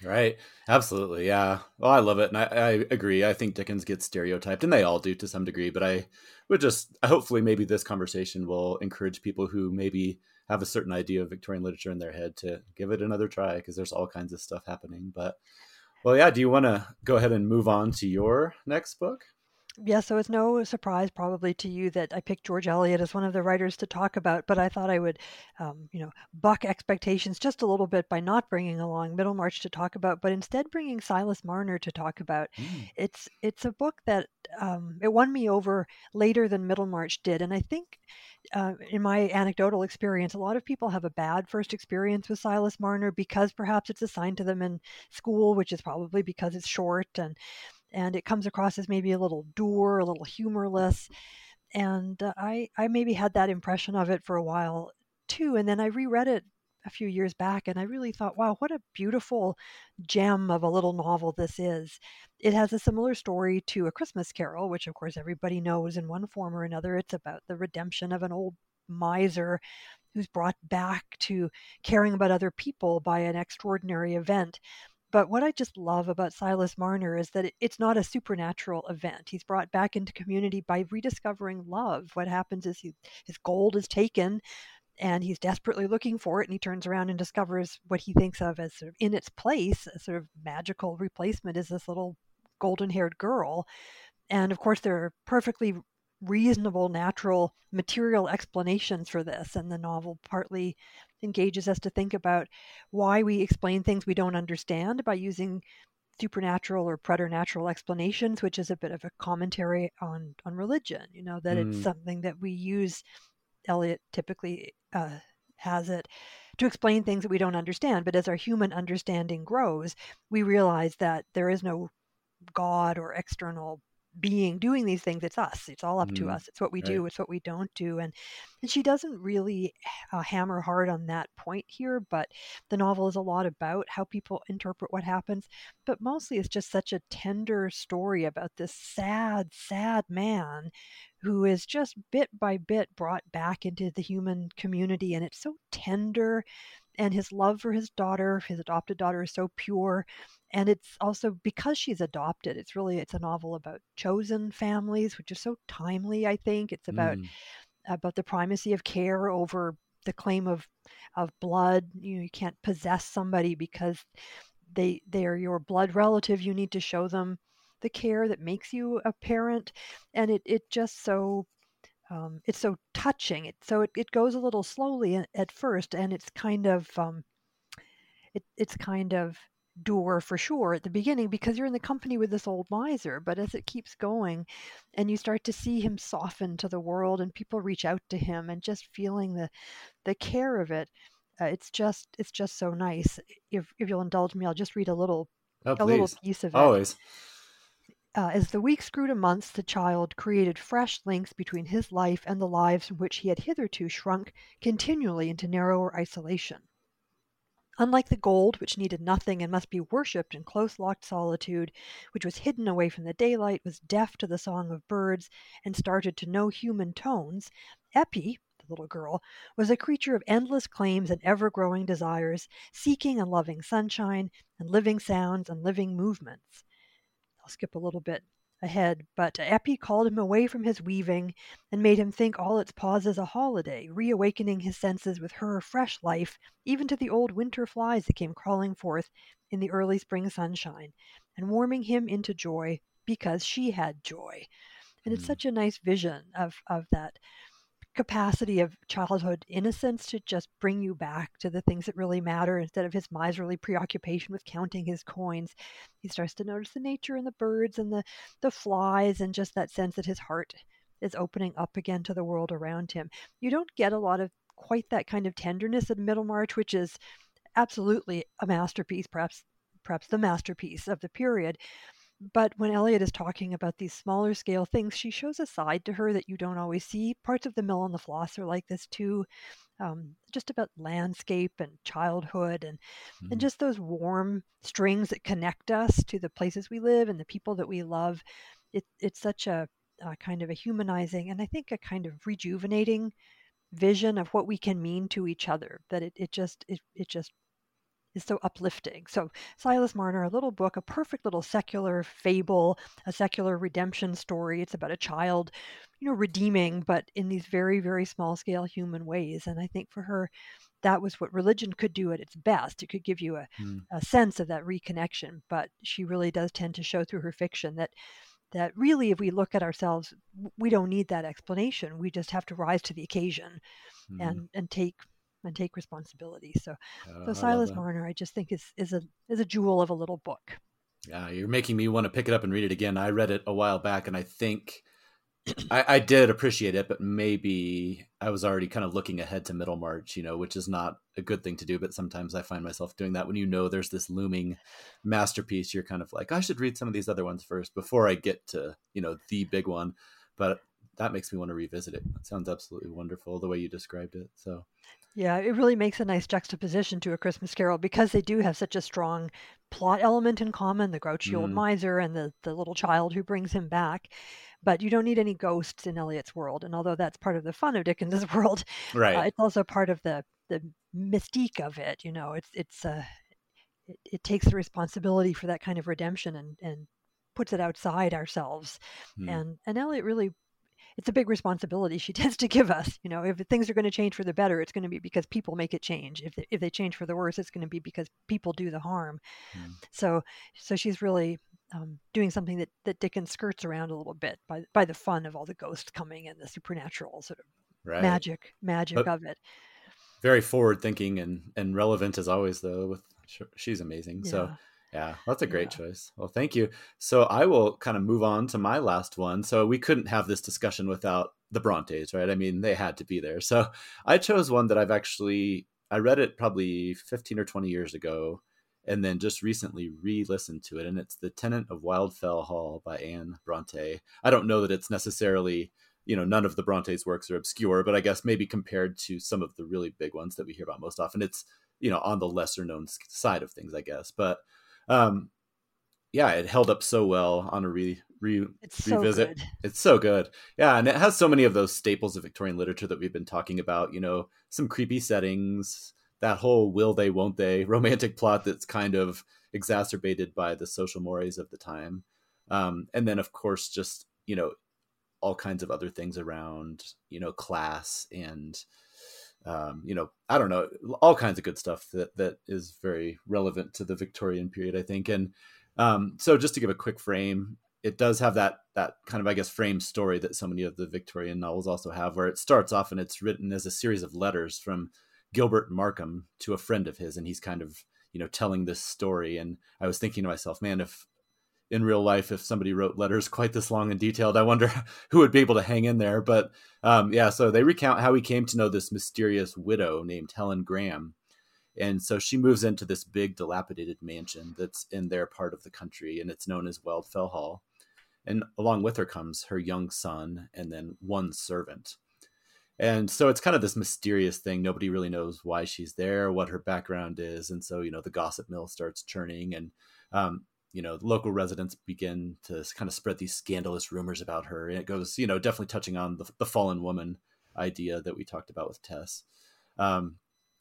right absolutely yeah well i love it and I, I agree i think dickens gets stereotyped and they all do to some degree but i would just hopefully maybe this conversation will encourage people who maybe have a certain idea of victorian literature in their head to give it another try because there's all kinds of stuff happening but well, yeah. Do you want to go ahead and move on to your next book? Yeah, so it's no surprise probably to you that I picked George Eliot as one of the writers to talk about, but I thought I would, um, you know, buck expectations just a little bit by not bringing along Middlemarch to talk about, but instead bringing Silas Marner to talk about. Mm. It's it's a book that um, it won me over later than Middlemarch did, and I think uh, in my anecdotal experience, a lot of people have a bad first experience with Silas Marner because perhaps it's assigned to them in school, which is probably because it's short and and it comes across as maybe a little dour, a little humorless. And uh, I I maybe had that impression of it for a while too, and then I reread it a few years back, and I really thought, wow, what a beautiful gem of a little novel this is. It has a similar story to A Christmas Carol, which of course everybody knows in one form or another. It's about the redemption of an old miser who's brought back to caring about other people by an extraordinary event. But what I just love about Silas Marner is that it's not a supernatural event. He's brought back into community by rediscovering love. What happens is he, his gold is taken and he's desperately looking for it and he turns around and discovers what he thinks of as sort of in its place a sort of magical replacement is this little golden haired girl and of course there are perfectly reasonable natural material explanations for this and the novel partly engages us to think about why we explain things we don't understand by using supernatural or preternatural explanations which is a bit of a commentary on on religion you know that mm. it's something that we use Eliot typically uh, has it to explain things that we don't understand. But as our human understanding grows, we realize that there is no God or external being doing these things it's us it's all up mm, to us it's what we right. do it's what we don't do and and she doesn't really uh, hammer hard on that point here but the novel is a lot about how people interpret what happens but mostly it's just such a tender story about this sad sad man who is just bit by bit brought back into the human community and it's so tender and his love for his daughter his adopted daughter is so pure and it's also because she's adopted it's really it's a novel about chosen families which is so timely i think. It's about mm. about the primacy of care over the claim of of blood. You know you can't possess somebody because they they are your blood relative. You need to show them the care that makes you a parent and it it just so um, it's so touching it so it, it goes a little slowly at first and it's kind of um, it, it's kind of door for sure at the beginning because you're in the company with this old miser. But as it keeps going and you start to see him soften to the world and people reach out to him and just feeling the the care of it, uh, it's just it's just so nice. If if you'll indulge me, I'll just read a little oh, a little piece of it. Always. Uh, as the weeks grew to months, the child created fresh links between his life and the lives from which he had hitherto shrunk continually into narrower isolation. Unlike the gold, which needed nothing and must be worshipped in close locked solitude, which was hidden away from the daylight, was deaf to the song of birds, and started to no human tones, Eppie, the little girl, was a creature of endless claims and ever growing desires, seeking and loving sunshine, and living sounds and living movements. I'll skip a little bit ahead, but Eppie called him away from his weaving and made him think all its pauses a holiday, reawakening his senses with her fresh life, even to the old winter flies that came crawling forth in the early spring sunshine, and warming him into joy because she had joy. And it's mm. such a nice vision of, of that capacity of childhood innocence to just bring you back to the things that really matter instead of his miserly preoccupation with counting his coins. He starts to notice the nature and the birds and the, the flies and just that sense that his heart is opening up again to the world around him. You don't get a lot of quite that kind of tenderness in Middlemarch, which is absolutely a masterpiece, perhaps perhaps the masterpiece of the period. But when Eliot is talking about these smaller scale things, she shows a side to her that you don't always see. Parts of The Mill on the Floss are like this too, um, just about landscape and childhood and, mm-hmm. and just those warm strings that connect us to the places we live and the people that we love. It, it's such a, a kind of a humanizing and I think a kind of rejuvenating vision of what we can mean to each other that it, it just it, it just is so uplifting. So, Silas Marner, a little book, a perfect little secular fable, a secular redemption story. It's about a child, you know, redeeming, but in these very, very small scale human ways. And I think for her, that was what religion could do at its best. It could give you a, mm. a sense of that reconnection, but she really does tend to show through her fiction that that really if we look at ourselves we don't need that explanation we just have to rise to the occasion mm. and and take and take responsibility. So, so ah, Silas Marner, I just think is is a is a jewel of a little book. Yeah, you're making me want to pick it up and read it again. I read it a while back, and I think [clears throat] I, I did appreciate it, but maybe I was already kind of looking ahead to Middlemarch, you know, which is not a good thing to do. But sometimes I find myself doing that when you know there's this looming masterpiece. You're kind of like, I should read some of these other ones first before I get to you know the big one. But that makes me want to revisit it. It sounds absolutely wonderful the way you described it. So Yeah, it really makes a nice juxtaposition to A Christmas Carol because they do have such a strong plot element in common the grouchy old Mhm. miser and the, the little child who brings him back. But you don't need any ghosts in Eliot's world. And although that's part of the fun of Dickens's [laughs] world, uh, Right. it's also part of the, the mystique of it. You know, it's, it's, uh, it, it takes the responsibility for that kind of redemption and, and puts it outside ourselves. Hmm. And, and Eliot really it's a big responsibility she [laughs] tends to give us. You know, if things are going to change for the better, it's going to be because people make it change. If they, if they change for the worse, it's going to be because people do the harm. Mm. So so she's really um, doing something that that Dickens skirts around a little bit by by the fun of all the ghosts coming and the supernatural sort of Right. magic magic But- of it. Very forward thinking and and relevant as always though. With she's amazing. So Yeah. That's a great Yeah. choice. Well, thank you. So I will kind of move on to my last one. So we couldn't have this discussion without the Brontes, right? I mean, they had to be there. So I chose one that I've actually I read it probably 15 or 20 years ago and then just recently re-listened to it and it's The Tenant of Wildfell Hall by Anne Bronte. I don't know that it's necessarily, you know, none of the Brontes works are obscure, but I guess maybe compared to some of the really big ones that we hear about most often, it's, you know, on the lesser known side of things, I guess. But um yeah it held up so well on a re, re It's so revisit. good. it's so good. Yeah and it has so many of those staples of victorian literature that we've been talking about you know some creepy settings that whole will they won't they [laughs] romantic plot that's kind of exacerbated by the social mores of the time. Um and then of course just you know all kinds of other things around you know class and um, you know, I don't know, all kinds of good stuff that that is very relevant to the Victorian period, I think. And um, so, just to give a quick frame, it does have that that kind of, I guess, frame story that so many of the Victorian novels also have, where it starts off and it's written as a series of letters from Gilbert Markham to a friend of his, and he's kind of you know telling this story. And I was thinking to myself, man, if in real life if somebody wrote letters [laughs] quite this long and detailed. I wonder [laughs] who would be able to hang in there. But um, yeah so they recount how he came to know this mysterious widow named helen graham. And so she moves into this big dilapidated mansion that's in their part of the country and it's known as wildfell hall. And along with her comes her young son and then one servant. And so it's kind of this mysterious thing. Nobody really knows why she's there what her background is. And so you know the gossip mill starts churning and um, you know local residents begin to kind of spread these scandalous rumors about her and it goes you know definitely touching on the, the fallen woman idea that we talked about with tess. Um,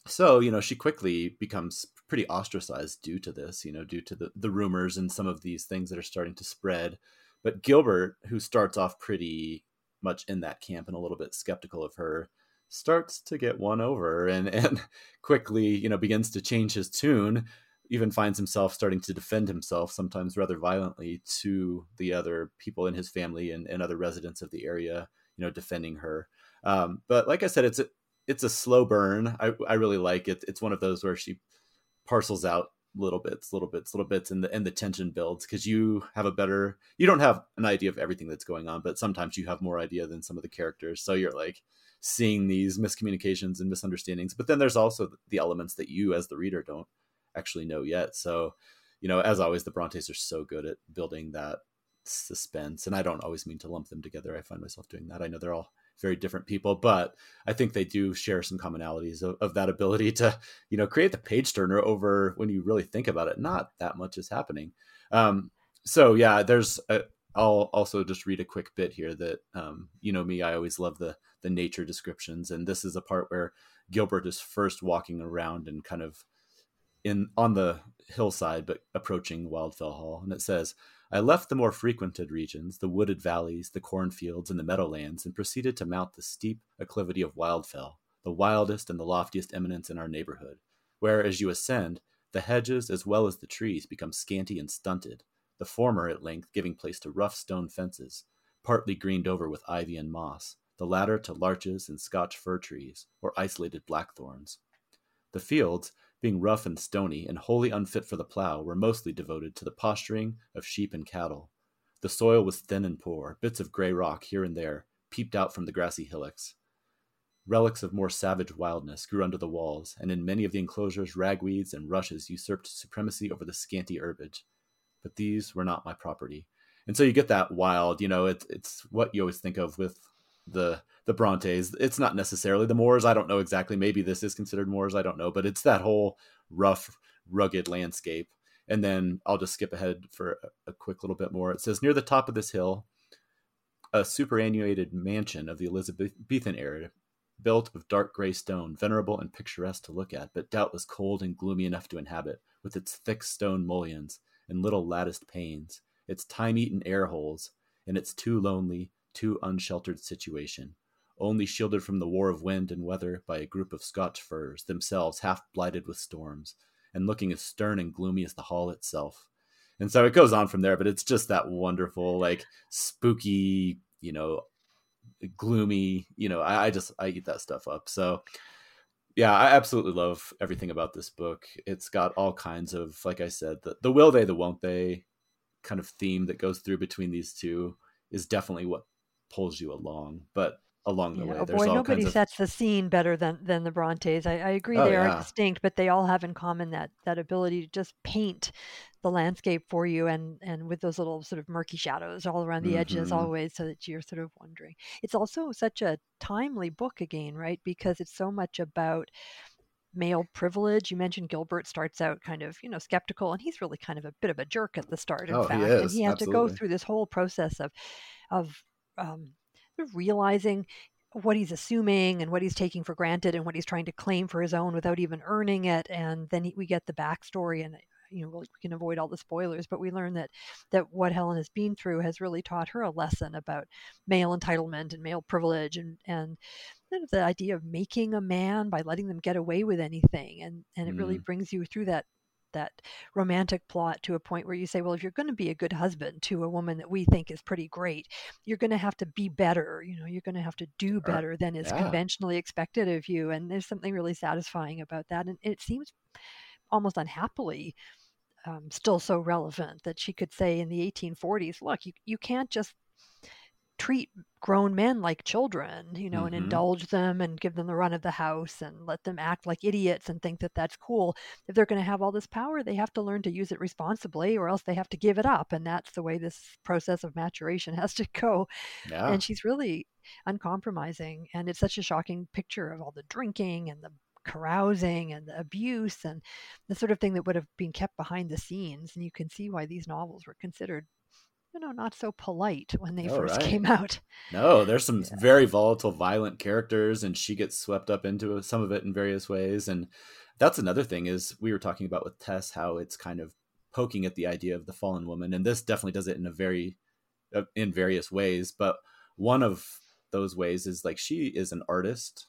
so you know she quickly becomes pretty ostracized due to this you know due to the, the rumors and some of these things that are starting to spread. But gilbert who starts off pretty much in that camp and a little bit skeptical of her starts to get won over and [laughs] and quickly you know begins to change his tune even finds himself starting to defend himself, sometimes rather violently, to the other people in his family and, and other residents of the area, you know, defending her. Um, but like I said, it's a it's a slow burn. I, I really like it. It's one of those where she parcels out little bits, little bits, little bits, and the and the tension builds because you have a better you don't have an idea of everything that's going on, but sometimes you have more idea than some of the characters. So you're like seeing these miscommunications and misunderstandings. But then there's also the elements that you as the reader don't actually know yet. So, you know, as always, the Brontes are so good at building that suspense. And I don't always mean to lump them together. I find myself doing that. I know they're all very different people, but I think they do share some commonalities of, of that ability to, you know, create the page turner over when you really think about it. Not that much is happening. Um, so yeah, there's I'll also just read a quick bit here that um, you know me, I always love the the nature descriptions, and this is a part where Gilbert is first walking around and kind of in on the hillside, but approaching Wildfell Hall, and it says, "I left the more frequented regions, the wooded valleys, the cornfields, and the meadowlands, and proceeded to mount the steep acclivity of Wildfell, the wildest and the loftiest eminence in our neighborhood, where, as you ascend, the hedges as well as the trees become scanty and stunted." the former at length giving place to rough stone fences, partly greened over with ivy and moss, the latter to larches and Scotch fir trees, or isolated blackthorns. The fields, being rough and stony and wholly unfit for the plough, were mostly devoted to the posturing of sheep and cattle. The soil was thin and poor, bits of grey rock here and there peeped out from the grassy hillocks. Relics of more savage wildness grew under the walls, and in many of the enclosures ragweeds and rushes usurped supremacy over the scanty herbage but these were not my property. And so you get that wild, you know, it's it's what you always think of with the the Brontes. It's not necessarily the moors. I don't know exactly. Maybe this is considered moors. I don't know, but it's that whole rough, rugged landscape. And then I'll just skip ahead for a, quick little bit more. It says near the top of this hill, a superannuated mansion of the Elizabethan era, built of dark gray stone, venerable and picturesque to look at, but doubtless cold and gloomy enough to inhabit, with its thick stone mullions and little latticed panes, its time-eaten air holes, and its too lonely, too unsheltered situation, only shielded from the war of wind and weather by a group of Scotch firs, themselves half blighted with storms, and looking as stern and gloomy as the hall itself. And so it goes on from there, but it's just that wonderful, like spooky, you know, gloomy, you know, I, I just I eat that stuff up. So yeah, I absolutely love everything about this book. It's got all kinds of, like I said, the, the will they, the won't they kind of theme that goes through between these two is definitely what pulls you along. But along the Yeah. way, there's boy, nobody kinds of sets the scene better than than the Brontes. I, I agree oh they are yeah, distinct, but they all have in common that that ability to just paint the landscape for you and and with those little sort of murky shadows all around the edges hmm always so that you're sort of wondering. It's also such a timely book again, right? Because it's so much about male privilege. You mentioned Gilbert starts out kind of, you know, skeptical and he's really kind of a bit of a jerk at the start, in Oh, he fact. And he has to go through this whole process of of um, of realizing what he's assuming and what he's taking for granted and what he's trying to claim for his own without even earning it. And then he, we get the backstory and you know we can avoid all the spoilers, but we learn that that what Helen has been through has really taught her a lesson about male entitlement and male privilege and and the idea of making a man by letting them get away with anything and and it really Mm, brings you through that that romantic plot to a point where you say well if you're going to be a good husband to a woman that we think is pretty great you're going to have to be better you know you're going to have to do better than is Yeah. conventionally expected of you and there's something really satisfying about that and it seems almost unhappily um, still so relevant that she could say in the 1840s look you, you can't just treat grown men like children, you know, and hmm indulge them and give them the run of the house and let them act like idiots and think that that's cool. If they're going to have all this power, they have to learn to use it responsibly or else they have to give it up. And that's the way this process of maturation [laughs] has to go. Yeah. And she's really uncompromising. And it's such a shocking picture of all the drinking and the carousing and the abuse and the sort of thing that would have been kept behind the scenes. And you can see why these novels were considered you know, not so polite when they Oh, first [laughs] right. came out. No, there's some Yeah. very volatile, violent characters, and she gets swept up into some of it in various ways. And that's another thing is we were talking about with Tess how it's kind of poking at the idea of the fallen woman, and this definitely does it in a very uh, in various ways. But one of those ways is like she is an artist.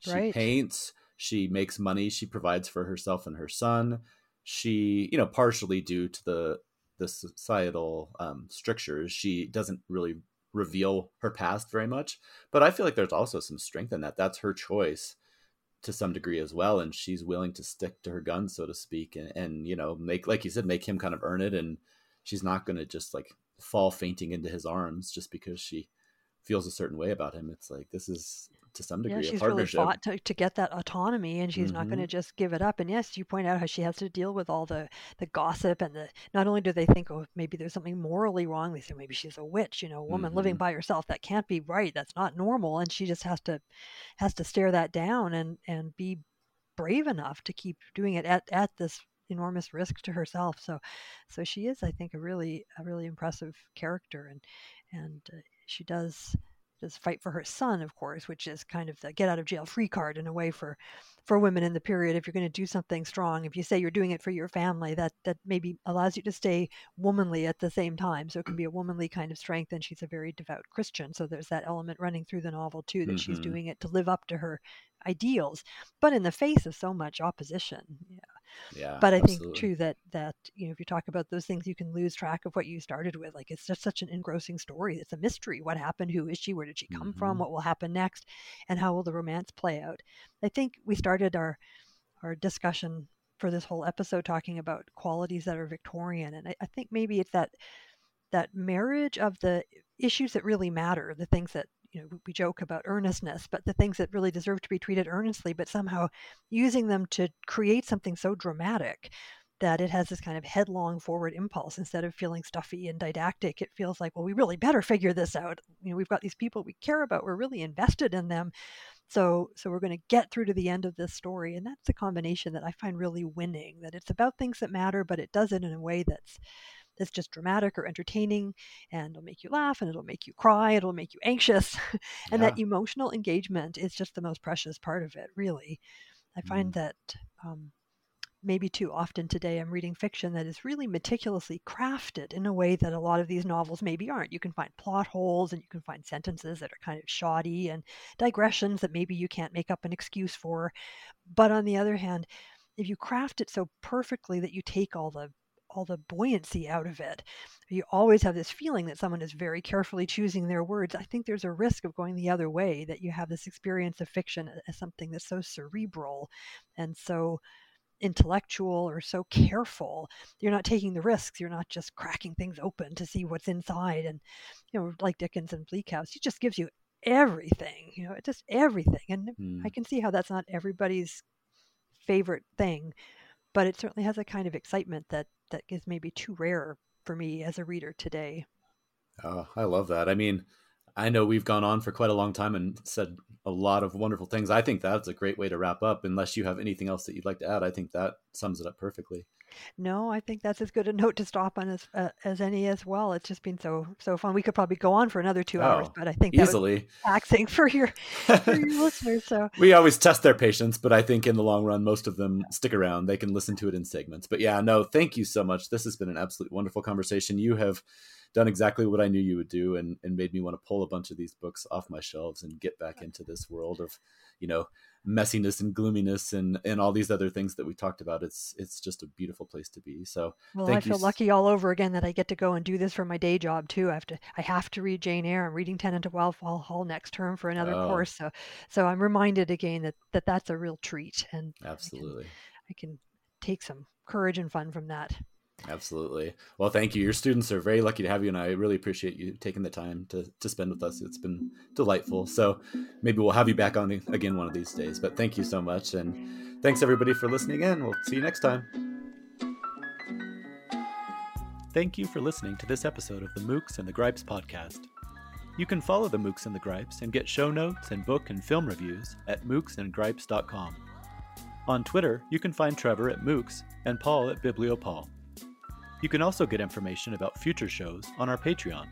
She Right. paints. She makes money. She provides for herself and her son. She, you know, partially due to the the societal um, strictures, she doesn't really reveal her past very much. But I feel like there's also some strength in that. That's her choice to some degree as well, and she's willing to stick to her guns, so to speak, and, and you know, make like you said, make him kind of earn it. And she's not going to just like fall fainting into his arms just because she feels a certain way about him. It's like this is to some Yeah, degree a she's really fought to, to get that autonomy and she's not going to just give it up. And yes, you point out how she has to deal with all the, the gossip and the not only do they think, oh, maybe there's something morally wrong, they say maybe she's a witch, you know, a woman living hmm by herself. That can't be right. That's not normal. And she just has to has to stare that down and, and be brave enough to keep doing it at, at this enormous risk to herself. So so she is, I think, a really a really impressive character and and uh, she does does fight for her son, of course, which is kind of the get out of jail free card in a way for for women in the period. If you're going to do something strong, if you say you're doing it for your family, that that maybe allows you to stay womanly at the same time. So it can be a womanly kind of strength. And she's a very devout Christian, so there's that element running through the novel too that she's hmm doing it to live up to her ideals, but in the face of so much opposition. Yeah Yeah, but I think absolutely. too that that you know if you talk about those things, you can lose track of what you started with. Like it's just such an engrossing story. It's a mystery. What happened? Who is she? Where did she come from? hmm What will happen next? And how will the romance play out? I think we started our our discussion for this whole episode talking about qualities that are Victorian, and I, I think maybe it's that that marriage of the issues that really matter, the things that you know we joke about earnestness, but the things that really deserve to be treated earnestly, but somehow using them to create something so dramatic that it has this kind of headlong forward impulse instead of feeling stuffy and didactic it feels like well we really better figure this out. You know we've got these people we care about we're really invested in them. So so we're going to get through to the end of this story and that's the combination that i find really winning that it's about things that matter but it does it in a way that's that's just dramatic or entertaining and it'll make you laugh and it'll make you cry it'll make you anxious [laughs] and yeah. that emotional engagement is just the most precious part of it really i find mm. that um, maybe too often today I'm reading fiction that is really meticulously crafted in a way that a lot of these novels maybe aren't. You can find plot holes and you can find sentences that are kind of shoddy and digressions that maybe you can't make up an excuse for. But on the other hand, if you craft it so perfectly that you take all the all the buoyancy out of it. You always have this feeling that someone is very carefully choosing their words. I think there's a risk of going the other way, that you have this experience of fiction as something that's so cerebral and so intellectual or so careful. You're not taking the risks. You're not just cracking things open to see what's inside. And, you know, like Dickens and Bleak House, he just gives you everything, you know, just everything. And mm. I can see how that's not everybody's favorite thing, but it certainly has a kind of excitement that, that is maybe too rare for me as a reader today. Oh, I love that. I mean, I know we've gone on for quite a long time and said a lot of wonderful things. I think that's a great way to wrap up. Unless you have anything else that you'd like to add, I think that sums it up perfectly. No, I think that's as good a note to stop on as uh, as any as well. It's just been so so fun. We could probably go on for another two oh, hours, but I think easily taxing for your for your [laughs] listeners. So we always test their patience, but I think in the long run, most of them stick around. They can listen to it in segments. But yeah, no, thank you so much. This has been an absolute wonderful conversation. You have done exactly what I knew you would do and, and made me want to pull a bunch of these books off my shelves and get back into this world of, you know, messiness and gloominess and, and all these other things that we talked about. It's it's just a beautiful place to be. So well, I feel lucky all over again that I get to go and do this for my day job too. I have to I have to read Jane Eyre. I'm reading Tenant of Wildfell Hall next term for another oh. course. So so I'm reminded again that, that that's a real treat and absolutely I can, I can take some courage and fun from that. Absolutely. Well, thank you. Your students are very lucky to have you, and I really appreciate you taking the time to, to spend with us. It's been delightful. So maybe we'll have you back on again one of these days. But thank you so much. And thanks everybody for listening in. We'll see you next time. Thank you for listening to this episode of the Mookse and the Gripes podcast. You can follow the Mookse and the Gripes and get show notes and book and film reviews at mookseandgripes.com. On Twitter, you can find Trevor at Mookse and Paul at BiblioPaul. You can also get information about future shows on our Patreon.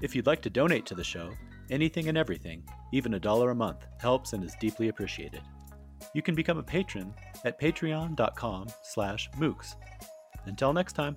If you'd like to donate to the show, anything and everything, even a dollar a month, helps and is deeply appreciated. You can become a patron at patreon.com slash mookse. Until next time.